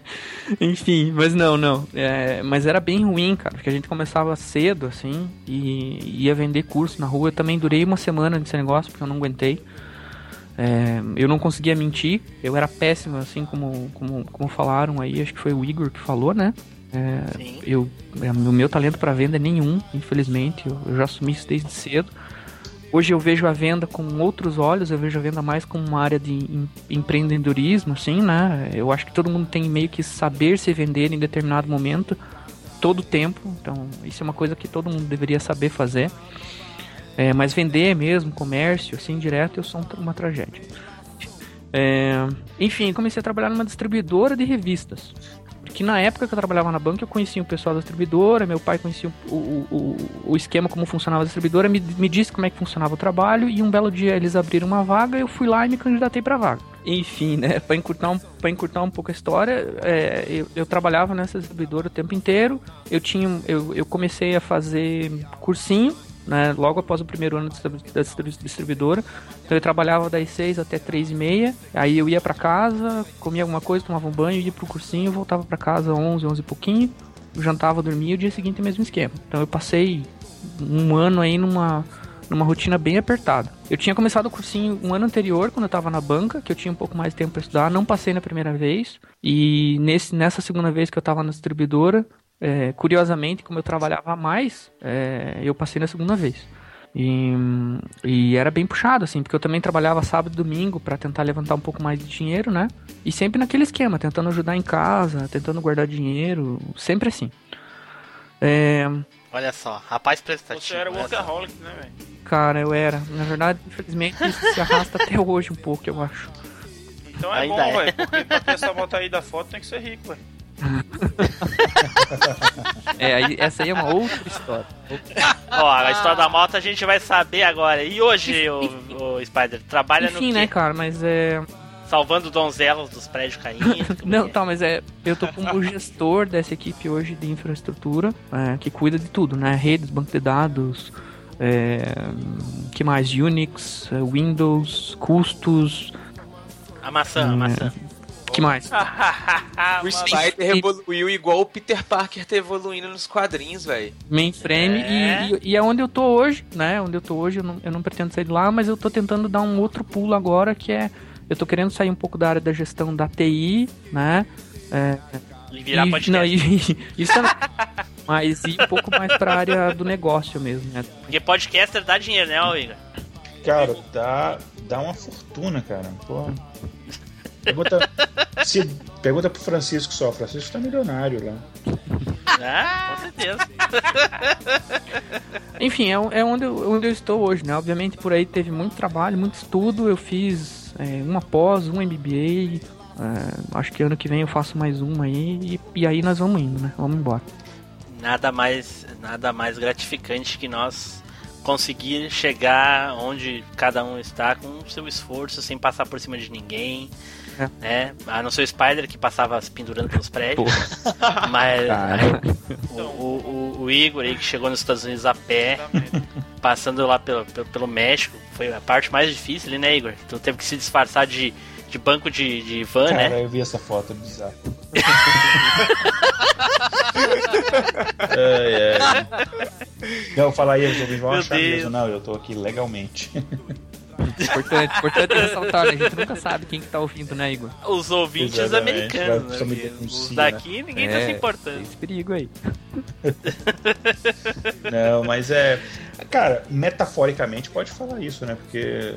Speaker 6: Enfim, mas não, não. É, mas era bem ruim, cara, porque a gente começava cedo, assim, e ia vender curso na rua. Eu também durei uma semana nesse negócio, porque eu não aguentei. É, eu não conseguia mentir, eu era péssimo, assim como, como, como falaram aí, acho que foi o Igor que falou, né? É, eu, é, o meu talento para venda é nenhum, infelizmente, eu, eu já assumi isso desde cedo. Hoje eu vejo a venda com outros olhos, eu vejo a venda mais como uma área de em- empreendedorismo, assim, né? Eu acho que todo mundo tem meio que saber se vender em determinado momento, todo tempo, então isso é uma coisa que todo mundo deveria saber fazer. É, mas vender mesmo, comércio, assim, direto, eu sou um- uma tragédia. É, enfim, comecei a trabalhar numa distribuidora de revistas. Porque na época que eu trabalhava na banca, eu conhecia o pessoal da distribuidora, meu pai conhecia o, o, o, esquema, como funcionava a distribuidora, me, me disse como é que funcionava o trabalho, e um belo dia eles abriram uma vaga, eu fui lá e me candidatei pra vaga. Enfim, né, pra encurtar um, encurtar um pouco a história, é, eu, eu trabalhava nessa distribuidora o tempo inteiro, eu tinha, eu, eu comecei a fazer cursinho, né, logo após o primeiro ano da distribu- distribuidora. Então eu trabalhava das 6 até 3 e meia, aí eu ia pra casa, comia alguma coisa, tomava um banho, ia pro cursinho, voltava pra casa 11, 11 e pouquinho, jantava, dormia o dia seguinte mesmo esquema. Então eu passei um ano aí numa numa rotina bem apertada. Eu tinha começado o cursinho um ano anterior, quando eu tava na banca, que eu tinha um pouco mais de tempo para estudar, não passei na primeira vez, e nesse, nessa segunda vez que eu tava na distribuidora, é, curiosamente, como eu trabalhava mais, é, eu passei na segunda vez. E, e era bem puxado, assim, porque eu também trabalhava sábado e domingo para tentar levantar um pouco mais de dinheiro, né? E sempre naquele esquema, tentando ajudar em casa, tentando guardar dinheiro, sempre assim. É,
Speaker 3: Olha só, rapaz prestativo.
Speaker 4: Você era workaholic, né, velho?
Speaker 6: cara, eu era. Na verdade, infelizmente, isso se arrasta até hoje um pouco, eu acho.
Speaker 4: Então é
Speaker 3: Ainda
Speaker 4: bom,
Speaker 3: é.
Speaker 4: velho. Porque pra ter essa moto aí da foto tem que ser rico, velho.
Speaker 6: É, aí, essa aí é uma outra história.
Speaker 3: Ó, a história da moto a gente vai saber agora. E hoje, o, o Spider, trabalha no
Speaker 6: Enfim,
Speaker 3: quê?
Speaker 6: né, cara, mas é.
Speaker 3: Salvando donzelas dos prédios caindo.
Speaker 6: Não, tá, mas é. Eu tô como gestor dessa equipe hoje de infraestrutura, é, que cuida de tudo, né? Redes, banco de dados, é, que mais? Unix, é, Windows, custos.
Speaker 3: A maçã, a maçã.
Speaker 6: Que mais?
Speaker 7: O Spider evoluiu igual o Peter Parker tá evoluindo nos quadrinhos, velho.
Speaker 6: Mainframe
Speaker 3: É.
Speaker 6: e, e, e é onde eu tô hoje, né? Onde eu tô hoje, eu não, eu não pretendo sair de lá, mas eu tô tentando dar um outro pulo agora, que é. Eu tô querendo sair um pouco da área da gestão da TI, né? É,
Speaker 3: E virar
Speaker 6: e,
Speaker 3: podcast.
Speaker 6: não, e- isso também. Mas ir um pouco mais pra área do negócio mesmo, né?
Speaker 3: Porque podcaster dá dinheiro, né, Igor?
Speaker 8: Cara, dá, dá uma fortuna, cara. Porra. Pergunta, se, pergunta pro Francisco só. O Francisco tá milionário lá.
Speaker 3: Ah, com certeza.
Speaker 6: Enfim, é, é onde, eu, onde eu estou hoje, né? Obviamente por aí teve muito trabalho, muito estudo. Eu fiz é, uma pós, um MBA. é, acho que ano que vem eu faço mais um aí. E, e aí nós vamos indo, né? Vamos embora.
Speaker 3: Nada mais, nada mais gratificante que nós conseguir chegar onde cada um está com o seu esforço, sem passar por cima de ninguém.
Speaker 6: É.
Speaker 3: Né? A não ser o Spider que passava se pendurando pelos prédios. Mas
Speaker 6: Cara.
Speaker 3: o, o- o- Igor aí que chegou nos Estados Unidos a pé, passando lá pelo, pelo, pelo México, foi a parte mais difícil ali, né, Igor? Tu teve que se disfarçar de, de banco de, de van,
Speaker 8: Cara,
Speaker 3: né?
Speaker 8: eu vi essa foto, é bizarro. ai, ai. Não, fala aí,
Speaker 3: Meu
Speaker 8: achar
Speaker 3: Deus.
Speaker 8: mesmo. Não, eu tô aqui legalmente.
Speaker 6: Importante, importante ressaltar, né? A gente nunca sabe quem que tá ouvindo, né, Igor?
Speaker 3: Os ouvintes
Speaker 8: Exatamente,
Speaker 3: americanos,
Speaker 8: vai
Speaker 3: né? Os
Speaker 8: si,
Speaker 3: daqui ninguém tá
Speaker 6: É,
Speaker 3: se importando.
Speaker 6: Esse perigo aí.
Speaker 8: Não, mas é. Cara, metaforicamente pode falar isso, né? Porque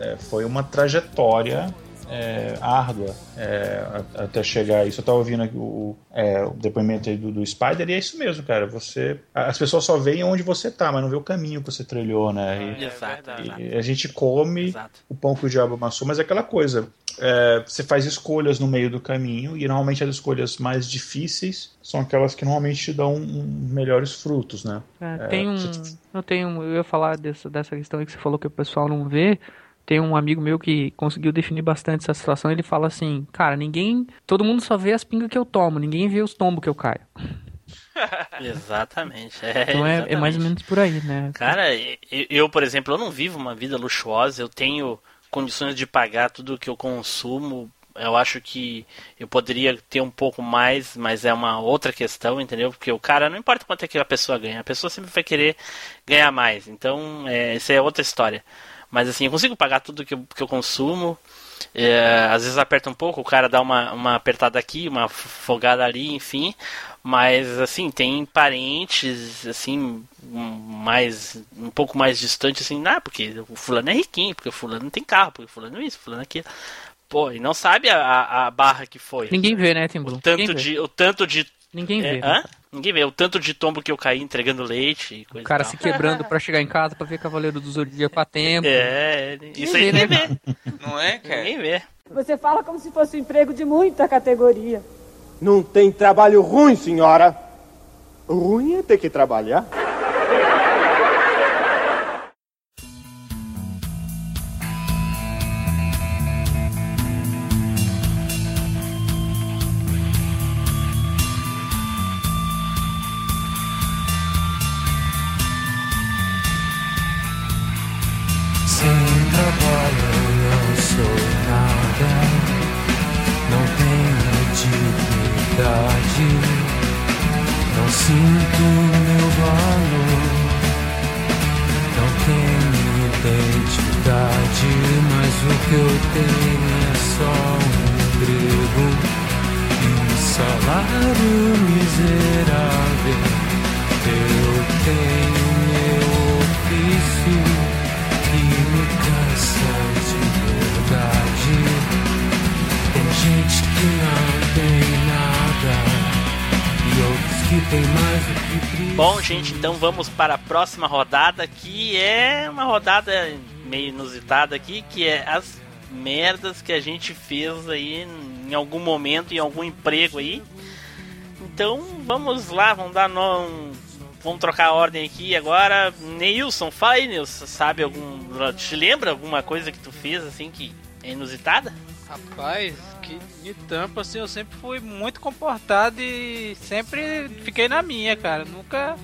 Speaker 8: é, foi uma trajetória é, árdua é, até chegar a isso. Eu tava ouvindo aqui o, é, o depoimento aí do, do Spider e é isso mesmo, cara. Você. As pessoas só veem onde você tá, mas não vê o caminho que você trilhou, né? E-
Speaker 3: Exato, exato.
Speaker 8: e a gente come
Speaker 3: Exato.
Speaker 8: o pão que o diabo amassou, mas é aquela coisa. é, você faz escolhas no meio do caminho e normalmente as escolhas mais difíceis são aquelas que normalmente te dão um, melhores frutos, né?
Speaker 6: É,
Speaker 8: É,
Speaker 6: tem um.
Speaker 8: você-
Speaker 6: Eu tenho. Eu ia falar dessa, dessa questão aí que você falou que o pessoal não vê. Tem um amigo meu que conseguiu definir bastante essa situação. Ele fala assim, cara, ninguém. Todo mundo só vê as pingas que eu tomo, ninguém vê os tombos que eu caio.
Speaker 3: Exatamente. É,
Speaker 6: Então é, é mais ou
Speaker 3: exatamente.
Speaker 6: menos por aí, né?
Speaker 3: Cara, eu, eu, por exemplo, eu não vivo uma vida luxuosa, eu tenho condições de pagar tudo que eu consumo. Eu acho que eu poderia ter um pouco mais, mas é uma outra questão, entendeu? Porque o cara, não importa quanto é que a pessoa ganha, a pessoa sempre vai querer ganhar mais. Então, é, essa é outra história. Mas assim, eu consigo pagar tudo que eu, que eu consumo. É, às vezes aperta um pouco, o cara dá uma, uma apertada aqui, uma folgada ali, enfim. Mas assim, tem parentes assim mais um pouco mais distante assim, ah, porque o fulano é riquinho, porque o fulano não tem carro, porque o fulano é isso, fulano é aquilo. Pô, e não sabe a, a- barra que foi.
Speaker 6: Ninguém vê, né, Tim Blue?
Speaker 3: O tanto de o tanto de
Speaker 6: Ninguém
Speaker 3: é,
Speaker 6: vê.
Speaker 3: hã?
Speaker 6: né?
Speaker 3: Ninguém vê o tanto de tombo que eu caí entregando leite e coisa
Speaker 6: O cara
Speaker 3: e tal.
Speaker 6: se quebrando pra chegar em casa pra ver Cavaleiro do Zodíaco a tempo.
Speaker 3: É, isso aí ninguém
Speaker 6: né?
Speaker 3: vê.
Speaker 7: Não é, cara?
Speaker 3: Ninguém vê.
Speaker 10: Você fala como se fosse um emprego de muita categoria.
Speaker 11: Não tem trabalho ruim, senhora. Ruim é ter que trabalhar.
Speaker 3: Vamos para a próxima rodada, que é uma rodada meio inusitada aqui, que é as merdas que a gente fez aí em algum momento, em algum emprego aí. Então vamos lá, vamos dar no... Vamos trocar a ordem aqui agora. Neilson, fala aí. Sabe algum. Te lembra alguma coisa que tu fez assim que é inusitada?
Speaker 5: Rapaz, que de tampa, assim, eu sempre fui muito comportado e sempre fiquei na minha, cara. Nunca.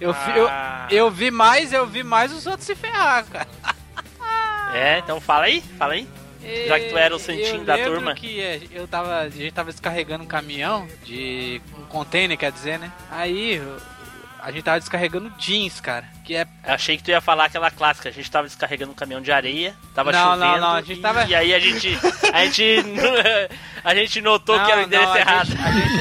Speaker 5: Eu, fi- eu,
Speaker 3: Ah.
Speaker 5: eu vi mais, eu vi mais os outros se ferrar, cara.
Speaker 3: É, então fala aí, fala aí. Já que tu era o santinho
Speaker 5: eu
Speaker 3: da turma.
Speaker 5: que eu tava, a gente tava descarregando um caminhão de um container, quer dizer, né? Aí a gente tava descarregando jeans, cara, que é
Speaker 3: Achei que tu ia falar aquela clássica, a gente tava descarregando um caminhão de areia, tava
Speaker 5: Não,
Speaker 3: chovendo.
Speaker 5: não, não, a gente
Speaker 3: e,
Speaker 5: tava-
Speaker 3: e aí a gente. A gente. a gente notou
Speaker 5: Não,
Speaker 3: que era o endereço
Speaker 5: não,
Speaker 3: errado.
Speaker 5: a gente-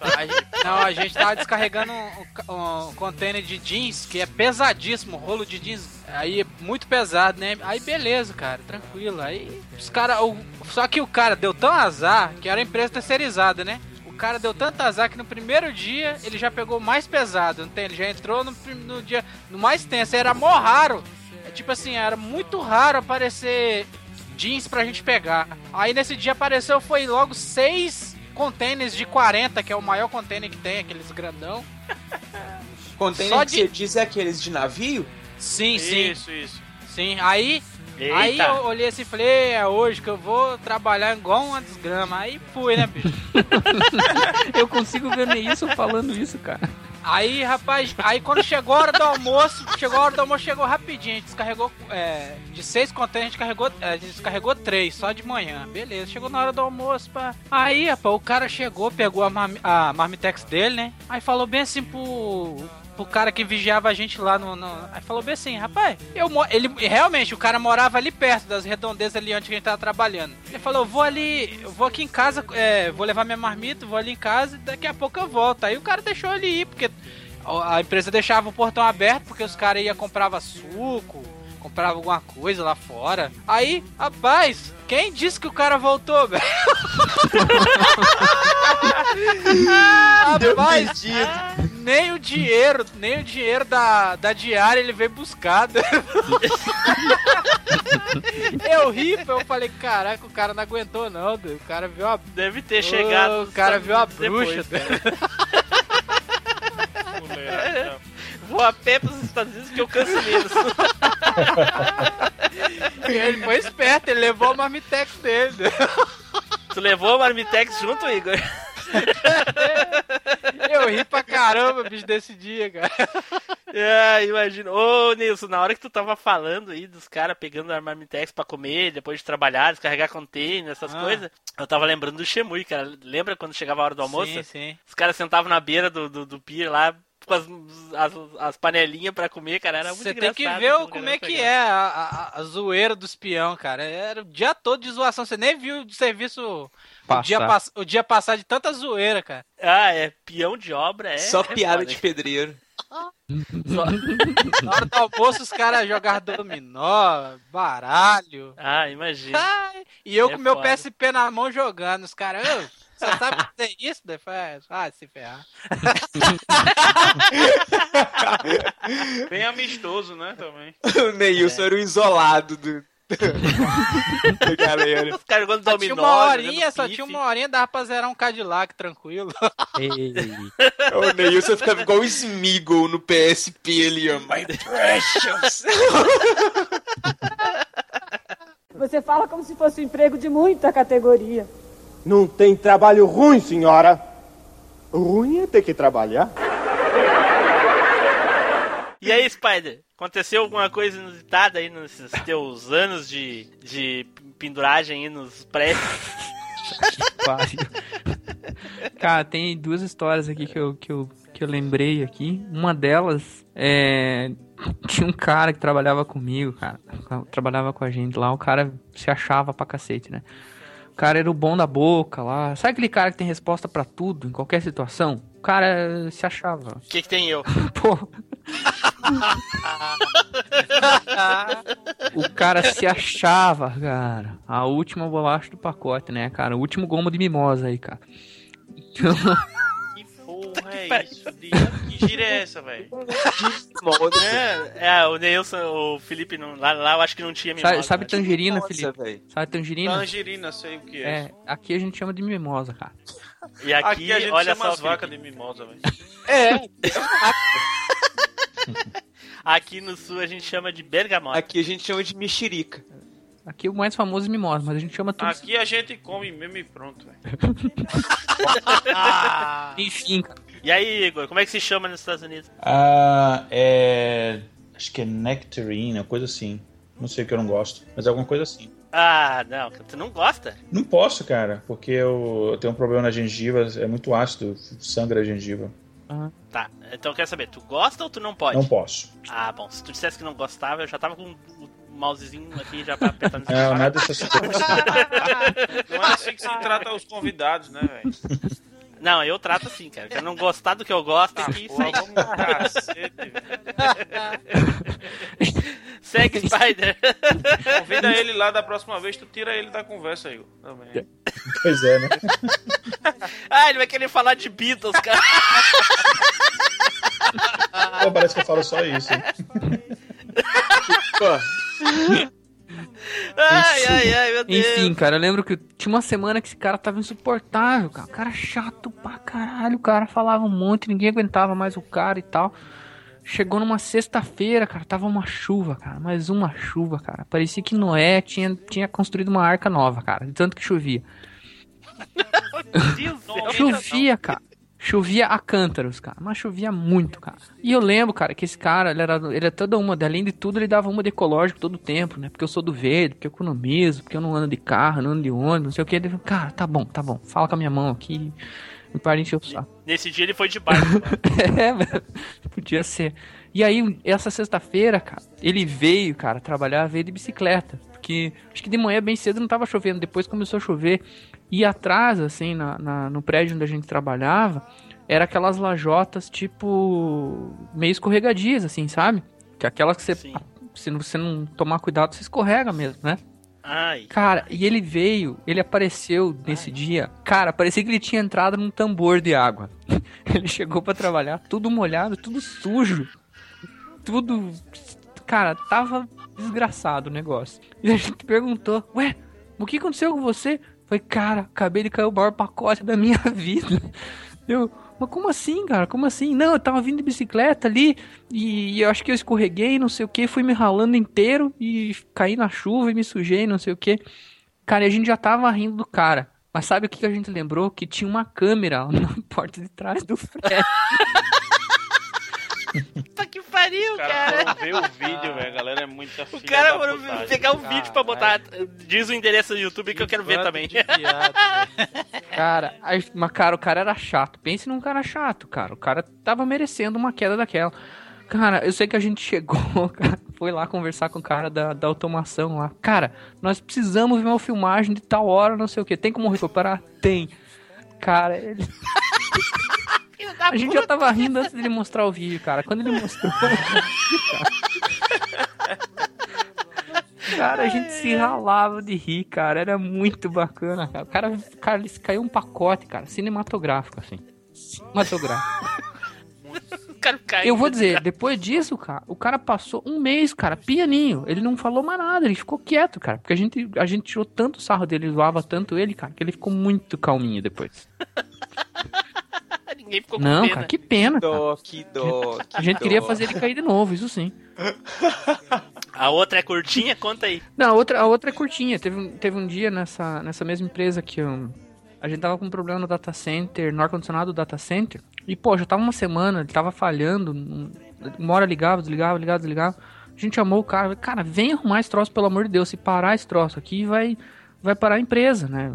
Speaker 5: a gente- não, a gente tava descarregando um, ca- um container de jeans que é pesadíssimo, rolo de jeans. Aí é muito pesado, né? Aí beleza, cara, tranquilo. Aí os caras. Só que o cara deu tão azar que era empresa terceirizada, né? O cara deu tanto azar que no primeiro dia ele já pegou o mais pesado, não tem? Ele já entrou no, no dia no mais tenso, era mó raro. É tipo assim, era muito raro aparecer jeans pra gente pegar. Aí nesse dia apareceu, foi logo seis containers de 40, que é o maior container que tem, aqueles grandão.
Speaker 7: Container
Speaker 5: Só
Speaker 7: que
Speaker 5: de-
Speaker 7: você diz é aqueles de navio?
Speaker 5: Sim, sim.
Speaker 4: Isso, isso.
Speaker 5: Sim, aí.
Speaker 7: Eita.
Speaker 5: Aí eu olhei assim e falei, é hoje que eu vou trabalhar igual uma desgrama. Aí fui, né, bicho?
Speaker 6: Eu consigo ver isso falando isso, cara.
Speaker 5: Aí, rapaz, aí quando chegou a hora do almoço, chegou a hora do almoço, chegou rapidinho. A gente descarregou, é, de seis containers, a gente carregou, é, descarregou três, só de manhã. Beleza, chegou na hora do almoço, pá. Aí, rapaz, o cara chegou, pegou a, marmi- a marmitex dele, né? Aí falou bem assim pro, pro cara que vigiava a gente lá no... no- aí falou bem assim, rapaz, eu ele realmente, o cara morava ali perto das redondezas ali onde a gente tava trabalhando. Ele falou, vou ali, eu vou aqui em casa, é, vou levar minha marmita, vou ali em casa e daqui a pouco eu volto. Aí o cara deixou ele ir, porque a empresa deixava o portão aberto porque os caras iam comprava suco, comprava alguma coisa lá fora. Aí, rapaz, quem disse que o cara voltou, velho? rapaz, nem o dinheiro, nem o dinheiro da, da diária ele veio buscar. eu ri, eu falei, caraca, o cara não aguentou não, o cara viu a...
Speaker 3: Deve ter chegado
Speaker 5: O cara viu a
Speaker 3: Unidos
Speaker 5: bruxa.
Speaker 3: depois, Vou a pé pros Estados Unidos que eu canso menos.
Speaker 5: ele foi esperto, ele levou o marmitex dele.
Speaker 3: tu levou o Marmitex junto, Igor?
Speaker 5: Eu ri pra caramba, bicho, desse dia, cara.
Speaker 3: É, imagina. Ô, Nilson, na hora que tu tava falando aí dos caras pegando a Marmitex pra comer, depois de trabalhar, descarregar container, essas
Speaker 5: Ah.
Speaker 3: coisas, eu tava lembrando do Shemui, cara. Lembra quando chegava a hora do almoço?
Speaker 5: Sim, sim.
Speaker 3: Os caras sentavam na beira do, do, do pier lá com as, as, as panelinhas pra comer, cara. Era muito
Speaker 5: Você tem que ver como é que é a, a- a zoeira dos peão, cara. Era o dia todo de zoação. Você nem viu de serviço o dia,
Speaker 3: Passar.
Speaker 5: pass- o dia passar de tanta zoeira, cara.
Speaker 3: Ah, é peão de obra, é.
Speaker 7: Só
Speaker 3: é
Speaker 7: piada
Speaker 3: foda.
Speaker 7: de pedreiro.
Speaker 5: Na hora do almoço, os caras jogaram dominó, baralho.
Speaker 3: Ah, imagina.
Speaker 5: Ai, e eu
Speaker 3: É
Speaker 5: com meu
Speaker 3: foda.
Speaker 5: PSP na mão jogando. Os caras, "Ô, você sabe fazer isso? Daí eu falei, Ah, se ferrar.
Speaker 4: Bem amistoso, né, também.
Speaker 7: o Neilson era o isolado do... galera.
Speaker 3: Os caras jogando dominó.
Speaker 5: tinha uma horinha, só
Speaker 3: pife.
Speaker 5: tinha uma horinha, dava pra zerar um Cadillac tranquilo.
Speaker 7: O Neilson ficava igual o Smeagol no PSP ali, ó. My precious.
Speaker 10: Você fala como se fosse um emprego de muita categoria.
Speaker 11: Não tem trabalho ruim, senhora. Ruim é ter que trabalhar.
Speaker 3: E aí, Spider? Aconteceu alguma coisa inusitada aí nesses teus anos de, de penduragem aí nos prédios?
Speaker 6: Cara, tem duas histórias aqui que eu, que eu, que eu lembrei aqui. Uma delas é. Tinha um cara que trabalhava comigo, cara. Trabalhava com a gente lá. O cara se achava pra cacete, né? O cara era o bom da boca lá. Sabe aquele cara que tem resposta pra tudo, em qualquer situação? O cara se achava.
Speaker 3: O que, que tem eu?
Speaker 6: Pô. O cara se achava, cara. A última bolacha do pacote, né, cara? O último gomo de mimosa aí, cara. Então,
Speaker 4: Porra, é isso? De- Que gira é essa, velho?
Speaker 3: É, é, o Neilson, o Felipe, não, lá, lá eu acho que não tinha mimosa.
Speaker 6: sabe, sabe
Speaker 3: né?
Speaker 6: tangerina,
Speaker 7: Nossa,
Speaker 6: Felipe?
Speaker 7: velho.
Speaker 6: Sabe tangerina?
Speaker 4: Tangerina, sei o que é.
Speaker 6: É, aqui a gente chama de mimosa, cara.
Speaker 3: E aqui,
Speaker 4: Aqui a gente
Speaker 3: olha
Speaker 4: chama
Speaker 3: só,
Speaker 4: as vacas de mimosa, velho.
Speaker 7: É,
Speaker 3: aqui no sul a gente chama de bergamota.
Speaker 7: aqui a gente chama de mexerica.
Speaker 6: Aqui o mais famoso é mimosa, mas a gente chama tudo
Speaker 4: Aqui a gente come mesmo e pronto, velho.
Speaker 6: Enfim.
Speaker 3: E aí, Igor, como é que se chama nos Estados Unidos?
Speaker 8: Ah, é. Acho que é nectarine, coisa assim. Não sei o que eu não gosto, mas é alguma coisa assim.
Speaker 3: Ah, não, tu não gosta?
Speaker 8: Não posso, cara, porque eu, eu tenho um problema na gengiva, é muito ácido, sangra a gengiva.
Speaker 3: Tá, então eu quero saber, tu gosta ou tu não pode?
Speaker 8: Não posso.
Speaker 3: Ah, bom, se tu dissesse que não gostava, eu já tava com o mousezinho aqui já pra apertar nesse
Speaker 8: Não,
Speaker 3: botão.
Speaker 8: nada dessas coisas.
Speaker 4: Não é assim que se trata os convidados, né, velho?
Speaker 3: Não, eu trato assim, cara. Quero não gostar do que eu gosto, tem que
Speaker 4: Porra,
Speaker 3: sair.
Speaker 4: vamos cacete.
Speaker 3: Segue Spider.
Speaker 4: Convida ele lá da próxima vez, tu tira ele da conversa aí, também.
Speaker 8: Pois é, né?
Speaker 3: ah, ele vai querer falar de Beatles, cara.
Speaker 8: Pô, parece que eu falo só isso.
Speaker 3: Ai, ai, ai, meu Deus.
Speaker 6: Enfim, cara, eu lembro que tinha uma semana que esse cara tava insuportável, cara. O cara chato pra caralho. O cara falava um monte, ninguém aguentava mais o cara e tal. Chegou numa sexta-feira, cara, tava uma chuva, cara. Mais uma chuva, cara. Parecia que Noé tinha, tinha construído uma arca nova, cara. De tanto que chovia. Chovia, cara. Chovia a cântaros, cara. Mas chovia muito, cara. E eu lembro, cara, que esse cara, ele era, ele era toda uma. Além de tudo, ele dava uma de ecológico todo o tempo, né? Porque eu sou do verde, porque eu economizo, porque eu não ando de carro, não ando de ônibus, não sei o que. Ele cara, tá bom, tá bom. Fala com a minha mão aqui. Me para de encher o saco.
Speaker 3: Nesse dia ele foi de barco.
Speaker 6: é, velho. Podia ser. E aí, essa sexta-feira, cara, ele veio, cara, trabalhar, veio de bicicleta. Porque acho que de manhã bem cedo não tava chovendo, depois começou a chover. E atrás, assim, na, na- no prédio onde a gente trabalhava, era aquelas lajotas, tipo, meio escorregadias, assim, sabe? Que aquelas que você, se você não tomar cuidado, você escorrega mesmo, né?
Speaker 3: Ai.
Speaker 6: Cara, e ele veio, ele apareceu nesse dia. Cara, parecia que ele tinha entrado num tambor de água. Ele chegou pra trabalhar, tudo molhado, tudo sujo. Tudo. Cara, tava desgraçado o negócio. E a gente perguntou: Ué, o que aconteceu com você? Foi, cara, acabei de cair o maior pacote da minha vida. Eu. Mas como assim, cara? Como assim? Não, eu tava vindo de bicicleta ali e, eu acho que eu escorreguei, não sei o que, fui me ralando inteiro e caí na chuva e me sujei, não sei o que. Cara, e a gente já tava rindo do cara. Mas sabe o que que a gente lembrou? Que tinha uma câmera na porta de trás do Fred.
Speaker 3: Puta que pariu, cara.
Speaker 4: foram ver o vídeo, velho. A galera é muito
Speaker 3: O cara foi pegar um vídeo pra botar. Diz o endereço do YouTube que eu quero ver também.
Speaker 6: Cara, mas cara, o cara era chato. Pense num cara chato, cara. O cara tava merecendo uma queda daquela. Cara, eu sei que a gente chegou, cara, foi lá conversar com o cara da, da automação lá. Cara, nós precisamos ver uma filmagem de tal hora, não sei o que. Tem como recuperar? Tem. Cara, ele. A gente já tava rindo antes dele mostrar o vídeo, cara. Quando ele mostrou. cara, a gente se ralava de rir, cara. Era muito bacana, cara. O cara, cara ele caiu um pacote, cara, cinematográfico, assim. Cinematográfico. Eu vou dizer, depois disso, cara, o cara passou um mês, cara, pianinho. Ele não falou mais nada, ele ficou quieto, cara. Porque a gente, a gente tirou tanto sarro dele, zoava tanto ele, cara, que ele ficou muito calminho depois.
Speaker 3: Ninguém ficou com
Speaker 6: Não,
Speaker 3: pena.
Speaker 6: cara, que pena. cara.
Speaker 7: Dó, que dó.
Speaker 6: A gente queria fazer ele cair de novo, isso sim.
Speaker 3: A outra é curtinha? Conta aí.
Speaker 6: Não, a outra, a outra é curtinha. Teve, um- teve um dia nessa, nessa mesma empresa que eu, a gente tava com um problema no data center, no ar-condicionado do data center. E, pô, já tava uma semana, ele tava falhando. um- Uma hora ligava, desligava, ligava, desligava. A gente chamou o cara, cara, vem arrumar esse troço, pelo amor de Deus. Se parar esse troço aqui, vai, vai parar a empresa, né?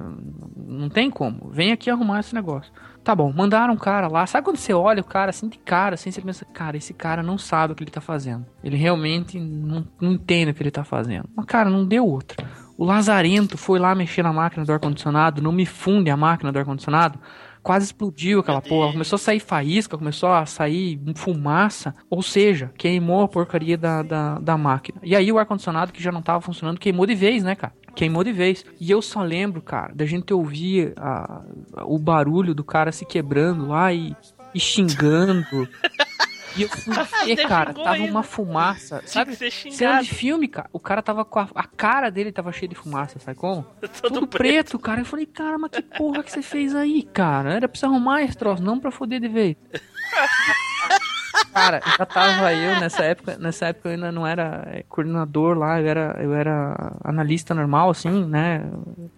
Speaker 6: Não tem como. Vem aqui arrumar esse negócio. Tá bom, mandaram um cara lá. Sabe quando você olha o cara assim de cara, assim, você pensa, cara, esse cara não sabe o que ele tá fazendo. Ele realmente não, não entende o que ele tá fazendo. Mas, cara, não deu outra. O Lazarento foi lá mexer na máquina do ar-condicionado, não me funde a máquina do ar-condicionado. Quase explodiu aquela porra. Começou a sair faísca, começou a sair fumaça. Ou seja, queimou a porcaria da, da, da máquina. E aí o ar-condicionado, que já não tava funcionando, queimou de vez, né, cara? Queimou de vez. E eu só lembro, cara, da gente ouvir a- o barulho do cara se quebrando lá e, e xingando. E eu fui ver, cara, tava
Speaker 3: ainda.
Speaker 6: uma fumaça. Sabe? Cena de filme, cara. O cara tava com a, a cara dele tava cheia de fumaça, sabe como?
Speaker 3: Todo
Speaker 6: Tudo preto. cara. Eu falei, cara, mas que porra que você fez aí, cara? Era pra você arrumar esse troço, não pra foder de vez. Cara, já tava eu nessa época, nessa época eu ainda não era é, coordenador lá, eu era, eu era analista normal, assim, né?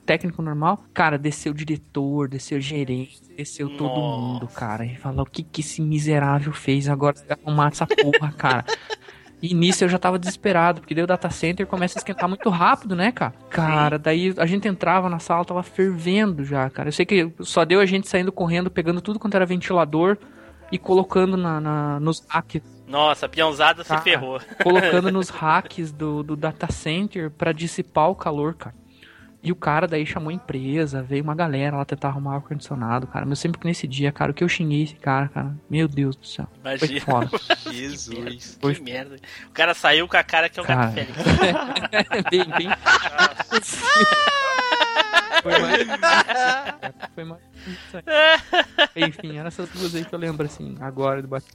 Speaker 6: Técnico normal. Cara, desceu diretor, desceu gerente, desceu todo mundo, cara. E falou, o que que esse miserável fez agora pra arrumar essa porra, cara? E nisso eu já tava desesperado, porque daí o data center começa a esquentar muito rápido, né, cara? Cara, daí a gente entrava na sala, tava fervendo já, cara. Eu sei que só deu a gente saindo correndo, pegando tudo quanto era ventilador e colocando na, na- nos hacks.
Speaker 3: Nossa, a peãozada se
Speaker 6: Cara,
Speaker 3: ferrou.
Speaker 6: Colocando nos hacks do, do data center pra dissipar o calor, cara. E o cara daí chamou a empresa, veio uma galera lá tentar arrumar o ar-condicionado, cara. Mas sempre que nesse dia, cara, o que eu xinguei esse cara, cara, meu Deus do céu. Foi
Speaker 3: Imagina.
Speaker 6: foda.
Speaker 7: Jesus.
Speaker 6: Foi-
Speaker 3: Que merda. O cara saiu com a cara que é o
Speaker 6: Cara.
Speaker 3: gato Félix.
Speaker 6: bem, bem. Foi mais. Foi mais. Enfim, eram essas duas aí que eu lembro, assim, agora do bate.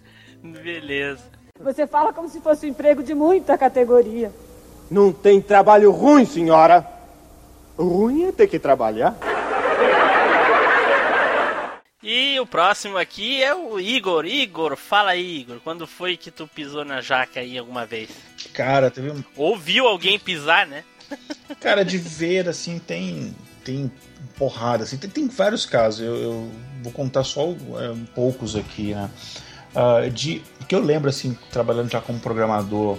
Speaker 3: Beleza.
Speaker 10: Você fala como se fosse um emprego de muita categoria.
Speaker 11: Não tem trabalho ruim, senhora. Ruim é ter que trabalhar.
Speaker 3: E o próximo aqui é o Igor. Igor, fala aí, Igor. Quando foi que tu pisou na jaca aí alguma vez?
Speaker 8: Cara, teve um.
Speaker 3: Ou viu alguém pisar, né?
Speaker 8: Cara, de ver, assim, tem. Tem porrada, assim, tem, tem vários casos. Eu, eu vou contar só é, poucos aqui, né? Ah, de, que eu lembro, assim, trabalhando já como programador,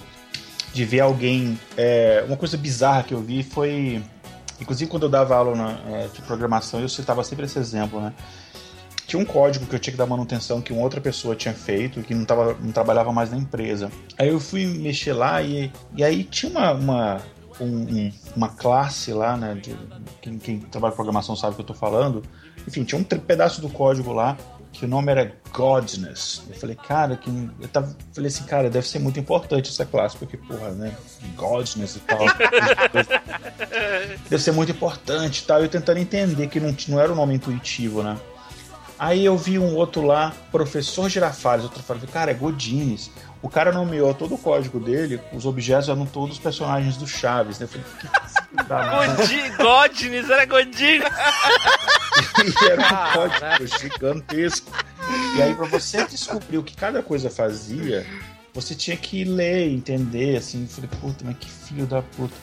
Speaker 8: de ver alguém. é, uma coisa bizarra que eu vi foi. Inclusive, quando eu dava aula na, é, de programação, eu citava sempre esse exemplo, né? Tinha um código que eu tinha que dar manutenção que uma outra pessoa tinha feito, que não, tava, não trabalhava mais na empresa. Aí eu fui mexer lá e, e aí tinha uma, uma, um- um- uma classe lá, né? De, quem, quem trabalha com programação sabe o que eu tô falando. Enfim, tinha um pedaço do código lá que o nome era Godness. Eu falei, cara, que eu tava, falei assim, cara, deve ser muito importante essa classe, porque, porra, né? Godness e tal. deve ser muito importante e tal. Eu tentando entender que não, não era um nome intuitivo, né? Aí eu vi um outro lá, Professor Girafales. Outro falei, cara, é Godines. O cara nomeou todo o código dele, os objetos eram todos os personagens do Chaves, né? Eu falei, que
Speaker 3: Godines, era Godines.
Speaker 8: E era um código gigantesco. E aí, pra você descobrir o que cada coisa fazia, você tinha que ler, entender, assim. Eu falei, puta, mas que filho da puta.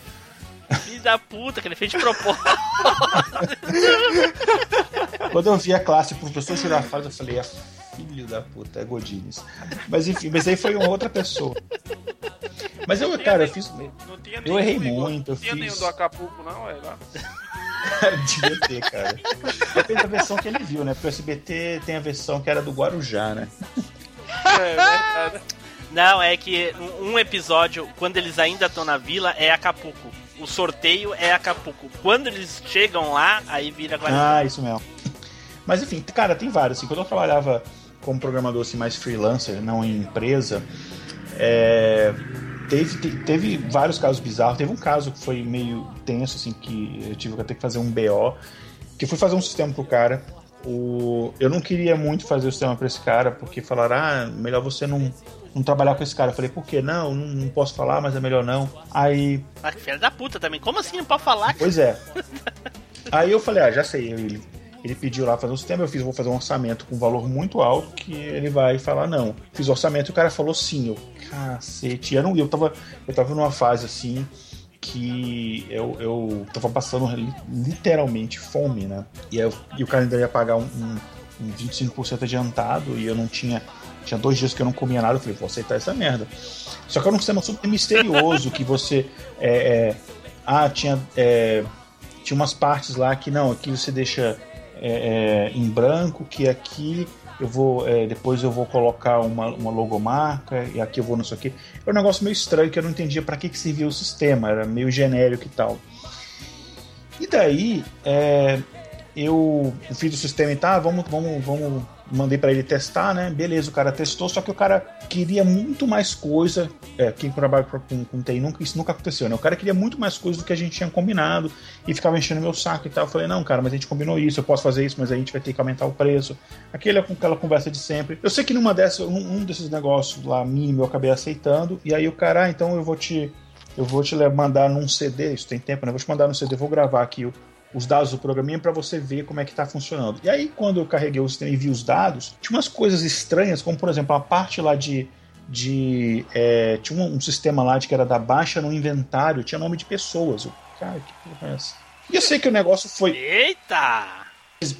Speaker 3: Filho da puta, que ele fez de propósito.
Speaker 8: Quando eu vi a classe Professor Girafales, eu falei, é filho da puta, é Godines. Mas enfim, mas aí foi uma outra pessoa. Mas eu, cara, eu fiz.
Speaker 4: Não tinha
Speaker 8: Eu errei muito, eu
Speaker 4: Não tinha nenhum do Acapulco, não, é lá.
Speaker 8: Devia ter, cara. Depende da versão que ele viu, né? Porque o SBT tem a versão que era do Guarujá, né?
Speaker 4: É verdade.
Speaker 3: Não, é que um um episódio, quando eles ainda estão na vila, é Acapulco. O sorteio é Acapulco. Quando eles chegam lá, aí vira Guarujá.
Speaker 8: Ah, isso mesmo. Mas enfim, cara, tem vários. Assim, quando eu trabalhava como programador assim, mais freelancer, não em empresa, é, teve, te- teve vários casos bizarros. Teve um caso que foi meio tenso, assim, que eu tive que ter que fazer um BO, que eu fui fazer um sistema pro cara. O, eu não queria muito fazer o sistema pra esse cara, porque falaram, ah, melhor você não, não trabalhar com esse cara. Eu falei, por quê? Não, não, não posso falar, mas é melhor não. Aí
Speaker 3: Ah, que filha da puta também. Como assim não pode falar?
Speaker 8: Pois é. Aí eu falei, ah, já sei. Ele, ele pediu lá fazer um sistema, eu fiz, vou fazer um orçamento com um valor muito alto, que ele vai falar não. Fiz o orçamento e o cara falou sim. Eu, cacete. Eu, não, eu, tava, eu tava numa fase assim que eu, eu tava passando li- literalmente fome, né? E, eu, e o cara ainda ia pagar um, um, um 25% adiantado e eu não tinha. Tinha dois dias que eu não comia nada, eu falei, vou aceitar essa merda. Só que era um sistema super misterioso que você. é, é, ah, tinha. é, tinha umas partes lá que não, aqui você deixa é, é, em branco, que aqui eu vou. é, depois eu vou colocar uma, uma logomarca, e aqui eu vou não sei o que. Era um negócio meio estranho que eu não entendia para que, que servia o sistema, era meio genérico e tal. E daí, é, eu fiz o sistema e tá, vamos, vamos, vamos. Mandei pra ele testar, né? Beleza, o cara testou, só que o cara queria muito mais coisa. É, quem trabalha com, com TI, nunca, isso nunca aconteceu, né? O cara queria muito mais coisa do que a gente tinha combinado e ficava enchendo meu saco e tal. Eu falei, não, cara, mas a gente combinou isso, eu posso fazer isso, mas a gente vai ter que aumentar o preço. Aquele, aquela conversa de sempre. Eu sei que numa dessas, um, um desses negócios lá mínimo eu acabei aceitando, e aí o cara, ah, então eu vou te. Eu vou te mandar num CD, isso tem tempo, né? Eu vou te mandar num CD, vou gravar aqui os dados do programinha para você ver como é que está funcionando. E aí, quando eu carreguei o sistema e vi os dados, tinha umas coisas estranhas, como por exemplo a parte lá de. de é, tinha um, um sistema lá de que era da baixa no inventário, tinha nome de pessoas. Eu, cara, que porra é essa? E eu sei que o negócio foi.
Speaker 3: Eita!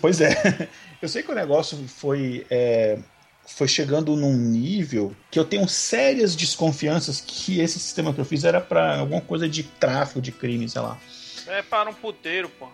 Speaker 8: Pois é. Eu sei que o negócio foi. é, foi chegando num nível que eu tenho sérias desconfianças que esse sistema que eu fiz era para alguma coisa de tráfico de crime, sei lá.
Speaker 4: É para um puteiro, pô.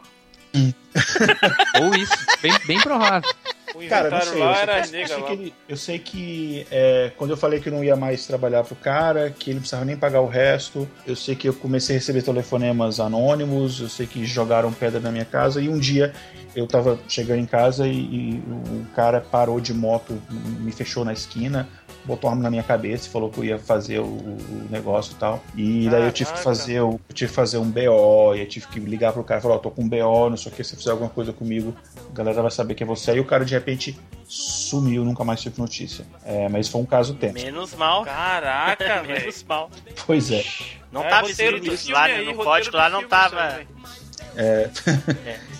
Speaker 6: Ou isso, bem, bem provável.
Speaker 4: O
Speaker 8: Cara, não sei. eu,
Speaker 4: era
Speaker 8: sei, eu sei ele- eu sei que é, quando eu falei que eu não ia mais trabalhar pro cara, que ele não precisava nem pagar o resto, eu sei que eu comecei a receber telefonemas anônimos, eu sei que jogaram pedra na minha casa, e um dia eu tava chegando em casa e, e o cara parou de moto, me fechou na esquina, botou uma arma na minha cabeça e falou que eu ia fazer o, o negócio e tal. E daí eu tive que fazer eu tive que fazer um BO, e eu tive que ligar pro cara e falar, ó, tô com um BO, não sei o que, se você fizer alguma coisa comigo, a galera vai saber que é você. Aí o cara de repente sumiu, nunca mais tive notícia. É, mas foi um caso tenso.
Speaker 3: Menos mal.
Speaker 4: Caraca.
Speaker 3: Menos mal.
Speaker 8: Pois é.
Speaker 3: Não
Speaker 4: É,
Speaker 3: tava escrito isso lá,
Speaker 4: aí,
Speaker 3: né? No
Speaker 4: roteiro
Speaker 3: código lá não tava.
Speaker 4: aí, velho.
Speaker 8: É.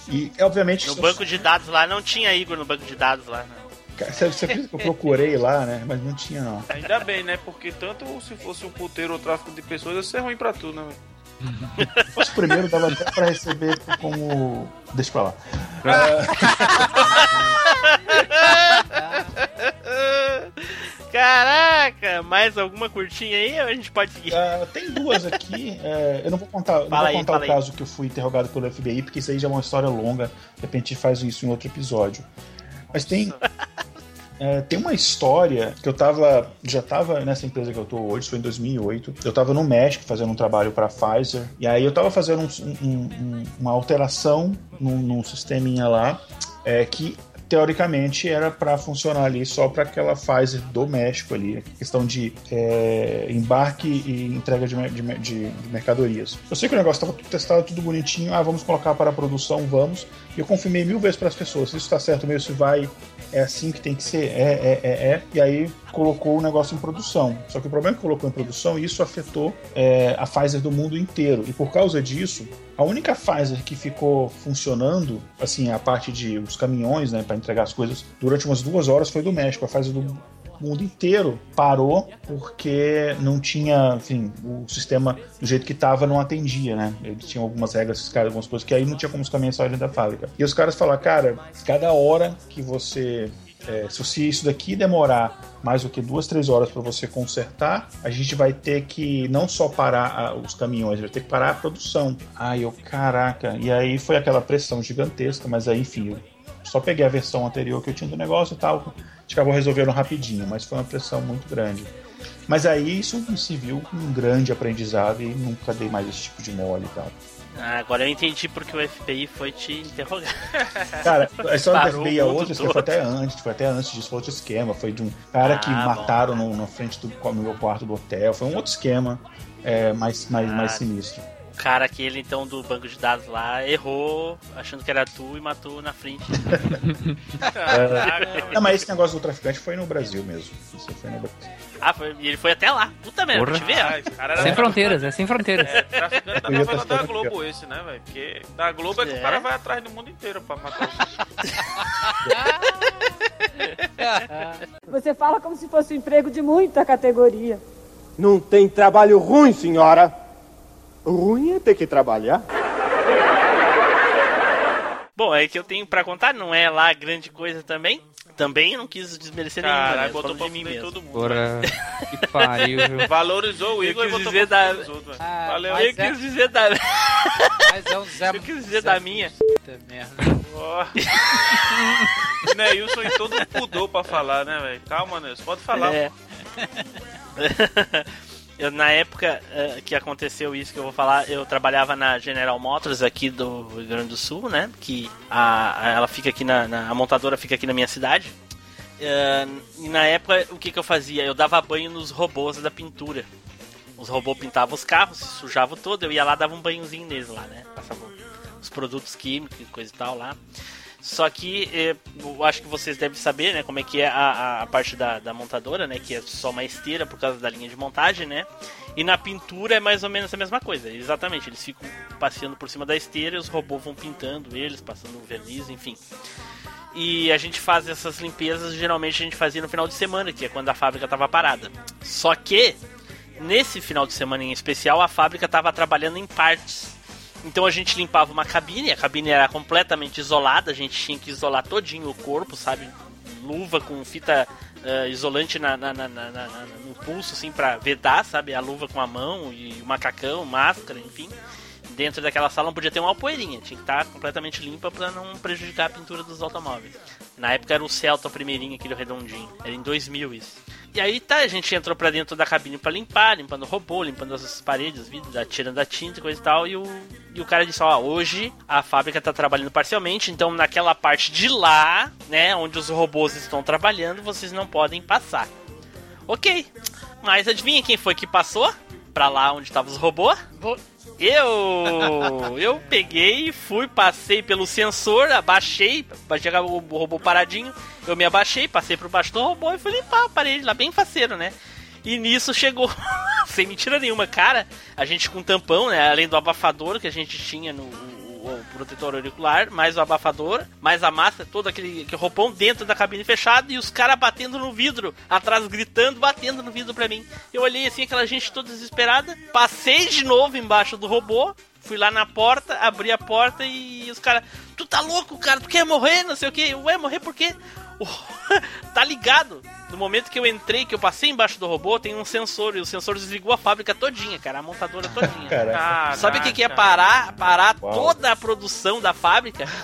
Speaker 8: e obviamente.
Speaker 3: No banco de dados lá não tinha Igor no banco de dados lá. né?
Speaker 8: Cara, Você, que eu procurei lá, né? Mas não tinha, não.
Speaker 4: Ainda bem, né? Porque tanto se fosse um puteiro ou tráfico de pessoas, ia ser ruim pra tu, né? velho?
Speaker 8: Se fosse o primeiro, dava até pra receber como. Deixa pra lá.
Speaker 3: Caraca, mais alguma curtinha aí a gente pode seguir?
Speaker 8: Ah, tem duas aqui. é, eu não vou contar, não vou
Speaker 3: aí,
Speaker 8: contar o
Speaker 3: aí.
Speaker 8: caso que eu fui interrogado pelo FBI, porque isso aí já é uma história longa. De repente faz isso em outro episódio. Mas tem. é, tem uma história que eu tava. Já tava nessa empresa que eu tô hoje, foi em 2008. Eu tava no México fazendo um trabalho pra Pfizer. E aí eu tava fazendo um- um- um- uma alteração num, num sisteminha lá. é, que teoricamente era para funcionar ali só para aquela Pfizer do México ali, questão de é, embarque e entrega de, de- de mercadorias. Eu sei que o negócio estava tudo testado, tudo bonitinho, ah, vamos colocar para a produção, vamos. E eu confirmei mil vezes para as pessoas, se isso está certo mesmo, se vai, é assim que tem que ser, é, é, é, é. E aí colocou o negócio em produção. Só que o problema é que colocou em produção, isso afetou é, a Pfizer do mundo inteiro. E por causa disso, a única Pfizer que ficou funcionando, assim, a parte de os caminhões, né, para entregar as coisas, durante umas duas horas foi do México. A Pfizer do mundo inteiro parou porque não tinha, enfim, o sistema do jeito que estava não atendia, né? Eles tinham algumas regras fiscais, algumas coisas que aí não tinha como caminhões saírem da fábrica. E os caras falaram, cara, cada hora que você é, se se isso daqui demorar mais do que duas, três horas para você consertar, a gente vai ter que não só parar a- os caminhões, vai ter que parar a produção. Ai, eu, caraca. E aí foi aquela pressão gigantesca, mas aí, enfim, eu só peguei a versão anterior que eu tinha do negócio e tal. Acabou resolvendo rapidinho, mas foi uma pressão muito grande. Mas aí isso me se viu um grande aprendizado e nunca dei mais esse tipo de mole e tal.
Speaker 3: Ah, agora eu entendi porque o FBI foi te interrogar.
Speaker 8: Cara, a história
Speaker 3: Parou
Speaker 8: da FBI é outra, foi até antes, foi até antes disso, foi outro esquema. Foi de um cara que
Speaker 3: Ah, bom.
Speaker 8: mataram no, na frente do meu quarto do hotel. Foi um outro esquema é, mais, mais, mais
Speaker 3: Ah.
Speaker 8: sinistro.
Speaker 3: O cara aquele então do banco de dados lá errou, achando que era tu e matou na frente.
Speaker 8: É, não, mas esse negócio do traficante foi no Brasil mesmo. Isso foi no Brasil.
Speaker 3: Ah, foi, e ele foi até lá. Puta merda,
Speaker 6: Porra.
Speaker 3: te ver.
Speaker 4: Ah, esse cara era
Speaker 6: Sem fronteiras, é sem fronteiras.
Speaker 4: É, traficante da novela
Speaker 8: estar
Speaker 4: da Globo esse, né, velho? Porque da Globo é que
Speaker 3: É.
Speaker 4: o cara vai atrás do mundo inteiro pra matar o
Speaker 10: Você fala como se fosse um emprego de muita categoria.
Speaker 11: Não tem trabalho ruim, senhora. Ruim é ter que trabalhar.
Speaker 3: Bom, é que eu tenho pra contar, não é lá grande coisa também. Também não quis desmerecer
Speaker 4: Caralho,
Speaker 3: né?
Speaker 4: botou pra
Speaker 3: mim mesmo.
Speaker 4: todo mundo.
Speaker 6: Porra, que pariu, viu?
Speaker 4: Valorizou o
Speaker 3: Eu
Speaker 4: Igor e
Speaker 3: quis
Speaker 4: botou
Speaker 3: dizer
Speaker 4: pra
Speaker 3: da-
Speaker 4: outros.
Speaker 5: Ah,
Speaker 4: Valeu,
Speaker 5: mas
Speaker 3: Eu
Speaker 5: é-
Speaker 3: quis dizer da.
Speaker 5: Mas é um Zé.
Speaker 3: Eu quis dizer da minha.
Speaker 5: Puta merda.
Speaker 4: Ó. Neilson e todo pudor pra falar, né, velho? Calma, Nelson, pode falar.
Speaker 3: É. Eu, na época eh, que aconteceu isso que eu vou falar, eu trabalhava na General Motors aqui do Rio Grande do Sul, né? Que a, a- ela fica aqui na, na- A montadora fica aqui na minha cidade. Eh, e na época, o que, que eu fazia? Eu dava banho nos robôs da pintura. Os robôs pintavam os carros, se sujavam todo, eu ia lá dava um banhozinho neles lá, né? Passava os produtos químicos e coisa e tal lá. Só que eh, eu acho que vocês devem saber, né, como é que é a, a- parte da, da montadora, né, que é só uma esteira por causa da linha de montagem, né? E na pintura é mais ou menos a mesma coisa. Exatamente, eles ficam passeando por cima da esteira os robôs vão pintando eles, passando verniz, enfim. E a gente faz essas limpezas, geralmente a gente fazia no final de semana, que é quando a fábrica estava parada. Só que nesse final de semana em especial, a fábrica estava trabalhando em partes. Então a gente limpava uma cabine, a cabine era completamente isolada, a gente tinha que isolar todinho o corpo, sabe? Luva com fita eh, isolante na, na- na- na- na- na- no pulso, assim, pra vedar, sabe? A luva com a mão e o macacão, máscara, enfim. Dentro daquela sala não podia ter uma poeirinha, tinha que estar completamente limpa para não prejudicar a pintura dos automóveis. Na época era o Celta o primeirinho, aquele redondinho. Era em 2000 isso. E aí tá, a gente entrou pra dentro da cabine pra limpar, limpando o robô, limpando as paredes, da- tirando a tinta e coisa e tal. E o, e o cara disse: Ó, hoje a fábrica tá trabalhando parcialmente, então naquela parte de lá, né, onde os robôs estão trabalhando, vocês não podem passar. Ok, mas adivinha quem foi que passou pra lá onde estavam os robôs? Eu! Eu peguei, fui, passei pelo sensor, abaixei, pra chegar o robô paradinho, eu me abaixei, passei por baixo do robô e fui limpar a parede lá, bem faceiro, né? E nisso chegou, sem mentira nenhuma, cara, a gente com tampão, né? Além do abafador que a gente tinha no o, protetor auricular, mais o abafador, mais a máscara, todo aquele, aquele roupão dentro da cabine fechada e os caras batendo no vidro, atrás gritando, batendo no vidro pra mim. Eu olhei assim, aquela gente toda desesperada, passei de novo embaixo do robô, fui lá na porta, abri a porta e os caras, tu tá louco, cara, tu quer morrer, não sei o que, ué, morrer por quê? tá ligado? No momento que eu entrei, que eu passei embaixo do robô, tem um sensor e o sensor desligou a fábrica todinha, cara, a montadora todinha.
Speaker 8: Caraca.
Speaker 3: Sabe o que, que é parar, parar
Speaker 8: Uau.
Speaker 3: toda a produção da fábrica?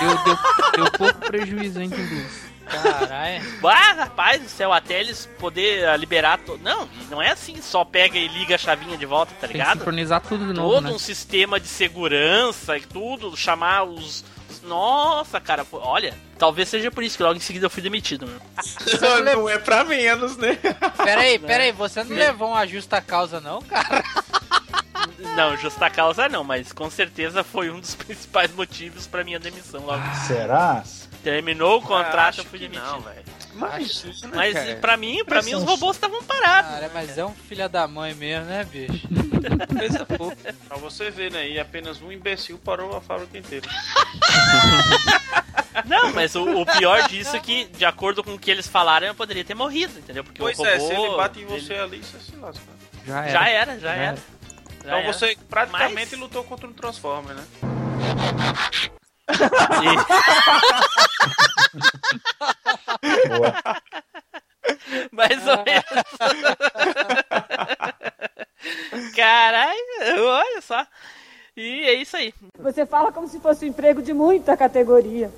Speaker 6: Deu, deu, deu pouco prejuízo, hein, Tingus?
Speaker 5: Caralho.
Speaker 3: Ah, rapaz do céu, até eles poder ah, liberar. To... Não, não é assim, só pega e liga a chavinha de volta, tá
Speaker 6: Tem que
Speaker 3: ligado?
Speaker 6: sincronizar tudo de novo,
Speaker 3: Todo
Speaker 6: né?
Speaker 3: um sistema de segurança e tudo, chamar os. Os- Nossa, cara, olha, talvez seja por isso que logo em seguida eu fui demitido, meu.
Speaker 7: não é pra menos, né?
Speaker 5: Peraí, peraí, você não levou uma justa causa não, cara?
Speaker 3: Não, justa causa não, mas com certeza foi um dos principais motivos pra minha demissão logo.
Speaker 8: Será?
Speaker 3: Terminou o contrato,
Speaker 4: acho
Speaker 3: eu fui
Speaker 4: que
Speaker 3: demitido.
Speaker 4: não, velho.
Speaker 7: Mas, isso, né,
Speaker 3: Mas
Speaker 7: cara?
Speaker 3: pra mim, pra mim os robôs estavam parados.
Speaker 5: Cara, mas é um filho da mãe mesmo, né, bicho?
Speaker 7: Coisa pouca.
Speaker 4: Pra você ver, né? E apenas um imbecil parou a fábrica inteira.
Speaker 3: Não, mas o, o pior disso é que, de acordo com o que eles falaram, eu poderia ter morrido, entendeu? Porque
Speaker 4: Pois
Speaker 3: o robô,
Speaker 4: é, se ele bate em
Speaker 3: ele-
Speaker 4: você ali, você se lasca.
Speaker 6: Já era.
Speaker 3: Já era, já
Speaker 6: Já
Speaker 3: era.
Speaker 6: era.
Speaker 3: Já
Speaker 4: Então
Speaker 3: era.
Speaker 4: você praticamente
Speaker 3: Mas-
Speaker 4: lutou contra um Transformer, né?
Speaker 8: Boa.
Speaker 3: Mais ou menos. Caralho, olha só. E é isso aí.
Speaker 10: Você fala como se fosse um emprego de muita categoria.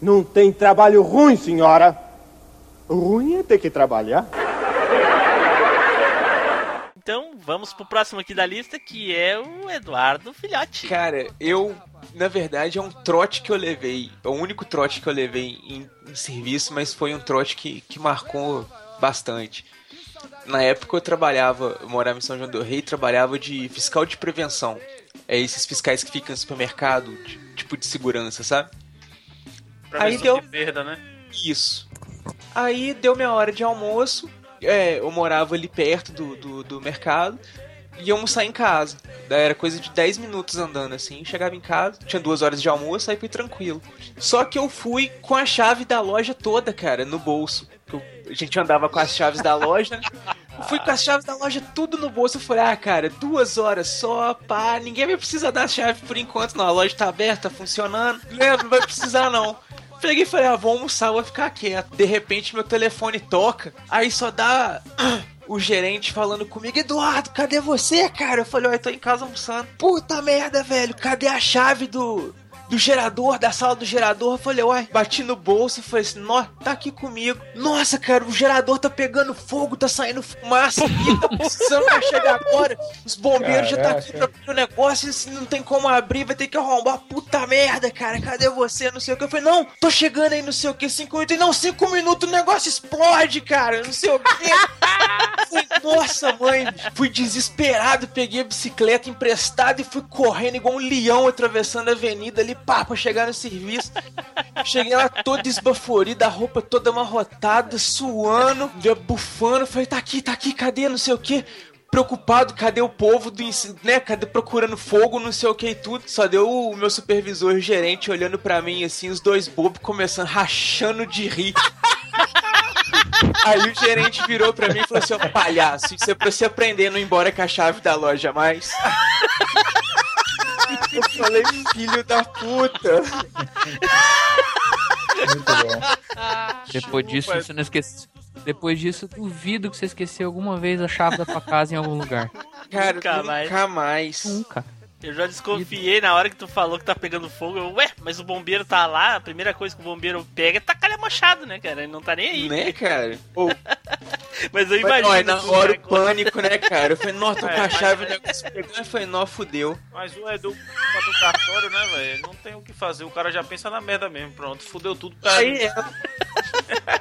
Speaker 11: Não tem trabalho ruim, senhora. Ruim é ter que trabalhar.
Speaker 3: Então, vamos pro próximo aqui da lista, que é o Eduardo Filhote.
Speaker 7: Cara, eu, na verdade, é um trote que eu levei. É o único trote que eu levei em, em serviço, mas foi um trote que, que marcou bastante. Na época eu trabalhava, eu morava em São João do Rei, trabalhava de fiscal de prevenção. É esses fiscais que ficam no supermercado, de- tipo de segurança, sabe?
Speaker 4: Prevenção
Speaker 7: Aí deu-
Speaker 4: de perda, né?
Speaker 7: Isso. Aí deu minha hora de almoço. É, eu morava ali perto do, do, do mercado. E almoçar em casa. Era coisa de 10 minutos andando assim. Chegava em casa, tinha duas horas de almoço, aí fui tranquilo. Só que eu fui com a chave da loja toda, cara, no bolso. A gente andava com as chaves da loja. Eu fui com as chaves da loja tudo no bolso. Eu falei, ah, cara, duas horas só, pá. Ninguém vai precisar da chave por enquanto, não. A loja tá aberta, tá funcionando. Lembra, não vai precisar não. Peguei e falei, ah, vou almoçar, vou ficar quieto. De repente meu telefone toca, aí só dá o gerente falando comigo, Eduardo, cadê você, cara? Eu falei, ó, eu tô em casa almoçando. Puta merda, velho, cadê a chave do. Do gerador, da sala do gerador. Eu falei, uai, bati no bolso e falei assim, nó, tá aqui comigo. Nossa, cara, o gerador tá pegando fogo, tá saindo fumaça aqui, tá precisando pra chegar agora. Os bombeiros já tá aqui pra abrir o negócio, assim, não tem como abrir, vai ter que arrombar. Puta merda, cara, cadê você? Não sei o que. Eu falei, não, tô chegando aí, não sei o que, cinco minutos. Não, cinco minutos o negócio explode, cara, não sei o que. Nossa, mãe, fui desesperado, peguei a bicicleta emprestada e fui correndo igual um leão atravessando a avenida ali, pá, pra chegar no serviço. Cheguei lá todo esbaforido, a roupa toda amarrotada, suando, bufando. Falei, tá aqui, tá aqui, cadê? Não sei o que. Preocupado, cadê o povo do né? Cadê procurando fogo, não sei o que e tudo. Só deu o meu supervisor o gerente olhando pra mim assim, os dois bobos começando, rachando de rir. Aí o gerente virou pra mim e falou assim: ó, palhaço, isso é pra você aprender a não ir embora com a chave da loja mais. Eu falei, filho da puta.
Speaker 8: Muito bom.
Speaker 6: Depois disso, você não esquece. Depois disso, duvido que você esqueceu alguma vez a chave da tua casa em algum lugar.
Speaker 7: Cara,
Speaker 3: Nunca
Speaker 7: nunca,
Speaker 3: mais.
Speaker 7: mais.
Speaker 6: Nunca.
Speaker 3: Eu já desconfiei na hora que tu falou que tá pegando fogo. Eu, ué, mas o bombeiro tá lá, a primeira coisa que o bombeiro pega é tacar ele machado, né, cara? Ele não tá nem aí.
Speaker 7: Né, cara? Ou,
Speaker 3: Mas eu
Speaker 7: mas,
Speaker 3: imagino.
Speaker 7: ó, na hora o pânico, né, cara? Eu falei, nossa, tô
Speaker 4: É,
Speaker 7: com a
Speaker 4: mas-
Speaker 7: chave, o negócio pegou. Eu falei, nó, fudeu.
Speaker 4: Mas o Edu tá no cartório, né, velho? Não tem o que fazer. O cara já pensa na merda mesmo. Pronto, fudeu tudo. Cara.
Speaker 7: Aí é.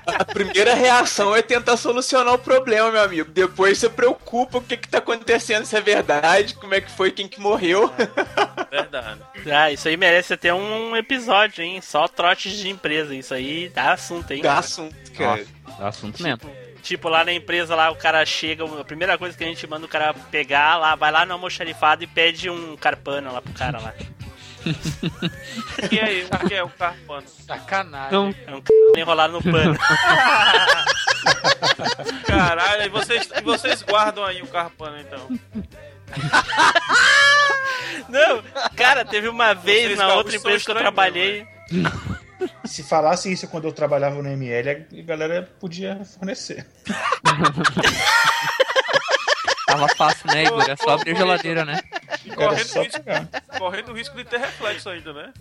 Speaker 7: A primeira reação é tentar solucionar o problema, meu amigo. Depois você preocupa o que que tá acontecendo, se é verdade, como é que foi, quem que morreu.
Speaker 4: Verdade.
Speaker 3: Ah, isso aí merece até um episódio, hein? Só trotes de empresa. Isso aí dá assunto, hein?
Speaker 7: Dá assunto, cara.
Speaker 6: Nossa, dá assunto mesmo.
Speaker 3: Tipo, lá na empresa, lá o cara chega, a primeira coisa que a gente manda o cara pegar, lá, vai lá no almoxarifado e pede um carpano lá pro cara lá.
Speaker 4: Que é, o que é o carpano?
Speaker 5: Sacanagem.
Speaker 6: Então,
Speaker 3: É um c... enrolado no pano.
Speaker 4: Caralho, e vocês, e vocês guardam aí o carpano, então.
Speaker 3: Não, cara, teve uma vez
Speaker 4: Vocês
Speaker 3: na outra empresa que eu trabalhei.
Speaker 8: Se falasse isso quando eu trabalhava no ML, a galera podia fornecer.
Speaker 6: tava fácil, né, Igor? É só abrir a geladeira, né?
Speaker 4: E correndo
Speaker 8: só
Speaker 4: risco, correndo o risco de ter reflexo ainda, né?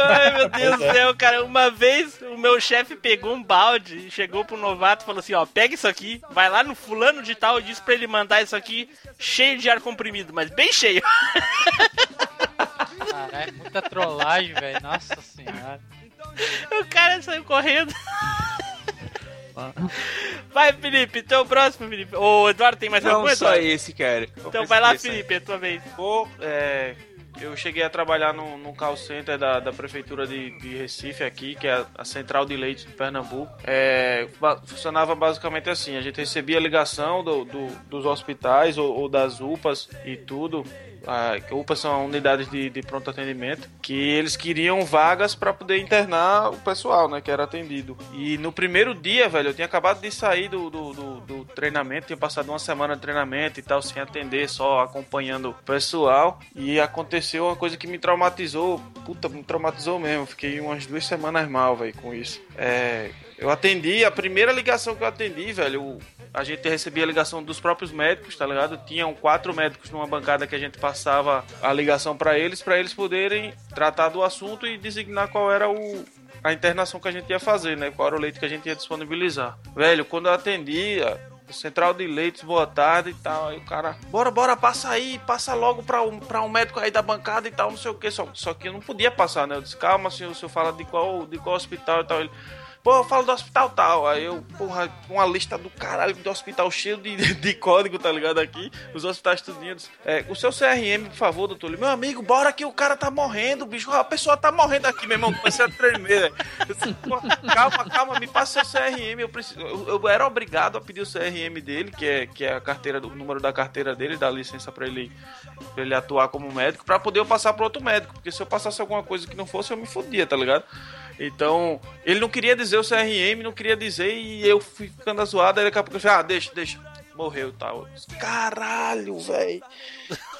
Speaker 3: Ai, meu Deus do
Speaker 8: é.
Speaker 3: céu, cara. Uma vez o meu chefe pegou um balde, chegou pro novato e falou assim: ó, pega isso aqui, vai lá no fulano de tal e diz pra ele mandar isso aqui cheio de ar comprimido, mas bem cheio.
Speaker 5: Caralho, é muita trollagem, velho. Nossa senhora.
Speaker 3: O cara saiu correndo. Vai, Felipe, então o próximo, Felipe. Ô, Eduardo, tem mais
Speaker 7: Não
Speaker 3: alguma
Speaker 7: só
Speaker 3: Eduardo?
Speaker 7: esse, cara.
Speaker 3: Então vai lá. Felipe, é a tua vez.
Speaker 4: Pô, é, eu cheguei a trabalhar no, no call center da, da prefeitura de, de Recife aqui, que é a, a central de leite de Pernambuco. É, funcionava basicamente assim: a gente recebia ligação do, do- dos hospitais ou, ou das UPAs e tudo. A, UPAs são unidades de, de pronto atendimento, que eles queriam vagas para poder internar o pessoal, né, que era atendido. E no primeiro dia, velho, eu tinha acabado de sair do, do, do- do treinamento, tinha passado uma semana de treinamento e tal, sem atender, só acompanhando o pessoal. E aconteceu uma coisa que me traumatizou, puta, me traumatizou mesmo. Fiquei umas duas semanas mal, velho, com isso. É, eu atendi, a primeira ligação que eu atendi, velho, a gente recebia a ligação dos próprios médicos, tá ligado? Tinham quatro médicos numa bancada que a gente passava a ligação pra eles, pra eles poderem tratar do assunto e designar qual era o, a internação que a gente ia fazer, né? Qual era o leite que a gente ia disponibilizar. Velho, quando eu atendia, Central de Leites, boa tarde e tal. Aí o cara, bora, bora, passa aí, passa logo pra um, pra um médico aí da bancada e tal, não sei o que. Só, só que eu não podia passar, né? Eu disse, calma, senhor, o senhor fala de qual, de qual hospital e tal. Ele, pô, eu falo do hospital tal. Aí eu, porra, uma lista do caralho de hospital cheio de, de código, tá ligado? Aqui, os hospitais tudinhos. É, o seu CRM, por favor, doutor. Meu amigo, bora que o cara tá morrendo, bicho. A pessoa tá morrendo aqui, meu irmão. Comecei a tremer, "Pô, Calma, calma, me passa seu CRM. Eu, preciso, eu, eu era obrigado a pedir o CRM dele, que é, que é a carteira, do- o número da carteira dele, da licença pra ele, pra ele atuar como médico, pra poder eu passar pro outro médico. Porque se eu passasse alguma coisa que não fosse, eu me fodia, tá ligado? Então, ele não queria dizer o CRM, não queria dizer, e eu fui ficando azoado, aí daqui a pouco eu falei, ah, deixa, deixa. Morreu e tal. Caralho, velho.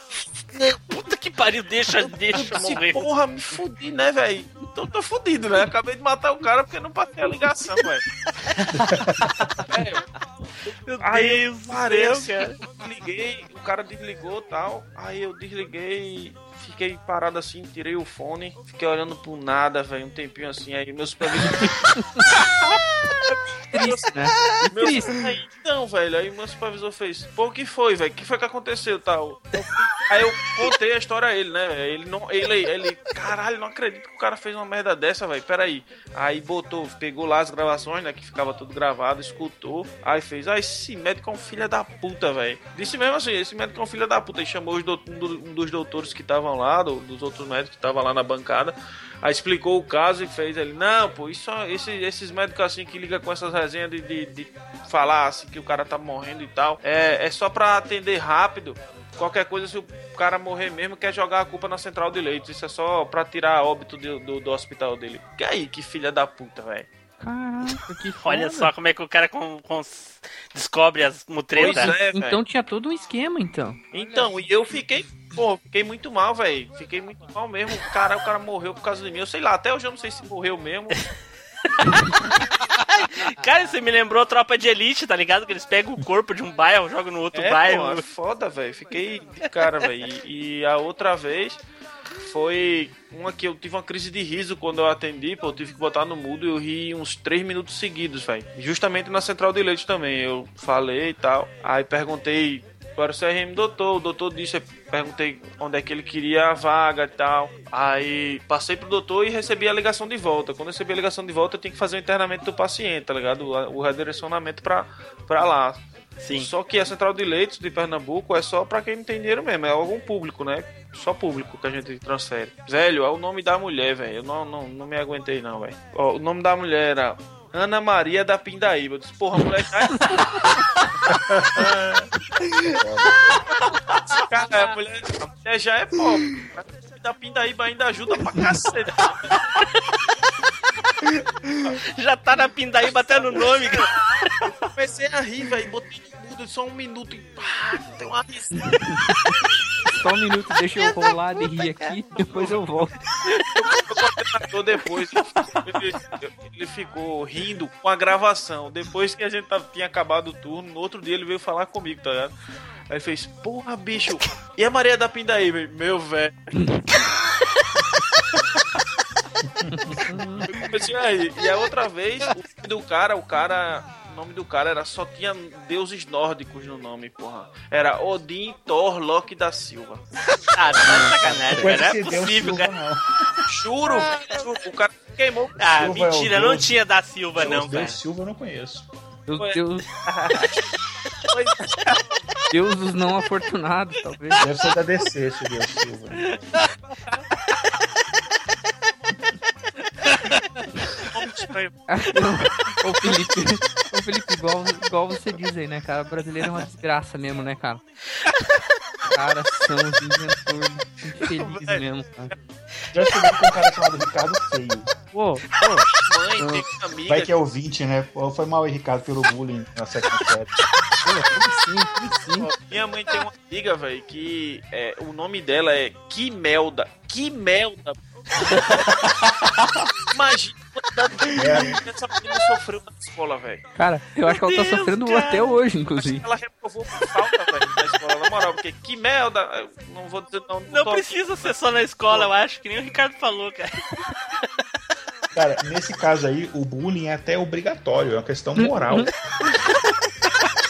Speaker 3: Puta que pariu, deixa, deixa
Speaker 4: Esse
Speaker 3: morrer.
Speaker 4: porra, me fudi, né, velho? Então tô fudido, né? Acabei de matar o cara porque não passei a ligação, velho.
Speaker 3: Meu
Speaker 4: Aí
Speaker 3: Deus
Speaker 4: eu parei, assim,
Speaker 3: cara.
Speaker 4: desliguei, o cara desligou e tal. Aí eu desliguei, fiquei parado assim, tirei o fone, fiquei olhando pro nada, velho, um tempinho assim, aí meu supervisor.
Speaker 6: Triste, né?
Speaker 4: Meu-
Speaker 6: Triste.
Speaker 4: Aí, então, velho, aí meu supervisor fez, pô, o que foi, velho? O que foi que aconteceu tal? Aí eu contei a história a ele, né? Ele não. Ele, ele. Caralho, não acredito que o cara fez uma merda dessa, velho. Peraí. Aí botou, pegou lá as gravações, né? Que ficava tudo gravado, escutou. Aí fez, ah, esse médico é um filho da puta, velho. Disse mesmo assim, esse médico é um filho da puta. E chamou um, do- um dos doutores que estavam lá, do- dos outros médicos que estavam lá na bancada. Aí explicou o caso e fez ele, não, pô, isso, esse- esses médicos assim que ligam com essas resenhas de, de, de falar assim que o cara tá morrendo e tal, é, é só pra atender rápido. Qualquer coisa, se o cara morrer mesmo, quer jogar a culpa na central de leitos. Isso é só pra tirar óbito do, do, do hospital dele. Que aí, que filha da puta, velho.
Speaker 6: Caraca, que
Speaker 3: Olha
Speaker 6: foda.
Speaker 3: só como é que o cara com, com- descobre as mutretas.
Speaker 4: É.
Speaker 6: Então tinha todo um esquema, então.
Speaker 4: Então, e eu fiquei, pô, fiquei muito mal, velho. Fiquei muito mal mesmo. Cara, o cara morreu por causa de mim. Eu sei lá, até hoje eu não sei se morreu mesmo.
Speaker 3: Cara, você me lembrou Tropa de Elite, tá ligado? Que eles pegam o corpo de um bairro, jogam no outro
Speaker 4: É,
Speaker 3: bairro.
Speaker 4: pô, é foda, velho. Fiquei de cara, velho. E, e a outra vez foi uma que eu tive uma crise de riso quando eu atendi, pô. Eu tive que botar no mudo e eu ri uns 3 minutos seguidos, velho. Justamente na central de leite também. Eu falei e tal. Aí perguntei para o CRM doutor. O doutor disse, perguntei onde é que ele queria a vaga e tal. Aí passei pro doutor e recebi a ligação de volta. Quando eu recebi a ligação de volta, eu tinha que fazer o internamento do paciente, tá ligado? O, redirecionamento pra, pra lá.
Speaker 3: Sim.
Speaker 4: Só que a central de leitos de Pernambuco é só pra quem não tem dinheiro mesmo, é algum público, né? Só público que a gente transfere. Velho, é o nome da mulher, velho. Eu não, não, não me aguentei, não, velho. Ó, O nome da mulher era Ana Maria da Pindaíba. Eu disse, porra, mulher já é. Cara, a mulher, a mulher já é pobre. Da Pindaíba ainda ajuda pra cacete.
Speaker 3: Já tá na pindaíba até no nome, cara.
Speaker 4: Comecei a rir, velho. Botei no mudo só um minuto e pá, deu uma risada.
Speaker 6: Só um minuto, deixa eu rolar de rir aqui, depois eu volto.
Speaker 4: depois ele, ele ficou rindo com a gravação. Depois que a gente tava- tinha acabado o turno, no outro dia ele veio falar comigo, tá ligado? Aí ele fez, porra, bicho, e a Maria da Pindaíba? Meu velho. Eu comecei a rir. E a outra vez, o do cara, o cara. O nome do cara era só tinha deuses nórdicos no nome, porra. Era Odin Thor Loki da Silva.
Speaker 3: Ah, não é sacanagem,
Speaker 8: Coisa
Speaker 3: cara. Não é
Speaker 8: Deus
Speaker 3: possível,
Speaker 8: Silva,
Speaker 3: cara.
Speaker 8: não.
Speaker 4: Juro, juro, o cara queimou.
Speaker 3: Ah,
Speaker 8: Silva é
Speaker 3: mentira, não
Speaker 8: Deus-
Speaker 3: tinha da Silva, não,
Speaker 8: Deus
Speaker 3: cara.
Speaker 8: Silva eu não conheço.
Speaker 6: Deus, Deus, Deus dos não afortunados, talvez.
Speaker 8: Deve ser da DC esse Deus Silva.
Speaker 6: Ô Felipe, ô Felipe, igual, igual você diz aí, né, cara? O brasileiro é uma desgraça mesmo, né, cara? Os caras são os inventores infelizes mesmo, cara.
Speaker 8: Já estudei com um cara chamado Ricardo Feio.
Speaker 6: Pô, pô.
Speaker 4: Mãe, tem uma amiga.
Speaker 8: Vai que é ouvinte, né? Pô, Foi mal aí, Ricardo, pelo bullying na sétima série.
Speaker 4: Ó, Minha mãe tem uma amiga, velho, que é, o nome dela é Quimelda. Quimelda. Imagina que essa menina sofreu na escola, velho.
Speaker 6: Cara, eu acho que ela tá
Speaker 3: Deus,
Speaker 6: sofrendo
Speaker 3: cara.
Speaker 6: até hoje, inclusive.
Speaker 4: Ela reprovou por falta, velho, na escola, na moral, porque Quimelda, eu não vou dizer não.
Speaker 3: Não
Speaker 4: tô-
Speaker 3: precisa ser só na escola, eu acho, que nem o Ricardo falou, cara.
Speaker 8: Cara, nesse caso aí, o bullying é até obrigatório, é uma questão moral.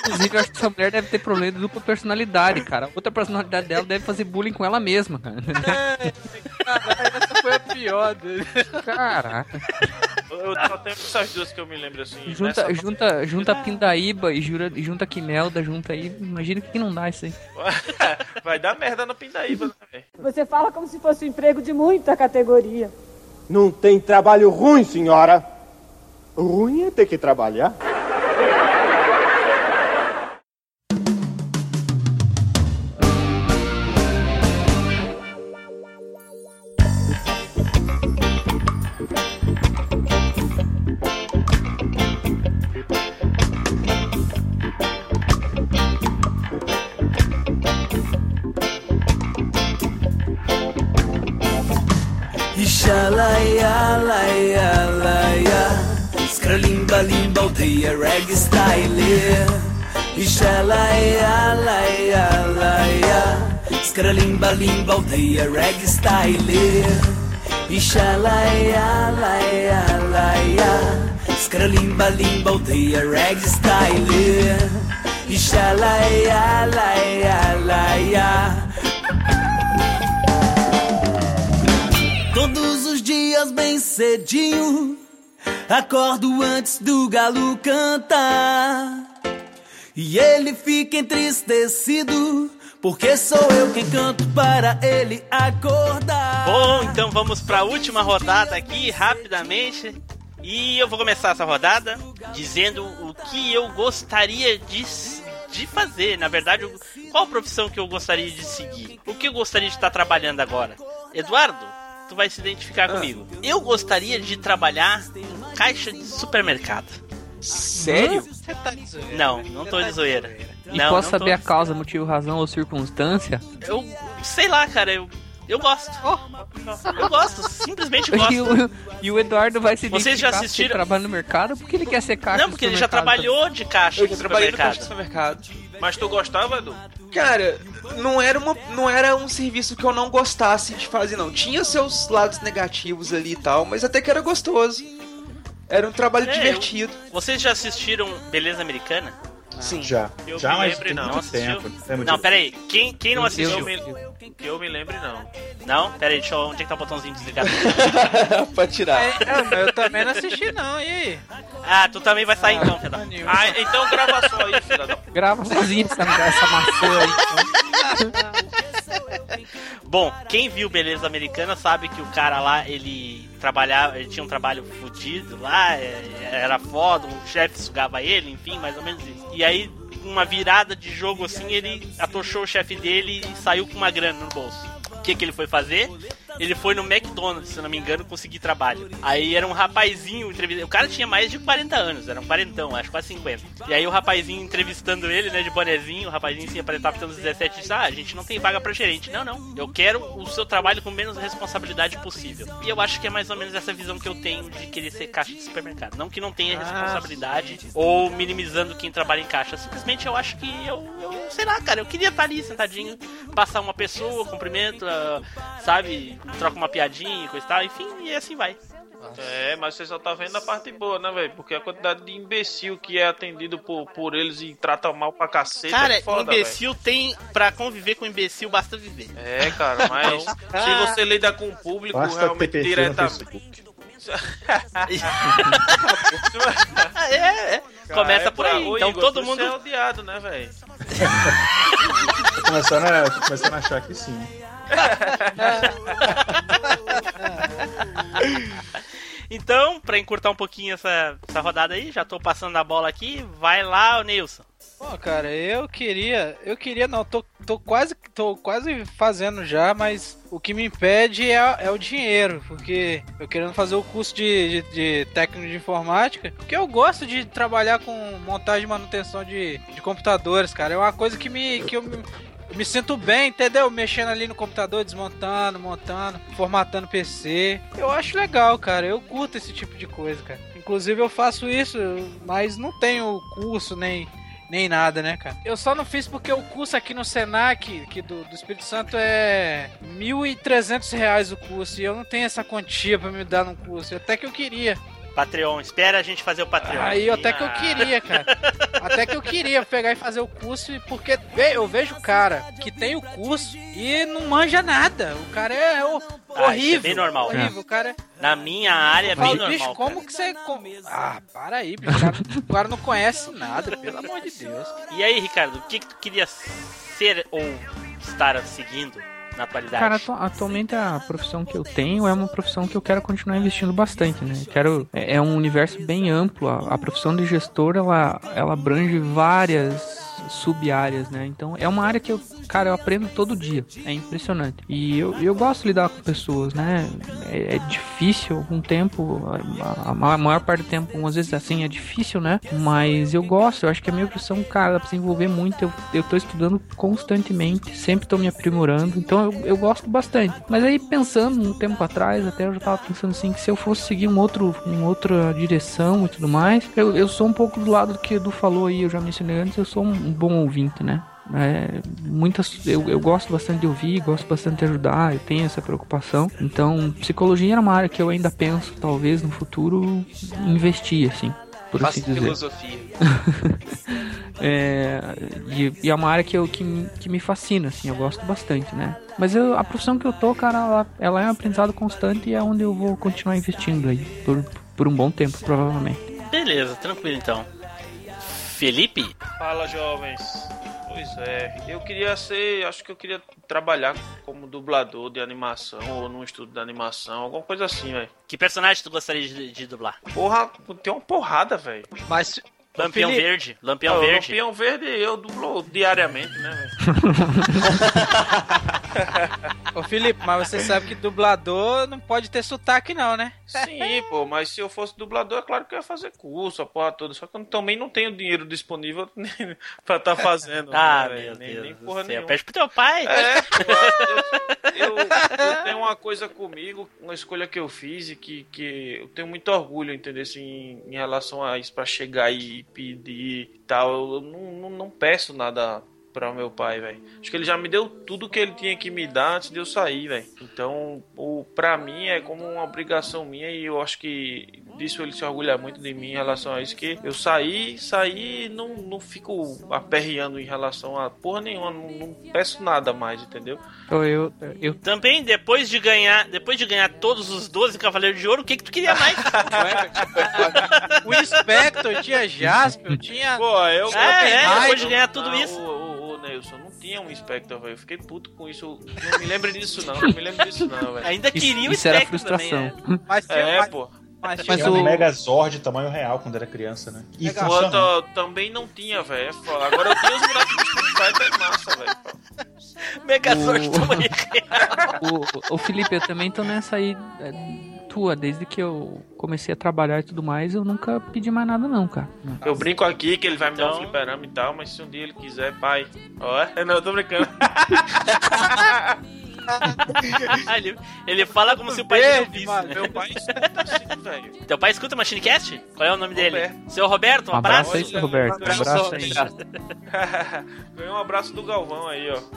Speaker 6: Inclusive, eu acho que essa mulher deve ter problema de dupla personalidade, cara. A outra personalidade dela deve fazer bullying com ela mesma, cara.
Speaker 5: Caralho, essa foi a pior dele.
Speaker 6: Caraca.
Speaker 4: Eu só tenho essas duas que eu me lembro assim.
Speaker 6: Junta,
Speaker 4: nessa-
Speaker 6: junta, junta Pindaíba e jura, junta Quimelda, junta aí. Imagina o que, que não dá isso aí.
Speaker 4: Vai dar merda no Pindaíba, né, velho?
Speaker 10: Você fala como se fosse um emprego de muita categoria.
Speaker 11: Não tem trabalho ruim, senhora. Ruim é ter que trabalhar.
Speaker 12: Aldeia reg style Ixalaia laia laia Scralimba limba aldeia reg style Ixalaia laia laia Todos os dias bem cedinho Acordo antes do galo cantar. E ele fica entristecido Porque sou eu quem canto para ele acordar
Speaker 3: Bom, então vamos pra última rodada aqui, rapidamente. E eu vou começar essa rodada dizendo o que eu gostaria de, de fazer. Na verdade, qual a profissão que eu gostaria de seguir? O que eu gostaria de estar trabalhando agora? Eduardo, tu vai se identificar comigo. Eu gostaria de trabalhar em caixa de supermercado.
Speaker 7: Sério?
Speaker 5: Você tá de zoeira.
Speaker 3: Não, não tô de zoeira.
Speaker 6: E
Speaker 3: Não,
Speaker 6: posso
Speaker 3: não
Speaker 6: saber
Speaker 3: tô.
Speaker 6: a causa, motivo, razão ou circunstância?
Speaker 3: Eu sei lá, cara, eu, eu gosto. Eu gosto, simplesmente gosto.
Speaker 6: E o, e o Eduardo vai se
Speaker 3: Vocês já assistiram-
Speaker 6: ele trabalha no mercado porque ele quer ser caixa
Speaker 3: Não, porque ele já trabalhou de caixa
Speaker 7: Eu
Speaker 3: de
Speaker 7: já trabalhei no caixa de
Speaker 3: supermercado.
Speaker 7: supermercado.
Speaker 4: Mas tu gostava, Edu?
Speaker 7: Cara, não era, uma, não era um serviço que eu não gostasse de fazer, não. Tinha seus lados negativos ali e tal, mas até que era gostoso. Era um trabalho
Speaker 3: É,
Speaker 7: divertido.
Speaker 3: eu- vocês já assistiram Beleza Americana?
Speaker 7: Sim.
Speaker 8: Já.
Speaker 4: Eu
Speaker 8: Já,
Speaker 4: me
Speaker 8: mas
Speaker 4: lembro,
Speaker 8: tem
Speaker 4: não.
Speaker 8: muito
Speaker 3: Não
Speaker 8: tempo. Lembro
Speaker 3: Não,
Speaker 8: disso.
Speaker 3: pera aí. Quem, quem não assistiu?
Speaker 4: Eu me, eu me lembre, não.
Speaker 3: Não? Pera aí, deixa eu... Onde é que tá o botãozinho desligado?
Speaker 7: pra tirar.
Speaker 5: É, é, eu também não assisti não, e aí?
Speaker 3: ah, tu também vai sair então, Fedão.
Speaker 4: Ah, então grava só aí, filha da...
Speaker 6: Grava sozinho essa, essa maçã aí.
Speaker 3: Bom, quem viu Beleza Americana sabe que o cara lá, ele trabalhava, ele tinha um trabalho fudido lá, é, era foda, um chefe sugava ele, enfim, mais ou menos isso. E aí, uma virada de jogo assim, ele atochou o chefe dele e saiu com uma grana no bolso. O que, que ele foi fazer? Ele foi no McDonald's, se não me engano, conseguir trabalho. Aí era um rapazinho entrevistando. O cara tinha mais de 40 anos, era um quarentão, acho quase 50. E aí o rapazinho entrevistando ele, né, de bonezinho, o rapazinho se aparentava pelos 17 e disse: Ah, a gente não tem vaga pra gerente. Não, não. Eu quero o seu trabalho com menos responsabilidade possível. E eu acho que é mais ou menos essa visão que eu tenho de querer ser caixa de supermercado. Não que não tenha responsabilidade ou minimizando quem trabalha em caixa. Simplesmente eu acho que eu, eu sei lá, cara, eu queria estar ali sentadinho, passar uma pessoa, cumprimento, ah, sabe, troca uma piadinha e coisa e tal, enfim, e assim vai.
Speaker 4: É, mas você só tá vendo a parte boa, né, velho? Porque a quantidade de imbecil que é atendido por, por eles e trata mal pra cacete
Speaker 3: Cara,
Speaker 4: é foda,
Speaker 3: imbecil tem. Pra conviver com imbecil basta viver.
Speaker 4: É, cara, mas se você lida com o público
Speaker 8: Basta ter
Speaker 4: realmente diretamente.
Speaker 3: É, é. Começa
Speaker 4: é
Speaker 3: por
Speaker 4: pra-
Speaker 3: aí.
Speaker 4: Ô,
Speaker 3: Então
Speaker 4: Igor,
Speaker 3: todo mundo.
Speaker 4: é odiado, né, velho?
Speaker 8: Começando, a, começando a achar que sim.
Speaker 3: Então, pra encurtar um pouquinho essa, essa rodada aí, já tô passando a bola aqui. Vai lá, o Nilson.
Speaker 5: Pô, cara, eu queria, eu queria não, tô, tô quase, tô quase fazendo já, mas o que me impede é, é o dinheiro, porque eu querendo fazer o curso de, de, de técnico de informática, porque eu gosto de trabalhar com montagem e manutenção de, de computadores, cara, é uma coisa que me, que eu me, sinto bem, entendeu? Mexendo ali no computador, desmontando, montando, formatando PC. Eu acho legal, cara. Eu curto esse tipo de coisa, cara. Inclusive eu faço isso, mas não tenho curso nem nem nada, né, cara? Eu só não fiz porque o curso aqui no Senac, que do, do Espírito Santo, é 1.300 reais o curso. E eu não tenho essa quantia pra me dar num curso. Até que eu queria.
Speaker 3: Patreon, espera a gente fazer o Patreon.
Speaker 5: Aí até que eu
Speaker 3: Ah.
Speaker 5: queria, cara. Até que eu queria pegar e fazer o curso, porque eu vejo o cara que tem o curso e não manja nada. O cara é o-
Speaker 3: Ah, isso é
Speaker 5: horrível.
Speaker 3: bem normal.
Speaker 5: Horrível. Cara
Speaker 3: Na minha área é bem normal.
Speaker 5: bicho, como que você. Ah, para aí, bicho. O cara, o cara não conhece nada, pelo amor de Deus.
Speaker 3: E aí, Ricardo, o que, que tu queria ser ou estar seguindo na?
Speaker 6: Cara, atu- atualmente a profissão que eu tenho é uma profissão que eu quero continuar investindo bastante, né? Quero é, é um universo bem amplo. A, a profissão de gestor ela ela abrange várias sub-áreas, né? Então é uma área que eu, cara, eu aprendo todo dia. É impressionante. E eu, eu gosto de lidar com pessoas, né? É, é difícil algum tempo, a, a ma- maior parte do tempo, às vezes assim, é difícil, né? Mas eu gosto, eu acho que a minha profissão, cara, dá pra se envolver muito. Eu, eu tô estudando constantemente, sempre tô me aprimorando, então eu, eu gosto bastante. Mas aí pensando um tempo atrás, até eu já tava pensando assim, que se eu fosse seguir um outro, em outra direção e tudo mais, eu, eu sou um pouco do lado do que Edu falou aí, eu já mencionei antes, eu sou um bom ouvinte, né? É, muitas, eu, eu gosto bastante de ouvir, gosto bastante de ajudar, eu tenho essa preocupação. Então, psicologia era uma área que eu ainda penso, talvez no futuro, investir, assim, por
Speaker 7: Faça
Speaker 6: assim dizer.
Speaker 7: filosofia.
Speaker 6: É, e, e é uma área que, eu, que, me- que me fascina, assim, eu gosto bastante, né? Mas eu- a profissão que eu tô, cara, ela, ela é um aprendizado constante e é onde eu vou continuar investindo aí, por, por um bom tempo, provavelmente.
Speaker 3: Beleza, tranquilo então. Felipe?
Speaker 4: Fala, jovens. Pois é, eu queria ser, acho que eu queria trabalhar como dublador de animação ou num estúdio de animação, alguma coisa assim, velho.
Speaker 3: Que personagem tu gostaria de, de dublar?
Speaker 4: Porra, tem uma porrada, velho.
Speaker 5: Mas
Speaker 3: Lampião
Speaker 5: Felipe-
Speaker 3: Verde. Lampião Verde.
Speaker 4: Lampião Verde eu dublo diariamente, né?
Speaker 5: Ô Felipe, mas você sabe que dublador não pode ter sotaque não, né?
Speaker 4: Sim, pô, mas se eu fosse dublador, é claro que eu ia fazer curso, a porra toda. Só que eu também não tenho dinheiro disponível pra estar fazendo.
Speaker 3: Ah,
Speaker 4: né,
Speaker 3: meu
Speaker 4: nem,
Speaker 3: Deus
Speaker 4: nem
Speaker 3: do
Speaker 4: porra
Speaker 3: céu.
Speaker 4: nenhuma.
Speaker 3: Pede pro teu pai.
Speaker 4: É, pô, eu, eu- eu tenho uma coisa comigo, uma escolha que eu fiz e que, que eu tenho muito orgulho, entendeu? Assim, em relação a isso, pra chegar e pedir e tal. Eu não, não, não peço nada pra meu pai, velho. Acho que ele já me deu tudo que ele tinha que me dar antes de eu sair, velho. Então, o, pra mim é como uma obrigação minha e eu acho que disso ele se orgulha muito de mim em relação a isso, que eu saí, saí não, não fico aperreando em relação a porra nenhuma, não, não peço nada mais, entendeu?
Speaker 6: Então eu, eu
Speaker 3: Também, depois de ganhar, depois de ganhar todos os 12 Cavaleiros de Ouro, o que que tu queria mais?
Speaker 5: O Inspector tinha Jasper, tinha.
Speaker 4: Pô, eu.
Speaker 3: É, é,
Speaker 4: eu-
Speaker 3: depois de ganhar tudo isso.
Speaker 4: Ô, ô, Nelson, não tinha um Spectre, velho. Eu fiquei puto com isso. Não me lembre disso, não. Não me lembre disso, não, velho.
Speaker 3: Ainda
Speaker 6: isso,
Speaker 3: queria o
Speaker 6: isso era
Speaker 3: Spectre também,
Speaker 6: frustração.
Speaker 3: né?
Speaker 5: Mas tinha,
Speaker 4: É,
Speaker 5: mas,
Speaker 4: pô.
Speaker 5: mas
Speaker 6: Mas
Speaker 5: tinha-
Speaker 8: Tinha um
Speaker 6: o-
Speaker 8: Megazord tamanho real quando era criança, né? E.
Speaker 4: Quanto também não tinha, velho. É. Agora eu tenho os bonecos do Street Fighter, é massa, velho.
Speaker 3: Megazord
Speaker 6: O-
Speaker 3: tamanho real.
Speaker 6: o, o Felipe, eu também tô nessa aí é, tua, desde que eu comecei a trabalhar e tudo mais, eu nunca pedi mais nada não, cara.
Speaker 4: Eu brinco aqui que ele vai me dar um
Speaker 3: Então-
Speaker 4: fliperama e tal, mas se um dia ele quiser, pai. Ó, é? Não, eu tô brincando.
Speaker 3: Ele, ele fala como se o pai dele
Speaker 5: Beijo,
Speaker 3: ouvisse.
Speaker 5: mano.
Speaker 3: né?
Speaker 4: Meu pai escuta assim, velho.
Speaker 3: Teu pai escuta o Machinecast? Qual é o nome dele?
Speaker 4: Roberto.
Speaker 3: Seu Roberto, um
Speaker 6: Um abraço
Speaker 3: abraço.
Speaker 6: aí, seu Roberto. Um abraço aí.
Speaker 4: Ganhei um abraço do Galvão aí, ó.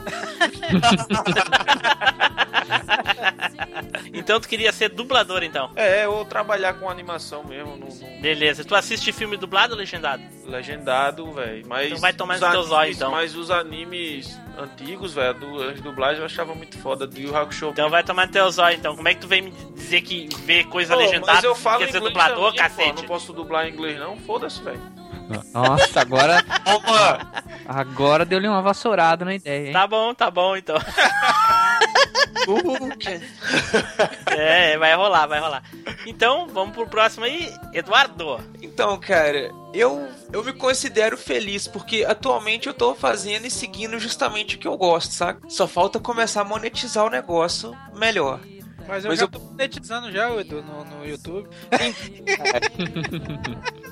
Speaker 3: Então tu queria ser dublador, então.
Speaker 4: É, ou trabalhar com animação mesmo, no, no
Speaker 3: Beleza. Tu assiste filme dublado ou legendado?
Speaker 4: legendado, velho. Mas
Speaker 3: Então vai tomar
Speaker 4: os
Speaker 3: no teu
Speaker 4: animes-
Speaker 3: zóio, então.
Speaker 4: Mas os animes antigos, velho, as dublagens eu achava muito foda. Do Yu Hakusho.
Speaker 3: Então vai tomar no teu zóio, então. Como é que tu vem me dizer que vê coisa
Speaker 4: Pô,
Speaker 3: legendada?
Speaker 4: mas eu falo
Speaker 3: quer ser
Speaker 4: inglês
Speaker 3: dublador,
Speaker 4: também, pô,
Speaker 3: cacete?
Speaker 4: não posso dublar em inglês não? Foda-se, velho.
Speaker 6: Nossa, agora. Agora deu-lhe uma vassourada na ideia, hein?
Speaker 3: Tá bom, tá bom, então. é, vai rolar, vai rolar. Então, vamos pro próximo aí. Eduardo.
Speaker 7: Então, cara, eu, eu me considero feliz porque atualmente eu tô fazendo e seguindo justamente o que eu gosto, saca? Só falta começar a monetizar o negócio melhor.
Speaker 5: Mas eu
Speaker 7: Mas
Speaker 5: já
Speaker 7: eu-
Speaker 5: tô monetizando já, Edu, no, no YouTube.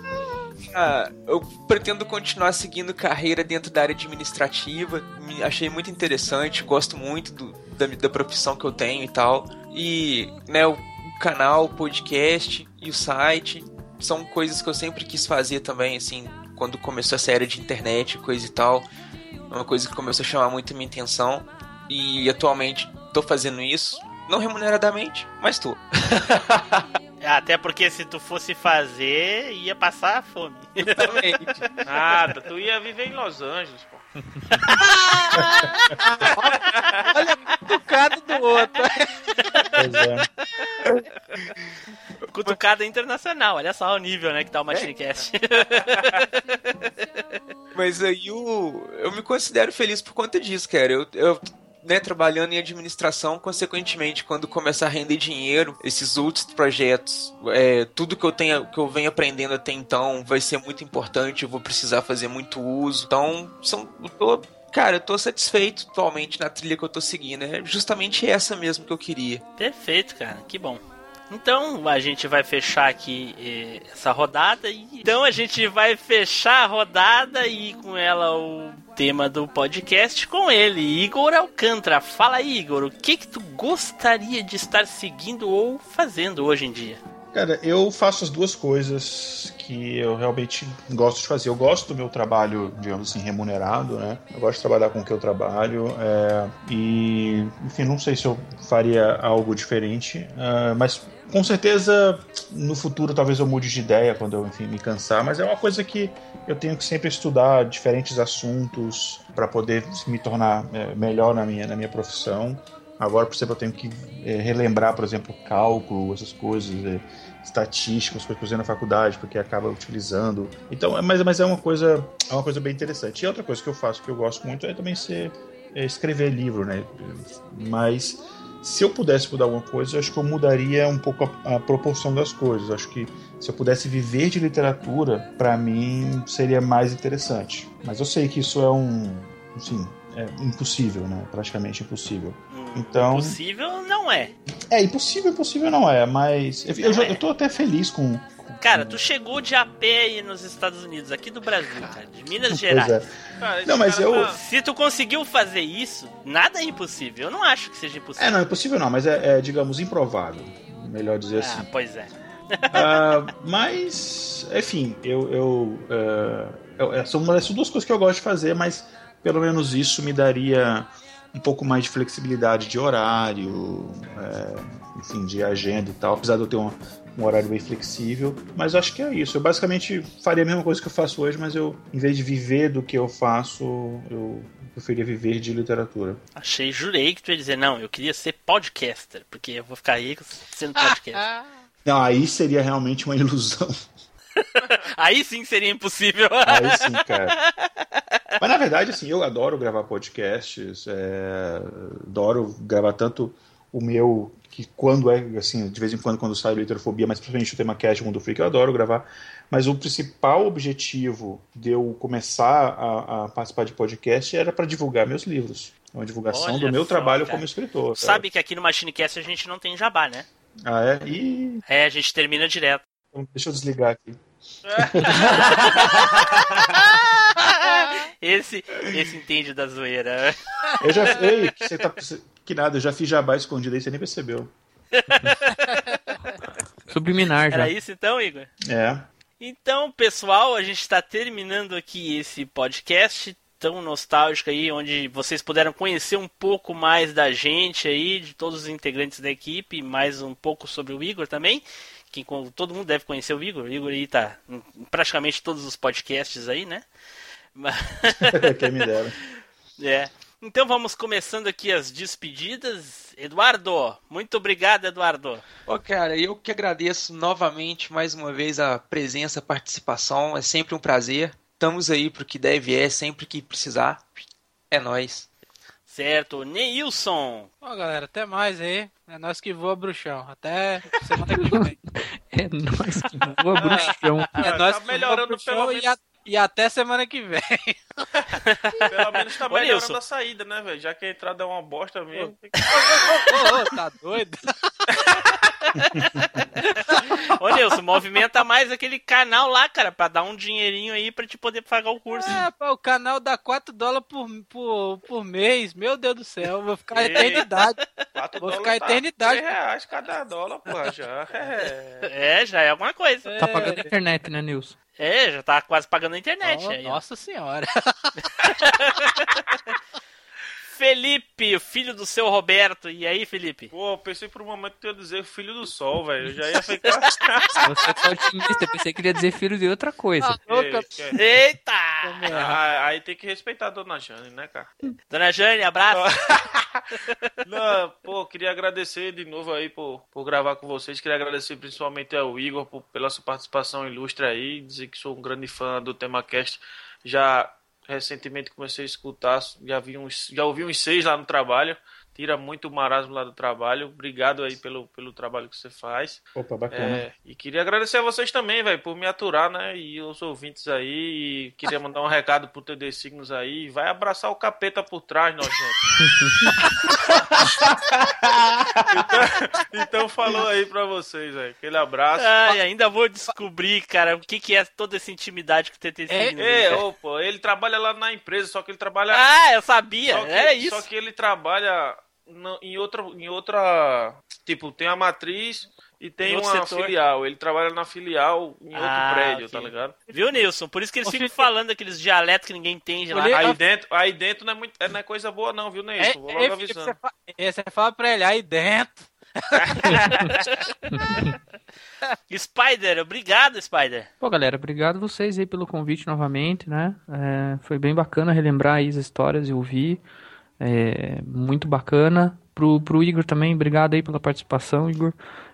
Speaker 7: Ah, eu pretendo continuar seguindo carreira dentro da área administrativa. Me achei muito interessante, gosto muito do- da, da profissão que eu tenho e tal. E, né, o canal, o podcast e o site são coisas que eu sempre quis fazer também, assim, quando começou essa era de internet, coisa e tal. É uma coisa que começou a chamar muito a minha atenção. E atualmente tô fazendo isso, não remuneradamente, mas tô.
Speaker 3: Até porque se tu fosse fazer, ia passar fome.
Speaker 4: Nada, tu ia viver em Los Angeles, pô.
Speaker 5: Olha, cutucado do outro.
Speaker 8: Pois é.
Speaker 3: Cutucada internacional, olha só o nível, né, que tá o Machinecast.
Speaker 7: Mas aí o, eu me considero feliz por conta disso, cara. Eu, eu né, trabalhando em administração, consequentemente, quando começar a render dinheiro, esses outros projetos, é, tudo que eu tenho, que eu venho aprendendo até então, vai ser muito importante. Eu vou precisar fazer muito uso. Então, são, eu tô, cara, eu tô satisfeito atualmente na trilha que eu tô seguindo. É justamente essa mesmo que eu queria.
Speaker 3: Perfeito, cara, que bom. Então a gente vai fechar aqui eh, essa rodada e então a gente vai fechar a rodada e com ela o tema do podcast com ele, Igor Alcântara. Fala Igor, o que que tu gostaria de estar seguindo ou fazendo hoje em dia?
Speaker 8: Cara, eu faço as duas coisas que eu realmente gosto de fazer. Eu gosto do meu trabalho, digamos assim, remunerado, né? Eu gosto de trabalhar com o que eu trabalho. é, e, enfim, não sei se eu faria algo diferente, ah, mas com certeza no futuro talvez eu mude de ideia quando eu, enfim, me cansar. Mas é uma coisa que eu tenho que sempre estudar diferentes assuntos para poder me tornar é, melhor na minha, na minha profissão. Agora, por exemplo, eu tenho que é, relembrar, por exemplo, cálculo, essas coisas, é, estatística, as que eu usei na faculdade, porque acaba utilizando. Então, é- mas, mas é uma coisa é uma coisa bem interessante. E outra coisa que eu faço que eu gosto muito é também ser é escrever livro, né? Mas se eu pudesse mudar alguma coisa, eu acho que eu mudaria um pouco a, a proporção das coisas. Acho que se eu pudesse viver de literatura, para mim seria mais interessante. Mas eu sei que isso é um, enfim, é impossível, né? Praticamente impossível. Então,
Speaker 3: Possível não é.
Speaker 8: é impossível, impossível não é, mas eu, eu, já- eu tô até feliz com.
Speaker 3: Cara, tu chegou de a pé aí nos Estados Unidos, aqui do Brasil, cara, de Minas
Speaker 8: Pois
Speaker 3: Gerais.
Speaker 8: é. Não, mas eu.
Speaker 3: Se tu conseguiu fazer isso, nada é impossível. Eu não acho que seja impossível.
Speaker 8: É, não, é impossível não, mas é, é, digamos, improvável. Melhor dizer assim.
Speaker 3: Ah, pois é.
Speaker 8: Ah, mas, enfim, eu. eu, ah, eu- é, são, são duas coisas que eu gosto de fazer, mas pelo menos isso me daria um pouco mais de flexibilidade de horário, é, enfim, de agenda e tal, apesar de eu ter um, um horário bem flexível. Mas acho que é isso. Eu basicamente faria a mesma coisa que eu faço hoje, mas eu, em vez de viver do que eu faço, eu preferia viver de literatura.
Speaker 3: Achei, jurei que tu ia dizer, não, eu queria ser podcaster, porque eu vou ficar rico sendo podcaster.
Speaker 8: Não, aí seria realmente uma ilusão.
Speaker 3: Aí sim seria impossível.
Speaker 8: Aí sim, cara. Mas na verdade, assim, eu adoro gravar podcasts, é, adoro gravar tanto o meu, que quando é, assim, de vez em quando, quando sai o Literofobia, mas principalmente o tema Cast Mundo Freak, eu adoro gravar. Mas o principal objetivo de eu começar a, a participar de podcast era para divulgar meus livros. É uma divulgação
Speaker 3: Olha
Speaker 8: do meu
Speaker 3: só,
Speaker 8: trabalho
Speaker 3: cara.
Speaker 8: como escritor. sabe?
Speaker 3: Que aqui no Machinecast a gente não tem jabá, né?
Speaker 8: Ah, é? E
Speaker 3: É, a gente termina direto.
Speaker 8: então, deixa eu desligar aqui.
Speaker 3: Esse, esse entende da zoeira.
Speaker 8: Eu já. Ei, que, você tá, que nada, eu já fiz jabá escondido aí, você nem percebeu.
Speaker 6: Subliminar já.
Speaker 3: Era isso então, Igor?
Speaker 8: É.
Speaker 3: Então, pessoal, a gente está terminando aqui esse podcast tão nostálgico aí, onde vocês puderam conhecer um pouco mais da gente aí, de todos os integrantes da equipe, mais um pouco sobre o Igor também. Que todo mundo deve conhecer o Igor. O Igor aí tá em praticamente todos os podcasts aí, né? Mas-
Speaker 8: Quem me dera.
Speaker 3: é. Então vamos começando aqui as despedidas. Eduardo, muito obrigado, Eduardo.
Speaker 7: Ó, cara, eu que agradeço novamente mais uma vez a presença, a participação. É sempre um prazer. Estamos aí pro que deve é, sempre que precisar. É nóis.
Speaker 3: Certo, Neilson.
Speaker 5: Ó, galera, até mais aí. É nós que voa, bruxão. Até semana que vem.
Speaker 6: É nós que voa, bruxão.
Speaker 5: É nós
Speaker 4: tá
Speaker 5: que
Speaker 4: melhorando
Speaker 5: voa, bruxão
Speaker 4: pelo
Speaker 5: e,
Speaker 4: menos.
Speaker 5: E até semana que vem.
Speaker 4: Pelo menos tá
Speaker 3: Ô,
Speaker 4: melhorando
Speaker 3: Nilson.
Speaker 4: a saída, né, velho? Já que a entrada é uma bosta mesmo.
Speaker 5: Ô, ô, ô, tá doido?
Speaker 3: Ô, Nilson, movimenta mais aquele canal lá, cara, pra dar um dinheirinho aí pra te poder pagar o curso.
Speaker 5: É, pô, o canal dá 4 dólares por, por, por mês. Meu Deus do céu, vou ficar a eternidade.
Speaker 4: Quatro
Speaker 5: Vou ficar a
Speaker 4: tá
Speaker 5: eternidade.
Speaker 4: 3 reais cada dólar, pô, já. É.
Speaker 3: É, já é alguma coisa.
Speaker 6: Tá pagando a internet, né, Nilson?
Speaker 3: É, já tá quase pagando a internet.
Speaker 5: Oh, nossa senhora.
Speaker 3: Felipe, o filho do seu Roberto. E aí, Felipe?
Speaker 4: Pô, eu pensei por um momento que tu ia dizer filho do sol, velho. Eu já ia ficar.
Speaker 6: Você tá otimista, eu pensei que ia dizer filho de outra coisa.
Speaker 4: Que-
Speaker 3: Eita!
Speaker 4: Ah, aí tem que respeitar a dona Jane, né, cara?
Speaker 3: Dona Jane, abraço.
Speaker 4: Não, pô, queria agradecer de novo aí por, por gravar com vocês. Queria agradecer principalmente ao Igor por- pela sua participação ilustre aí. Dizer que sou um grande fã do TemaCast. Já recentemente comecei a escutar, já, vi uns, já ouvi uns seis lá no trabalho. Tira muito o marasmo lá do trabalho. Obrigado aí pelo, pelo trabalho que você faz.
Speaker 8: Opa, bacana.
Speaker 4: É, e queria agradecer a vocês também, velho, por me aturar, né? E os ouvintes aí. E queria mandar um recado pro TD Signos aí. Vai abraçar o capeta por trás, nós então, então falou aí pra vocês, velho. Aquele abraço.
Speaker 3: Ai, ainda vou descobrir, cara, o que, que é toda essa intimidade que o TT
Speaker 4: É,
Speaker 3: Signos,
Speaker 4: é,
Speaker 3: cara.
Speaker 4: opa, ele trabalha lá na empresa, só que ele trabalha.
Speaker 3: Ah, eu sabia,
Speaker 4: que,
Speaker 3: era isso.
Speaker 4: Só que ele trabalha no- em outra. Em outra tipo, tem a matriz e tem uma
Speaker 3: setor.
Speaker 4: filial. Ele trabalha na filial em outro
Speaker 3: Ah,
Speaker 4: prédio,
Speaker 3: ok.
Speaker 4: tá ligado?
Speaker 3: Viu, Nilson? Por isso que eles ficam falando aqueles dialetos que ninguém entende lá.
Speaker 4: Aí dentro, aí dentro não é, muito, é- não é coisa boa não, viu,
Speaker 5: É,
Speaker 4: Neilson? Vou
Speaker 5: é,
Speaker 4: logo
Speaker 5: é,
Speaker 4: avisando.
Speaker 5: você, fa- é, você fala pra ele aí dentro.
Speaker 3: Spider, obrigado, Spider.
Speaker 6: Pô, galera, obrigado vocês aí pelo convite novamente, né? É, foi bem bacana relembrar aí as histórias e ouvir. É, muito bacana. Pro, pro Igor também, obrigado aí pela participação, Igor.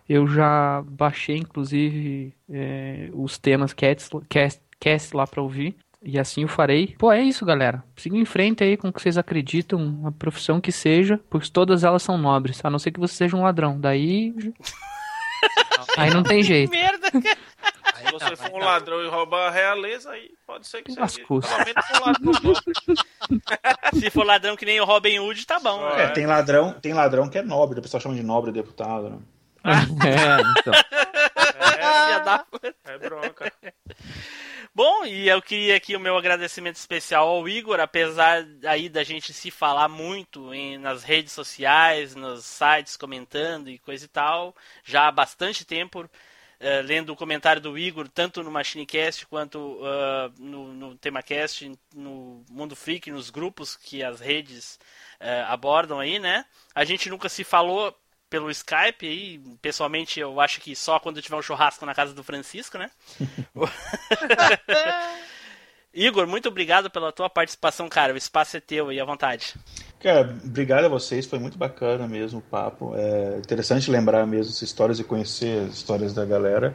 Speaker 6: Eu já baixei, inclusive, é, os temas cast, cast, cast lá pra ouvir. E assim eu farei. Pô, é isso, galera. Sigam em frente aí com o que vocês acreditam, a profissão que seja, pois todas elas são nobres, a não ser que você seja um ladrão. Daí. aí não tem jeito.
Speaker 3: Merda.
Speaker 4: Se você for um ladrão e roubar a realeza, aí pode ser que seja.
Speaker 6: Lascou-se.
Speaker 4: Pelo menos um ladrão.
Speaker 3: Se for ladrão que nem o Robin Hood, tá bom.
Speaker 8: É,
Speaker 3: né?
Speaker 8: tem ladrão, tem ladrão que é nobre, o pessoal chama de nobre deputado, né?
Speaker 6: é, então.
Speaker 3: Da puta.
Speaker 4: É bronca.
Speaker 3: Bom, e eu queria aqui o meu agradecimento especial ao Igor, apesar aí da gente se falar muito em- nas redes sociais, nos sites, comentando e coisa e tal, já há bastante tempo, eh, lendo o comentário do Igor, tanto no MachineCast quanto ah, no, no TemaCast, no Mundo Freak, nos grupos que as redes eh, abordam aí, né? A gente nunca se falou pelo Skype aí, pessoalmente eu acho que só quando tiver um churrasco na casa do Francisco, né? Igor, muito obrigado pela tua participação, cara. O espaço é teu aí, à vontade.
Speaker 8: Cara, obrigado a vocês, foi muito bacana mesmo o papo. É interessante lembrar mesmo essas histórias e conhecer as histórias da galera.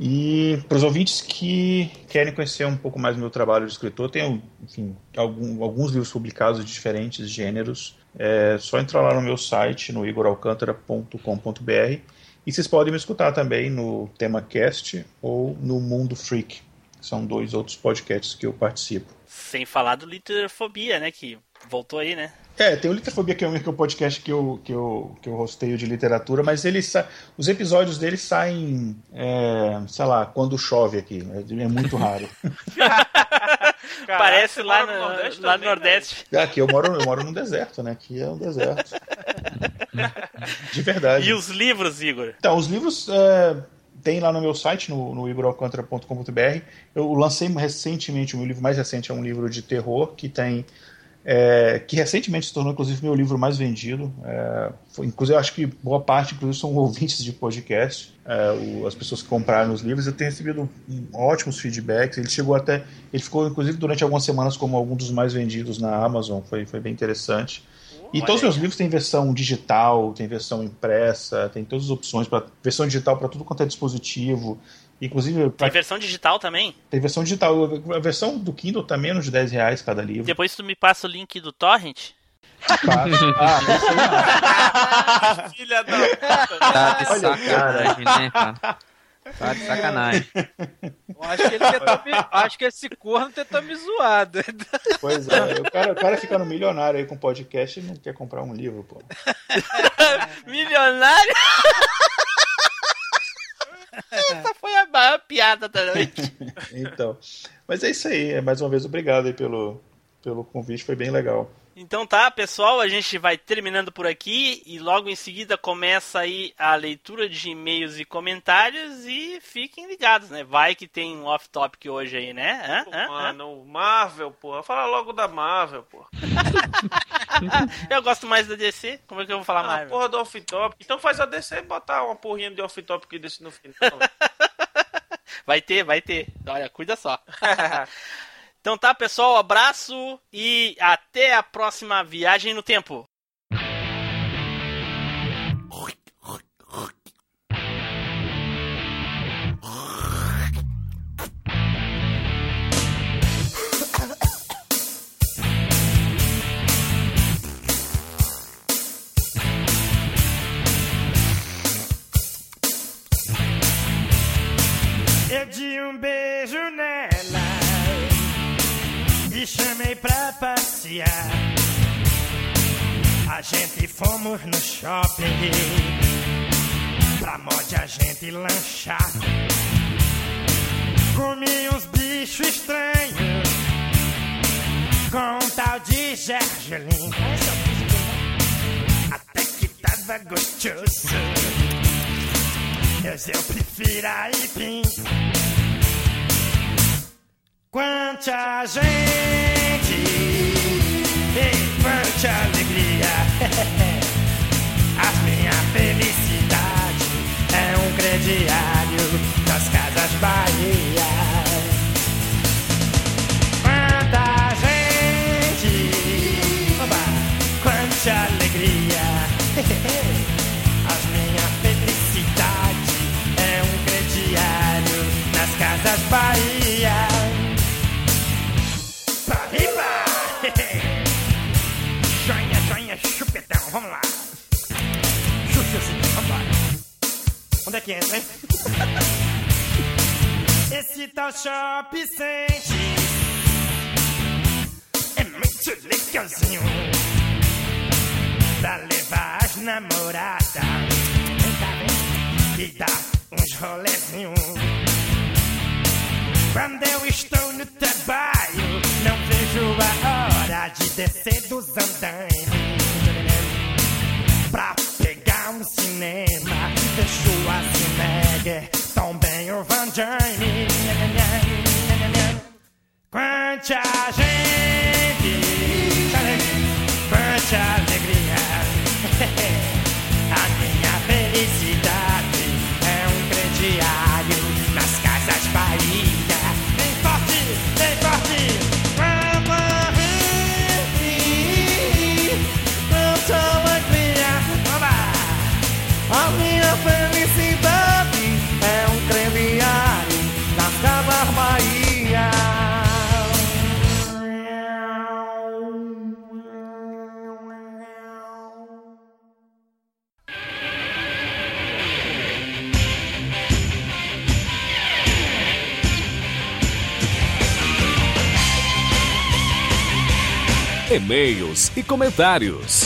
Speaker 8: E para os ouvintes que querem conhecer um pouco mais do meu trabalho de escritor, tenho, enfim, algum- alguns livros publicados de diferentes gêneros. É só entrar lá no meu site, no igoralcantara.com.br. E vocês podem me escutar também no TemaCast ou no Mundo Freak. São dois outros podcasts que eu participo.
Speaker 3: Sem falar do Literfobia, né? Que voltou aí, né?
Speaker 8: É, tem o Literfobia, que é o que é o podcast que eu, que eu, que eu rosteio de literatura, mas ele sa... os episódios dele saem, é, sei lá, quando chove aqui. É é muito raro.
Speaker 3: Parece
Speaker 4: você
Speaker 3: lá,
Speaker 4: no
Speaker 3: no,
Speaker 4: Nordeste
Speaker 3: lá no
Speaker 4: também,
Speaker 3: Nordeste.
Speaker 8: É, Aqui eu moro, eu moro num deserto, né? Aqui é um deserto. De verdade.
Speaker 3: E os livros, Igor?
Speaker 8: Então, os livros é, tem lá no meu site, no, no. Eu lancei recentemente, o meu livro mais recente é um livro de terror que tem. É, que recentemente se tornou, inclusive, meu livro mais vendido. É, foi- inclusive, eu acho que boa parte, inclusive, são ouvintes de podcast. É, o- as pessoas que compraram os livros. Eu tenho recebido ótimos feedbacks. Ele chegou até. Ele ficou, inclusive, durante algumas semanas como algum dos mais vendidos na Amazon. Foi, foi bem interessante. E todos os meus livros têm versão digital, tem versão impressa, tem todas as opções para versão digital para tudo quanto é dispositivo. Inclusive, pra-
Speaker 3: Tem versão digital também?
Speaker 8: tem versão digital. A versão do Kindle tá menos de 10 reais cada livro.
Speaker 3: Depois tu me passa o link do Torrent?
Speaker 8: Ah, isso aí
Speaker 4: Filha da
Speaker 6: Tá de
Speaker 8: Olha,
Speaker 6: sacanagem, né, cara? Tá de sacanagem.
Speaker 5: Eu acho que, ele me, acho que esse corno tentou me zoar.
Speaker 8: não. Pois é, o cara, o cara ficando milionário aí com podcast e não quer comprar um livro, pô.
Speaker 3: Milionário? Essa foi a maior piada da noite.
Speaker 8: Então, mas é isso aí. Mais uma vez, obrigado pelo, pelo convite, foi bem legal.
Speaker 3: Então tá, pessoal, a gente vai terminando por aqui e logo em seguida começa aí a leitura de e-mails e comentários e fiquem ligados, né? Vai que tem um off-topic hoje aí, né? Hã? Hã?
Speaker 4: Mano, Marvel, porra. Fala logo da Marvel, porra.
Speaker 3: Eu gosto mais da DC, como é que eu vou falar
Speaker 4: Ah,
Speaker 3: mais?
Speaker 4: porra do off-top. Então faz a DC e botar uma porrinha de off-top que desse no final.
Speaker 3: Vai ter, vai ter. Olha, cuida só. então tá, pessoal, abraço e até a próxima viagem no tempo.
Speaker 15: Eu dei um beijo nela e chamei pra passear. A gente fomos no shopping pra mod a gente lanchar. Comi uns bichos estranhos com um tal de gergelim. Até que tava gostoso. Mas eu prefiro a Ipim. Quanta gente e quanta alegria. A minha felicidade é um crediário das casas Bahia. Quanta gente, oba, quanta alegria. A minha felicidade é um crediário nas casas Bahia. Vamos lá. Chuchuzinho, vambora. Onde é que entra, hein? Esse tal shop sente é muito legalzinho pra levar as namoradas tá bem? e dar uns rolezinhos. Quando eu estou no trabalho, não vejo a hora de descer dos andaimes pra pegar um cinema. Deixo a Cinegger, também o Van Damme. Quanta gente, quanta alegria.
Speaker 16: E-mails e comentários.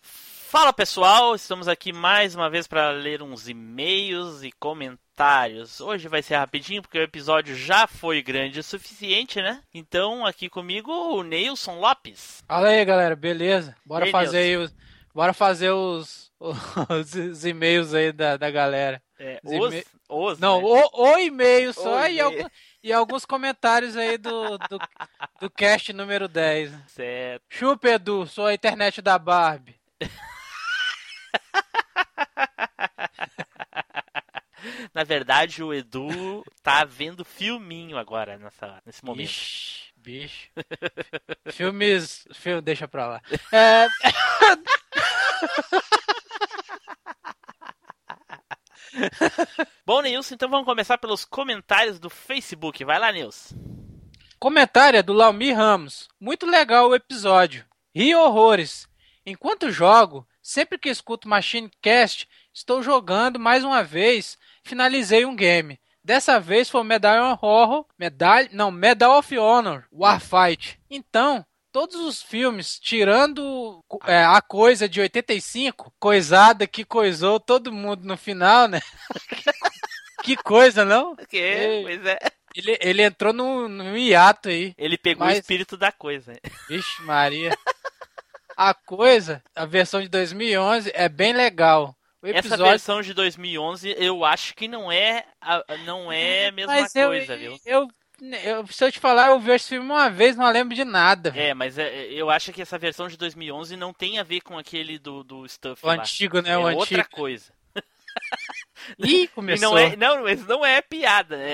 Speaker 3: Fala pessoal, estamos aqui mais uma vez para ler uns e-mails e comentários. Hoje vai ser rapidinho porque o episódio já foi grande o suficiente, né? Então aqui comigo o Neilson Lopes.
Speaker 5: Fala aí, galera, beleza? Bora
Speaker 3: E aí,
Speaker 5: fazer aí os, bora fazer os, os, os e-mails aí da, da galera.
Speaker 3: É,
Speaker 5: Os
Speaker 3: os,
Speaker 5: Não,
Speaker 3: né?
Speaker 5: o, o e-mail só
Speaker 3: O
Speaker 5: e,
Speaker 3: e-mail.
Speaker 5: algum- e alguns comentários aí do, do, do cast número 10.
Speaker 3: Certo.
Speaker 5: Chupa, Edu, sou a internet da Barbie.
Speaker 3: Na verdade, o Edu tá vendo filminho agora nessa, nesse momento.
Speaker 5: Ixi, bicho. Filmes. Filme, deixa pra lá. É,
Speaker 3: Bom, Nilson, então vamos começar pelos comentários do Facebook. Vai lá, Nilson.
Speaker 5: Comentário é do Laumi Ramos. Muito legal o episódio. Ri horrores. Enquanto jogo, sempre que escuto Machine Cast, estou jogando mais uma vez. Finalizei um game. Dessa vez foi o Medal of Horror, Medal, não, Medal of Honor, Warfight. Então, todos os filmes, tirando é, a coisa de 85, coisada que coisou todo mundo no final, né? que coisa, não?
Speaker 3: Que?
Speaker 5: Ei.
Speaker 3: Pois é.
Speaker 5: Ele, ele entrou num, num hiato aí.
Speaker 3: Ele pegou o
Speaker 5: Mas-
Speaker 3: espírito da coisa.
Speaker 5: Vixe, Maria. A coisa, a versão de 2011 é bem legal. O
Speaker 3: Essa
Speaker 5: episódio,
Speaker 3: versão de 2011, eu acho que não é a, não é a mesma
Speaker 5: Mas eu-
Speaker 3: coisa, viu?
Speaker 5: eu, eu, se eu te falar, eu vi esse filme uma vez, não lembro de nada. velho.
Speaker 3: É, mas é, eu acho que essa versão de 2011 não tem a ver com aquele do, do Stuff
Speaker 5: O
Speaker 3: lá.
Speaker 5: antigo, né?
Speaker 3: É
Speaker 5: O
Speaker 3: outra
Speaker 5: antigo.
Speaker 3: coisa.
Speaker 5: Ih,
Speaker 3: E
Speaker 5: começou.
Speaker 3: não é, não, mas não é piada, é,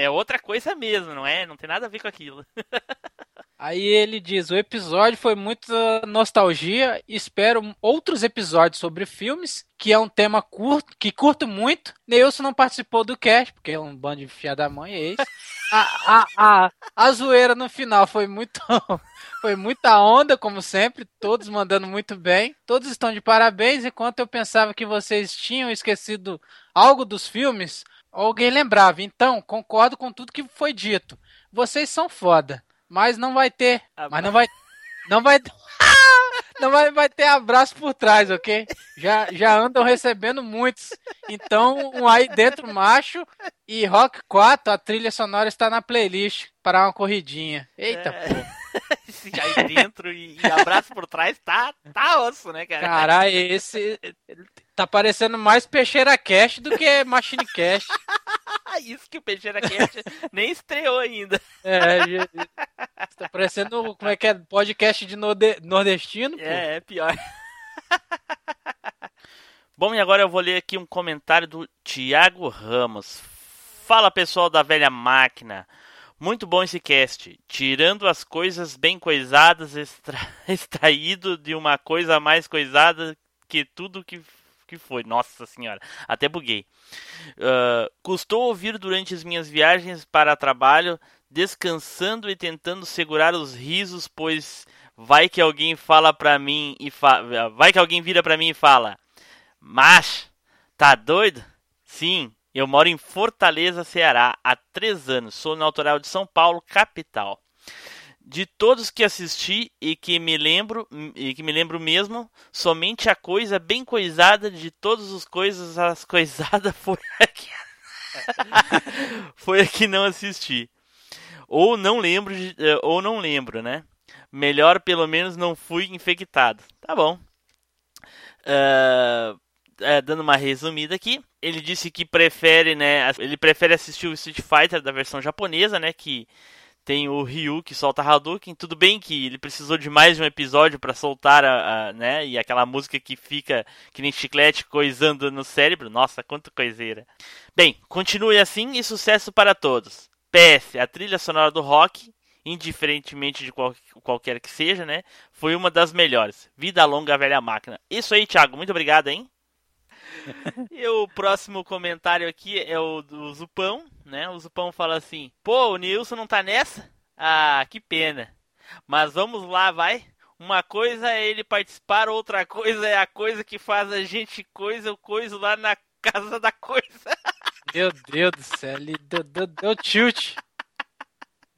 Speaker 3: é- é outra coisa mesmo, não é? Não tem nada a ver com aquilo.
Speaker 5: Aí ele diz: o episódio foi muita nostalgia. Espero outros episódios sobre filmes, que é um tema curto, que curto muito. Neilson não participou do cast, porque é um bando de fia da mãe, é isso. A, a, a, a zoeira no final foi muito. Foi muita onda, como sempre, todos mandando muito bem. Todos estão de parabéns, enquanto eu pensava que vocês tinham esquecido algo dos filmes, alguém lembrava. Então, concordo com tudo que foi dito. Vocês são foda, mas não vai ter, mas não vai não vai não vai, vai ter abraço por trás, ok? Já, já andam recebendo muitos. Então, um aí dentro macho e Rock 4, a trilha sonora está na playlist para uma corridinha. Eita,
Speaker 3: É.
Speaker 5: pô.
Speaker 3: Aí dentro e, e abraço por trás tá, tá osso, né, cara?
Speaker 5: Caralho, esse tá parecendo mais Peixeira Cast do que Machine Cast.
Speaker 3: Isso que o Peixeira Cast nem estreou ainda.
Speaker 5: É, já- tá parecendo, como é que é, podcast de norde- nordestino, pô.
Speaker 3: É, é pior. Bom, e agora eu vou ler aqui um comentário do Thiago Ramos. Fala pessoal da velha máquina. Muito bom esse cast. Tirando as coisas bem coisadas, extra... extraído de uma coisa mais coisada que tudo que, que foi. Nossa senhora, até buguei. Ah, custou ouvir durante as minhas viagens para trabalho, descansando e tentando segurar os risos, pois vai que alguém fala pra mim e fa... vai que alguém vira pra mim e fala: "Mas, tá doido?" Sim, eu moro em Fortaleza, Ceará, há três anos. Sou natural de São Paulo, capital. De todos que assisti e que me lembro e que me lembro mesmo, somente a coisa bem coisada de todas as coisas as coisadas foi a que foi a que não assisti. Ou não lembro, eh, ou não lembro, né? Melhor pelo menos não fui infectado. Tá bom. Ah, é, dando uma resumida aqui, ele disse que prefere, né? Ele prefere assistir o Street Fighter da versão japonesa, né? Que tem o Ryu que solta Hadouken. Tudo bem que ele precisou de mais de um episódio para soltar a, a- né? E aquela música que fica que nem chiclete coisando no cérebro. Nossa, quanto coiseira. Bem, continue assim e sucesso para todos. PS, a trilha sonora do rock, indiferentemente de qual, qualquer que seja, né? Foi uma das melhores. Vida longa, velha máquina. Isso aí, Thiago. Muito obrigado, hein? E o próximo comentário aqui é o do Zupão, né? O Zupão fala assim: Pô, o Nilson não tá nessa? Ah, que pena. Mas vamos lá, vai. Uma coisa é ele participar, outra coisa é a coisa que faz a gente coisa, o coisa lá na casa da coisa.
Speaker 5: Meu Deus do céu, ele deu, deu, deu tilt.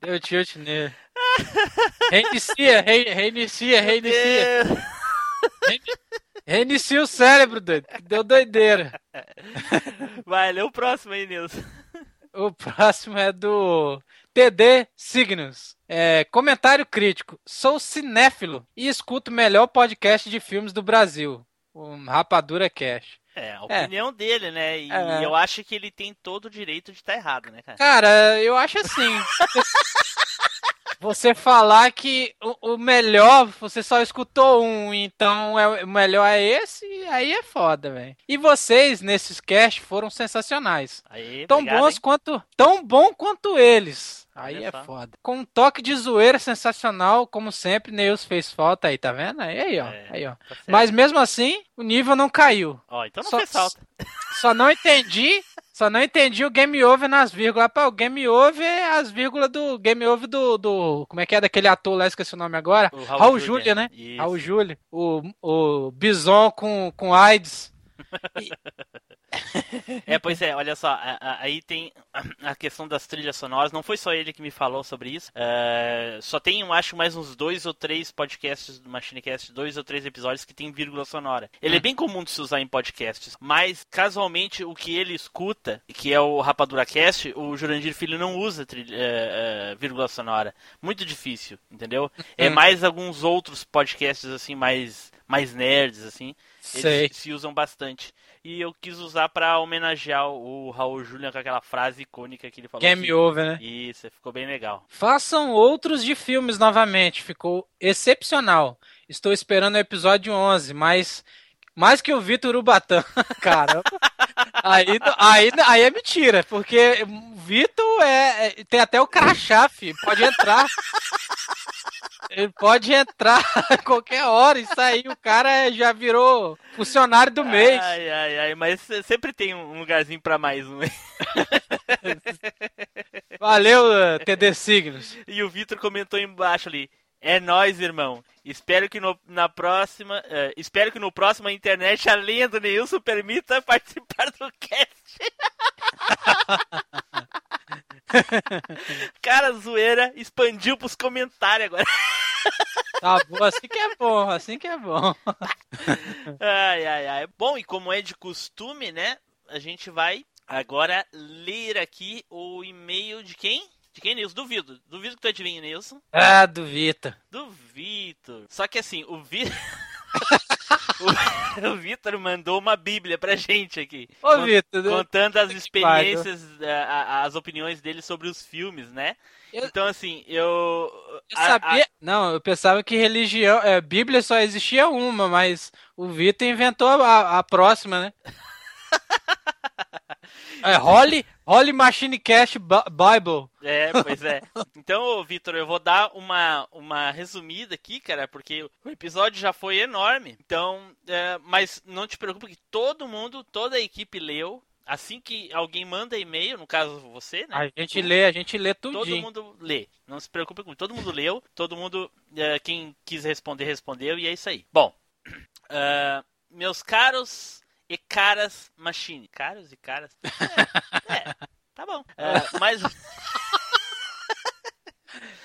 Speaker 5: Deu tilt nele. Reinicia, re- reinicia, reinicia. Reini- Reinicia o cérebro, doido. Deu doideira.
Speaker 3: Vai, lê o próximo aí, Nilson.
Speaker 5: O próximo é do TD Signos. É, comentário crítico. Sou cinéfilo e escuto o melhor podcast de filmes do Brasil. O Rapadura Cash.
Speaker 3: É, a
Speaker 5: É.
Speaker 3: opinião dele, né? E
Speaker 5: É.
Speaker 3: eu acho que ele tem todo o direito de estar errado, né, cara?
Speaker 5: Cara, eu acho assim. Você falar que o, o melhor, você só escutou um, então é, o melhor é esse, aí é foda, velho. E vocês, nesses cast, foram sensacionais.
Speaker 3: Aí,
Speaker 5: tão
Speaker 3: obrigado,
Speaker 5: bons
Speaker 3: hein?
Speaker 5: quanto. Tão bom quanto eles. Aí
Speaker 3: Olha
Speaker 5: é
Speaker 3: só.
Speaker 5: foda. Com um toque de zoeira sensacional, como sempre, Neus fez falta aí, tá vendo? Aí, aí ó.
Speaker 3: É,
Speaker 5: aí, ó.
Speaker 3: tá.
Speaker 5: Mas mesmo assim, o nível não caiu.
Speaker 3: Ó, então não
Speaker 5: Só-
Speaker 3: fez falta.
Speaker 5: Só não entendi. Só não entendi o game over nas vírgulas. Rapaz, o game over é as vírgulas do. Game over do. do como é que é daquele ator lá? Esqueci o nome agora.
Speaker 3: O
Speaker 5: Raul,
Speaker 3: Raul
Speaker 5: Júlia, né?
Speaker 3: isso.
Speaker 5: Raul Júlia. O, o Bison com, com AIDS.
Speaker 3: É, pois é, olha só, aí tem a questão das trilhas sonoras, não foi só ele que me falou sobre isso, é, só tem, eu acho, mais uns dois ou três podcasts do MachineCast, dois ou três episódios que tem vírgula sonora. Ele é bem comum de se usar em podcasts, mas casualmente o que ele escuta, que é o Rapadura Cast, o Jurandir Filho não usa trilha- é, vírgula sonora. Muito difícil, entendeu? É
Speaker 5: Hum.
Speaker 3: mais alguns outros podcasts, assim, mais, mais nerds, assim,
Speaker 5: Sei.
Speaker 3: eles se usam bastante. E eu quis usar pra homenagear o Raul Julian com aquela frase icônica que ele falou.
Speaker 5: Game
Speaker 3: assim.
Speaker 5: over, né?
Speaker 3: Isso, ficou bem legal.
Speaker 5: Façam outros de filmes novamente. Ficou excepcional. Estou esperando o episódio 11, mas. Mais que o Vitor Urubatã. Caramba. Aí, aí, aí é mentira, porque o Vitor é, é- tem até o crachá, filho. Pode entrar. Ele pode entrar a qualquer hora e sair. O cara já virou funcionário do mês.
Speaker 3: Ai, ai, ai, mas se- sempre tem um lugarzinho pra mais um.
Speaker 5: Valeu, eh, TD Signos.
Speaker 3: e o Vitor comentou embaixo ali. É nóis, irmão. Espero que no, na próxima. eh, espero que no próximo a internet, a do Neilson permita participar do cast. Cara, a zoeira expandiu pros comentários agora.
Speaker 5: Tá bom, assim que é bom, assim que é bom.
Speaker 3: Ai, ai, ai. Bom, e como é de costume, né? A gente vai agora ler aqui o e-mail de quem? De quem, Nilson? Duvido. Duvido que tu adivinhe, Nilson.
Speaker 5: Ah, do Vitor.
Speaker 3: Do Vitor. Só que assim, o Vitor. o Vitor mandou uma bíblia pra gente aqui.
Speaker 5: Ô, Vitor,
Speaker 3: Contando as experiências, a- a- as opiniões dele sobre os filmes, né? Então, assim, eu.
Speaker 5: Eu
Speaker 3: a-
Speaker 5: sabia. Não, eu pensava que religião. É, Bíblia só existia uma, mas o Vitor inventou a, a próxima, né? é Holy, Holy Machine Cash Bi- Bible.
Speaker 3: É, pois é. Então, Vitor, eu vou dar uma, uma resumida aqui, cara, porque o episódio já foi enorme. Então, é, mas não te preocupe que todo mundo, toda a equipe leu. Assim que alguém manda e-mail, no caso você, né?
Speaker 5: A gente lê, a gente lê
Speaker 3: Todo
Speaker 5: tudinho.
Speaker 3: mundo lê. Não se preocupe com todo mundo leu. Todo mundo, é, quem quis responder, respondeu. E é isso aí. Bom, ah, meus caros e caras machine. Caros e caras. É, tá bom. Ah, mais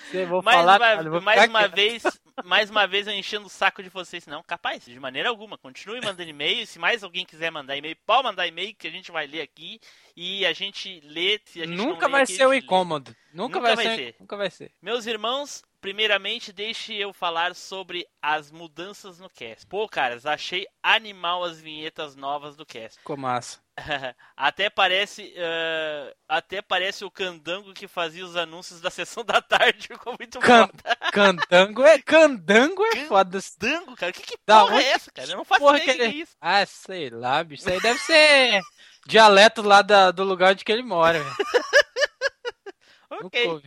Speaker 5: Você vou
Speaker 3: mais
Speaker 5: falar,
Speaker 3: uma, mais uma
Speaker 5: quieto.
Speaker 3: vez, mais uma vez eu enchendo o saco de vocês. Não, capaz, de maneira alguma. Continue mandando e-mail. Se mais alguém quiser mandar e-mail, pode mandar e-mail que a gente vai ler aqui. E a gente lê. Se a gente
Speaker 5: Nunca vai
Speaker 3: aqui,
Speaker 5: ser
Speaker 3: lê.
Speaker 5: incômodo. Nunca, vai, ser. Nunca vai ser.
Speaker 3: Meus irmãos, primeiramente deixe eu falar sobre as mudanças no cast. Pô, caras, achei animal as vinhetas novas do cast.
Speaker 5: Ficou massa.
Speaker 3: até parece eh, até parece o candango que fazia os anúncios da sessão da tarde. Ficou muito
Speaker 5: Can-. Candango é, candango é foda.
Speaker 3: Candango, cara? Que, que
Speaker 5: Da
Speaker 3: porra
Speaker 5: onde-
Speaker 3: é essa, cara? Eu não faço ideia
Speaker 5: que
Speaker 3: é isso.
Speaker 5: Ah, sei lá, bicho. Isso aí deve ser dialeto lá da- do lugar onde que ele mora.
Speaker 3: Ok.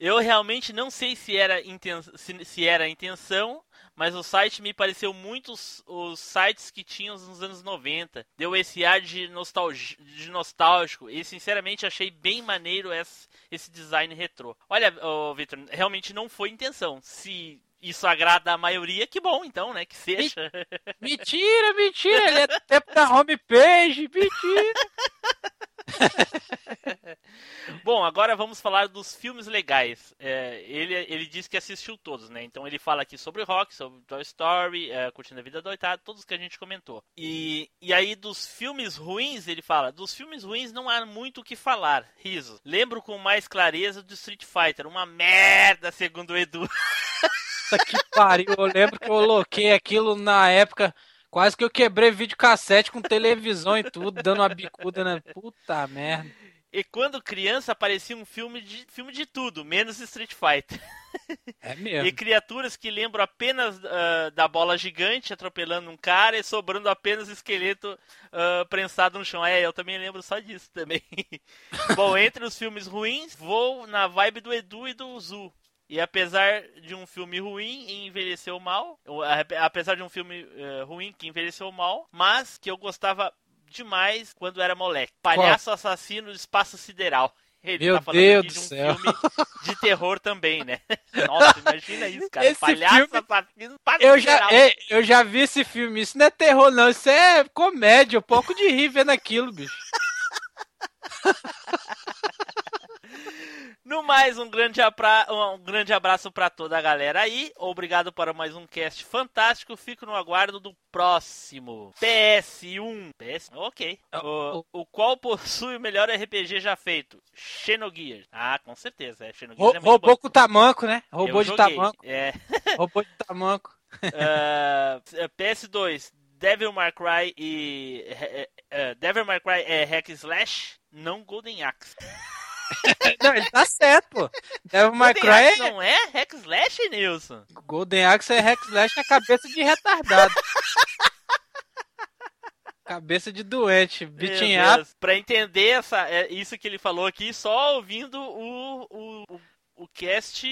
Speaker 3: Eu realmente não sei se era, inten... se, se era a intenção, mas o site me pareceu muito os, os sites que tinham nos anos 90. Deu esse ar de, nostalgi... de nostálgico e sinceramente achei bem maneiro esse, esse design retrô. Olha, ô, Victor, realmente não foi intenção. Se isso agrada a maioria, que bom então, né? Que seja.
Speaker 5: Mentira, mentira. Ele é tempo da homepage. Mentira.
Speaker 3: Bom, agora vamos falar dos filmes legais. É, ele, ele disse que assistiu todos, né? Então ele fala aqui sobre Rock, sobre Toy Story, é, Curtindo a Vida Doitada, todos que a gente comentou. E, e aí dos filmes ruins, ele fala, dos filmes ruins não há muito o que falar, riso. Lembro com mais clareza do Street Fighter, uma merda, segundo o Edu.
Speaker 5: Puta que pariu. Eu lembro que eu coloquei aquilo na época. Quase que eu quebrei videocassete com televisão e tudo, dando uma bicuda na. Puta merda.
Speaker 3: E quando criança aparecia um filme de, filme de tudo, menos Street Fighter.
Speaker 5: É mesmo.
Speaker 3: E criaturas que lembram apenas ah, da bola gigante atropelando um cara e sobrando apenas esqueleto ah, prensado no chão. É, eu também lembro só disso também. Bom, entre os filmes ruins, vou na vibe do Edu e do Zu. E apesar de um filme ruim e envelheceu mal, apesar de um filme eh, ruim que envelheceu mal, mas que eu gostava demais quando era moleque. Palhaço Assassino do Espaço Sideral. Ele
Speaker 5: Meu
Speaker 3: tá falando
Speaker 5: Deus
Speaker 3: de um
Speaker 5: céu.
Speaker 3: filme de terror também, né? Nossa, imagina isso, cara.
Speaker 5: Esse
Speaker 3: Palhaço
Speaker 5: filme-
Speaker 3: Assassino
Speaker 5: Eu
Speaker 3: Sideral.
Speaker 5: já, é, eu já vi esse filme. Isso não é terror, não. Isso é comédia. Um pouco de rir vendo aquilo, bicho.
Speaker 3: No mais, um grande, apra... um grande abraço pra toda a galera aí. Obrigado para mais um cast fantástico. Fico no aguardo do próximo. PS1. PS... Ok. O, o qual possui o melhor RPG já feito? Xenogears. Ah, com certeza. É, Xenogears
Speaker 5: Rou-
Speaker 3: é
Speaker 5: Roubou com tamanco, né? Roubou de
Speaker 3: joguei.
Speaker 5: tamanco.
Speaker 3: É.
Speaker 5: Roubou de tamanco.
Speaker 3: Ah, PS2, Devil May Cry e eh, Devil May Cry é hack slash, não Golden Axe.
Speaker 5: Não, ele tá certo, pô. Devil May Cry
Speaker 3: Axe
Speaker 5: é...
Speaker 3: não é hack slash, Nilson?
Speaker 5: Golden Axe é hack slash na cabeça de retardado. cabeça de doente. Beating up.
Speaker 3: Pra entender essa, é, isso que ele falou aqui, só ouvindo o, o, o, o cast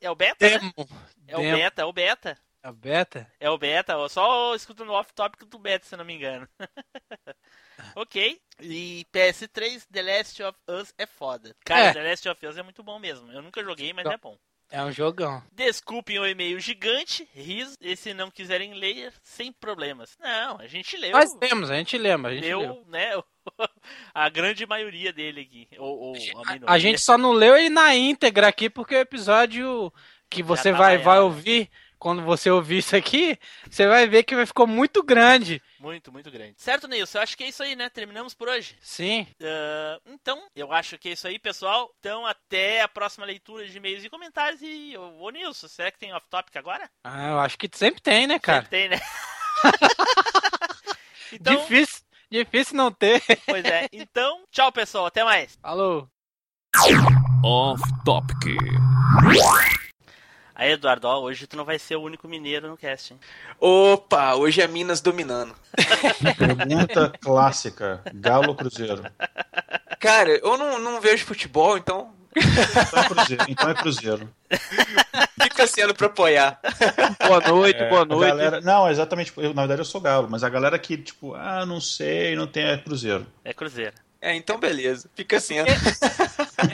Speaker 3: é o beta, né?
Speaker 5: Demo.
Speaker 3: É o
Speaker 5: Demo.
Speaker 3: beta, é o beta.
Speaker 5: A beta?
Speaker 3: É o beta, só escutando o off-topic do beta, se eu não me engano. ok. E PS3, The Last of Us é foda. Cara,
Speaker 5: É.
Speaker 3: The Last of Us é muito bom mesmo. Eu nunca joguei, mas é bom.
Speaker 5: É um jogão.
Speaker 3: Desculpem o e-mail gigante, riso, e se não quiserem ler, sem problemas. Não, a gente leu.
Speaker 5: Nós temos, a gente lembra, a gente
Speaker 3: leu,
Speaker 5: leu.
Speaker 3: né? A grande maioria dele aqui. Ou, ou a, minoria.
Speaker 5: A gente só não leu ele na íntegra aqui porque o episódio que você
Speaker 3: tava
Speaker 5: vai, vai ouvir quando você ouvir isso aqui, você vai ver que ficou muito grande.
Speaker 3: Muito, muito grande. Certo, Nilson? Eu acho que é isso aí, né? Terminamos por hoje.
Speaker 5: Sim.
Speaker 3: Ah, então, eu acho que é isso aí, pessoal. Então, até a próxima leitura de e-mails e comentários. E, ô, ô Nilson, será que tem off-topic agora?
Speaker 5: Ah, eu acho que sempre tem, né, cara?
Speaker 3: Sempre tem, né? então,
Speaker 5: Difícil, difícil não ter.
Speaker 3: pois é. Então, tchau, pessoal. Até mais.
Speaker 5: Falou.
Speaker 16: Off Topic.
Speaker 3: Aí, Eduardo, ó, hoje tu não vai ser o único mineiro no cast, hein?
Speaker 7: Opa, hoje é Minas dominando.
Speaker 8: Pergunta clássica: Galo ou Cruzeiro?
Speaker 7: Cara, eu não, não vejo futebol, então
Speaker 8: Então é Cruzeiro. Então é cruzeiro.
Speaker 7: fica sendo pra apoiar.
Speaker 4: Boa noite,
Speaker 8: É,
Speaker 4: boa noite.
Speaker 8: galera- não, exatamente. Eu, na verdade, eu sou galo, mas a galera que, tipo, ah, não sei, não tem é Cruzeiro.
Speaker 3: É Cruzeiro.
Speaker 7: É, então beleza. Fica sendo.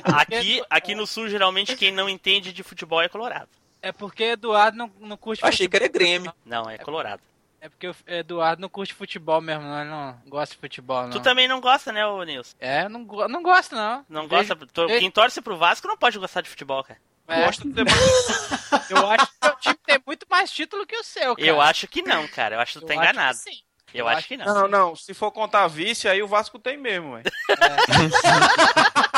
Speaker 3: Aqui, aqui no Sul, geralmente, quem não entende de futebol é colorado.
Speaker 5: É porque Eduardo não, não curte
Speaker 7: Achei que
Speaker 5: futebol.
Speaker 7: era Grêmio.
Speaker 3: Não, é colorado.
Speaker 5: É porque o Eduardo não curte futebol mesmo, não. Ele não gosta de futebol, não.
Speaker 3: Tu também não gosta, né, ô Nilson?
Speaker 5: É, eu não, não gosto, não.
Speaker 3: Não
Speaker 5: Vejo-
Speaker 3: gosta?
Speaker 5: vejo-
Speaker 3: Quem torce pro Vasco não pode gostar de futebol, cara.
Speaker 5: É.
Speaker 4: Gosto.
Speaker 5: Eu acho que o time tem muito mais título que o seu, cara.
Speaker 3: Eu acho que não, cara. Eu acho que tu
Speaker 5: Eu
Speaker 3: tá
Speaker 5: acho
Speaker 3: enganado.
Speaker 5: que sim.
Speaker 3: Eu
Speaker 5: Eu
Speaker 3: acho
Speaker 5: acho
Speaker 3: que não.
Speaker 4: Não, não. Se for contar vice, aí o Vasco tem mesmo, velho.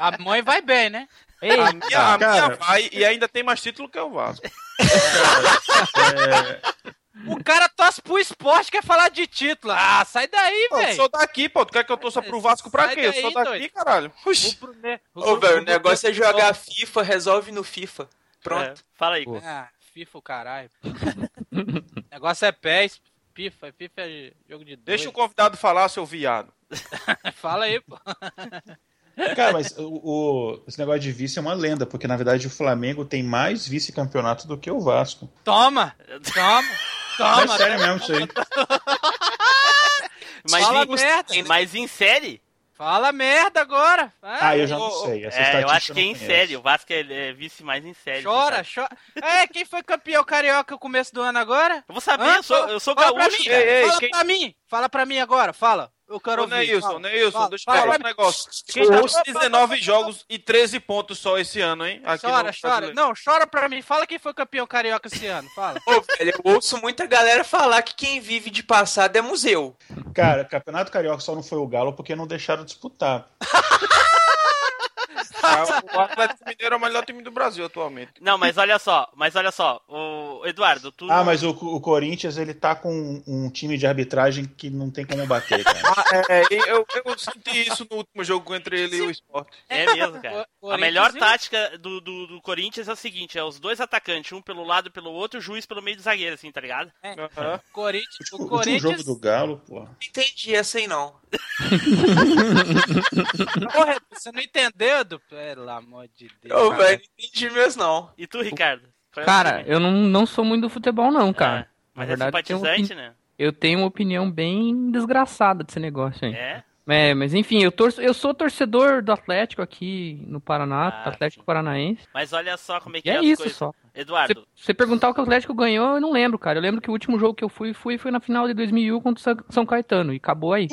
Speaker 5: A mãe vai bem, né?
Speaker 6: Ei,
Speaker 4: A minha, a minha
Speaker 8: cara.
Speaker 4: vai e ainda tem mais título que o Vasco.
Speaker 5: O cara torce pro esporte, quer falar de título. Ah, sai daí,
Speaker 4: Pô, eu
Speaker 5: velho.
Speaker 4: sou daqui, pô. Tu quer que eu torça pro Vasco pra
Speaker 5: Sai
Speaker 4: quê? Eu
Speaker 5: daí,
Speaker 4: sou daqui,
Speaker 5: doido.
Speaker 4: caralho. Oxi.
Speaker 7: Ô, velho, o negócio é jogar FIFA, resolve no FIFA. Pronto.
Speaker 3: É, fala aí.
Speaker 6: Pô.
Speaker 5: Ah, FIFA o caralho. o negócio é pés, FIFA, FIFA é jogo de dois.
Speaker 4: Deixa o convidado falar, seu viado.
Speaker 5: Fala aí, pô.
Speaker 8: Cara, mas o, o- esse negócio de vice é uma lenda, porque na verdade o Flamengo tem mais vice-campeonato do que o Vasco.
Speaker 5: Toma, toma, toma.
Speaker 8: é sério mesmo isso aí.
Speaker 3: Mas,
Speaker 5: Fala
Speaker 3: em,
Speaker 5: merda.
Speaker 3: mas em série?
Speaker 5: Fala merda agora.
Speaker 8: Ah, eu já não sei. Essa
Speaker 3: É, eu acho que é em
Speaker 8: conheço.
Speaker 3: série. O Vasco é, é vice mais em série.
Speaker 5: Chora, chora. É, quem foi campeão carioca no começo do ano agora?
Speaker 3: Eu vou saber,
Speaker 5: Hã?
Speaker 3: eu sou, eu sou
Speaker 5: Fala pra
Speaker 3: gaúcho,
Speaker 5: mim,
Speaker 3: cara.
Speaker 4: Ei, ei,
Speaker 5: fala
Speaker 4: quem-
Speaker 5: pra mim, fala pra mim agora, fala. Eu quero
Speaker 4: Ô,
Speaker 5: ouvir.
Speaker 4: Neilson. Neilson,
Speaker 5: Fala,
Speaker 4: deixa eu
Speaker 5: fala
Speaker 4: falar um negócio. Quem tá com 19 jogos e 13 pontos só esse ano, hein? Aqui
Speaker 5: Chora,
Speaker 4: no
Speaker 5: chora. Não, chora pra mim. Fala quem foi campeão carioca esse ano. Fala.
Speaker 7: Ô, velho, eu ouço muita galera falar que quem vive de passado é museu.
Speaker 8: Cara, Campeonato Carioca só não foi o Galo porque não deixaram disputar.
Speaker 4: O Atlético Mineiro é o melhor time do Brasil atualmente.
Speaker 3: Não, mas olha só, mas olha só, o Eduardo, tu
Speaker 8: Ah, mas o, o Corinthians ele tá com um time de arbitragem que não tem como bater, cara.
Speaker 4: Ah, é, eu, eu senti isso no último jogo entre ele e o Sport.
Speaker 3: É mesmo, cara. A
Speaker 5: Corinthians
Speaker 3: melhor tática do, do, do Corinthians é o seguinte: é os dois atacantes, um pelo lado e pelo outro, o juiz pelo meio do zagueiro, assim, tá ligado?
Speaker 4: Aham.
Speaker 5: Corinthians, o
Speaker 8: O
Speaker 5: Corinthians.
Speaker 8: jogo do Galo, pô.
Speaker 7: Não entendi essa aí, não.
Speaker 5: Porra, você não entendeu, Edu? Pelo amor de Deus.
Speaker 7: Ô, velho, não entendi mesmo, não.
Speaker 3: E tu, Ricardo? Qual é
Speaker 6: Cara,
Speaker 3: time?
Speaker 6: eu não, não sou muito do futebol, não, cara.
Speaker 3: É, mas
Speaker 6: Na
Speaker 3: é
Speaker 6: verdade, eu tenho uma
Speaker 3: simpatizante,
Speaker 6: opini-
Speaker 3: né?
Speaker 6: Eu tenho uma opinião bem desgraçada desse negócio aí.
Speaker 3: É?
Speaker 6: É, mas enfim, eu, torço, eu sou torcedor do Atlético aqui no Paraná,
Speaker 3: Ah,
Speaker 6: Atlético
Speaker 3: sim.
Speaker 6: Paranaense.
Speaker 3: Mas olha só como é que
Speaker 6: E
Speaker 3: é,
Speaker 6: é
Speaker 3: as
Speaker 6: isso
Speaker 3: coisas.
Speaker 6: só.
Speaker 3: Eduardo,
Speaker 6: Se você perguntar o que o Atlético ganhou, eu não lembro, cara. Eu lembro que o último jogo que eu fui, fui foi na final de 2001 contra o São- São Caetano. E acabou aí.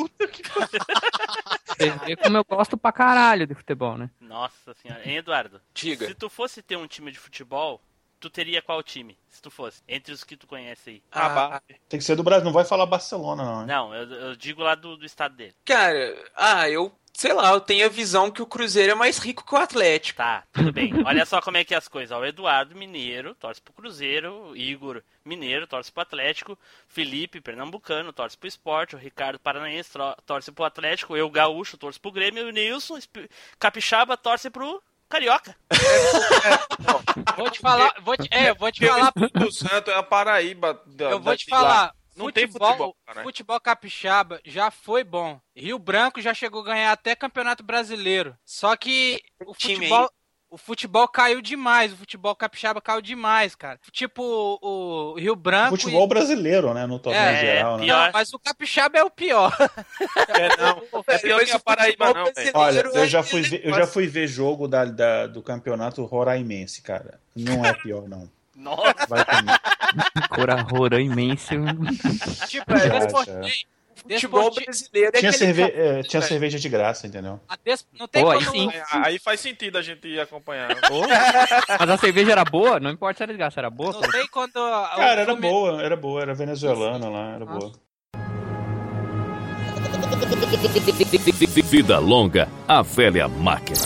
Speaker 6: Como eu gosto pra caralho de futebol, né?
Speaker 3: nossa senhora. Hein, Eduardo?
Speaker 7: Diga.
Speaker 3: Se tu fosse ter um time de futebol, tu teria qual time? Se tu fosse? Entre os que tu conhece aí.
Speaker 7: Ah,
Speaker 8: Tem que ser do Brasil, não vai falar Barcelona, não. hein?
Speaker 3: Não, eu, eu digo lá do, do estado dele.
Speaker 7: cara, ah, eu, sei lá, eu tenho a visão que o Cruzeiro é mais rico que o Atlético.
Speaker 3: Tá, tudo bem. Olha só como é que é as coisas. Ó, O Eduardo Mineiro torce pro Cruzeiro, o Igor Mineiro torce pro Atlético, Felipe Pernambucano torce pro Esporte, o Ricardo Paranaense torce pro Atlético, eu Gaúcho torce pro Grêmio e o Nilson Capixaba torce pro Carioca.
Speaker 5: Vou te falar, vou te, é, eu vou te falar,
Speaker 4: o Santo é a Paraíba. Da,
Speaker 5: eu vou te falar.
Speaker 4: Não
Speaker 5: futebol,
Speaker 4: tem futebol, cara.
Speaker 5: futebol capixaba já foi bom. Rio Branco já chegou a ganhar até Campeonato Brasileiro. Só que o
Speaker 7: Time
Speaker 5: futebol, o futebol caiu demais. O futebol capixaba caiu demais, cara. Tipo o, o Rio Branco.
Speaker 8: Futebol
Speaker 5: e...
Speaker 8: brasileiro, né? No torneio
Speaker 5: É,
Speaker 8: geral, né?
Speaker 3: pior.
Speaker 5: Não, mas o capixaba é o pior.
Speaker 4: É, não. É pior que a
Speaker 7: o
Speaker 4: Paraíba, não, velho.
Speaker 8: Olha,
Speaker 7: brasileiro
Speaker 8: eu
Speaker 7: é
Speaker 8: já fui ver, eu já fui ver jogo da, da- do campeonato roraimense, cara. Não é pior, não.
Speaker 3: Nossa,
Speaker 8: Vai comigo.
Speaker 6: Cora Rora imenso.
Speaker 5: tipo,
Speaker 8: Já,
Speaker 5: eu.
Speaker 7: Futebol
Speaker 5: Desporti-
Speaker 7: brasileiro
Speaker 8: Tinha, cerve é, tinha
Speaker 7: É.
Speaker 8: cerveja de graça, entendeu?
Speaker 5: A des- Não tem
Speaker 6: Pô, aí
Speaker 5: como...
Speaker 6: sim.
Speaker 4: Aí faz sentido a gente ir acompanhar.
Speaker 6: Mas a cerveja era boa? Não importa se era de graça, era boa.
Speaker 5: Não tem quando...
Speaker 8: Cara, era boa, era boa, era venezuelana lá, era boa.
Speaker 16: Vida longa, a velha máquina.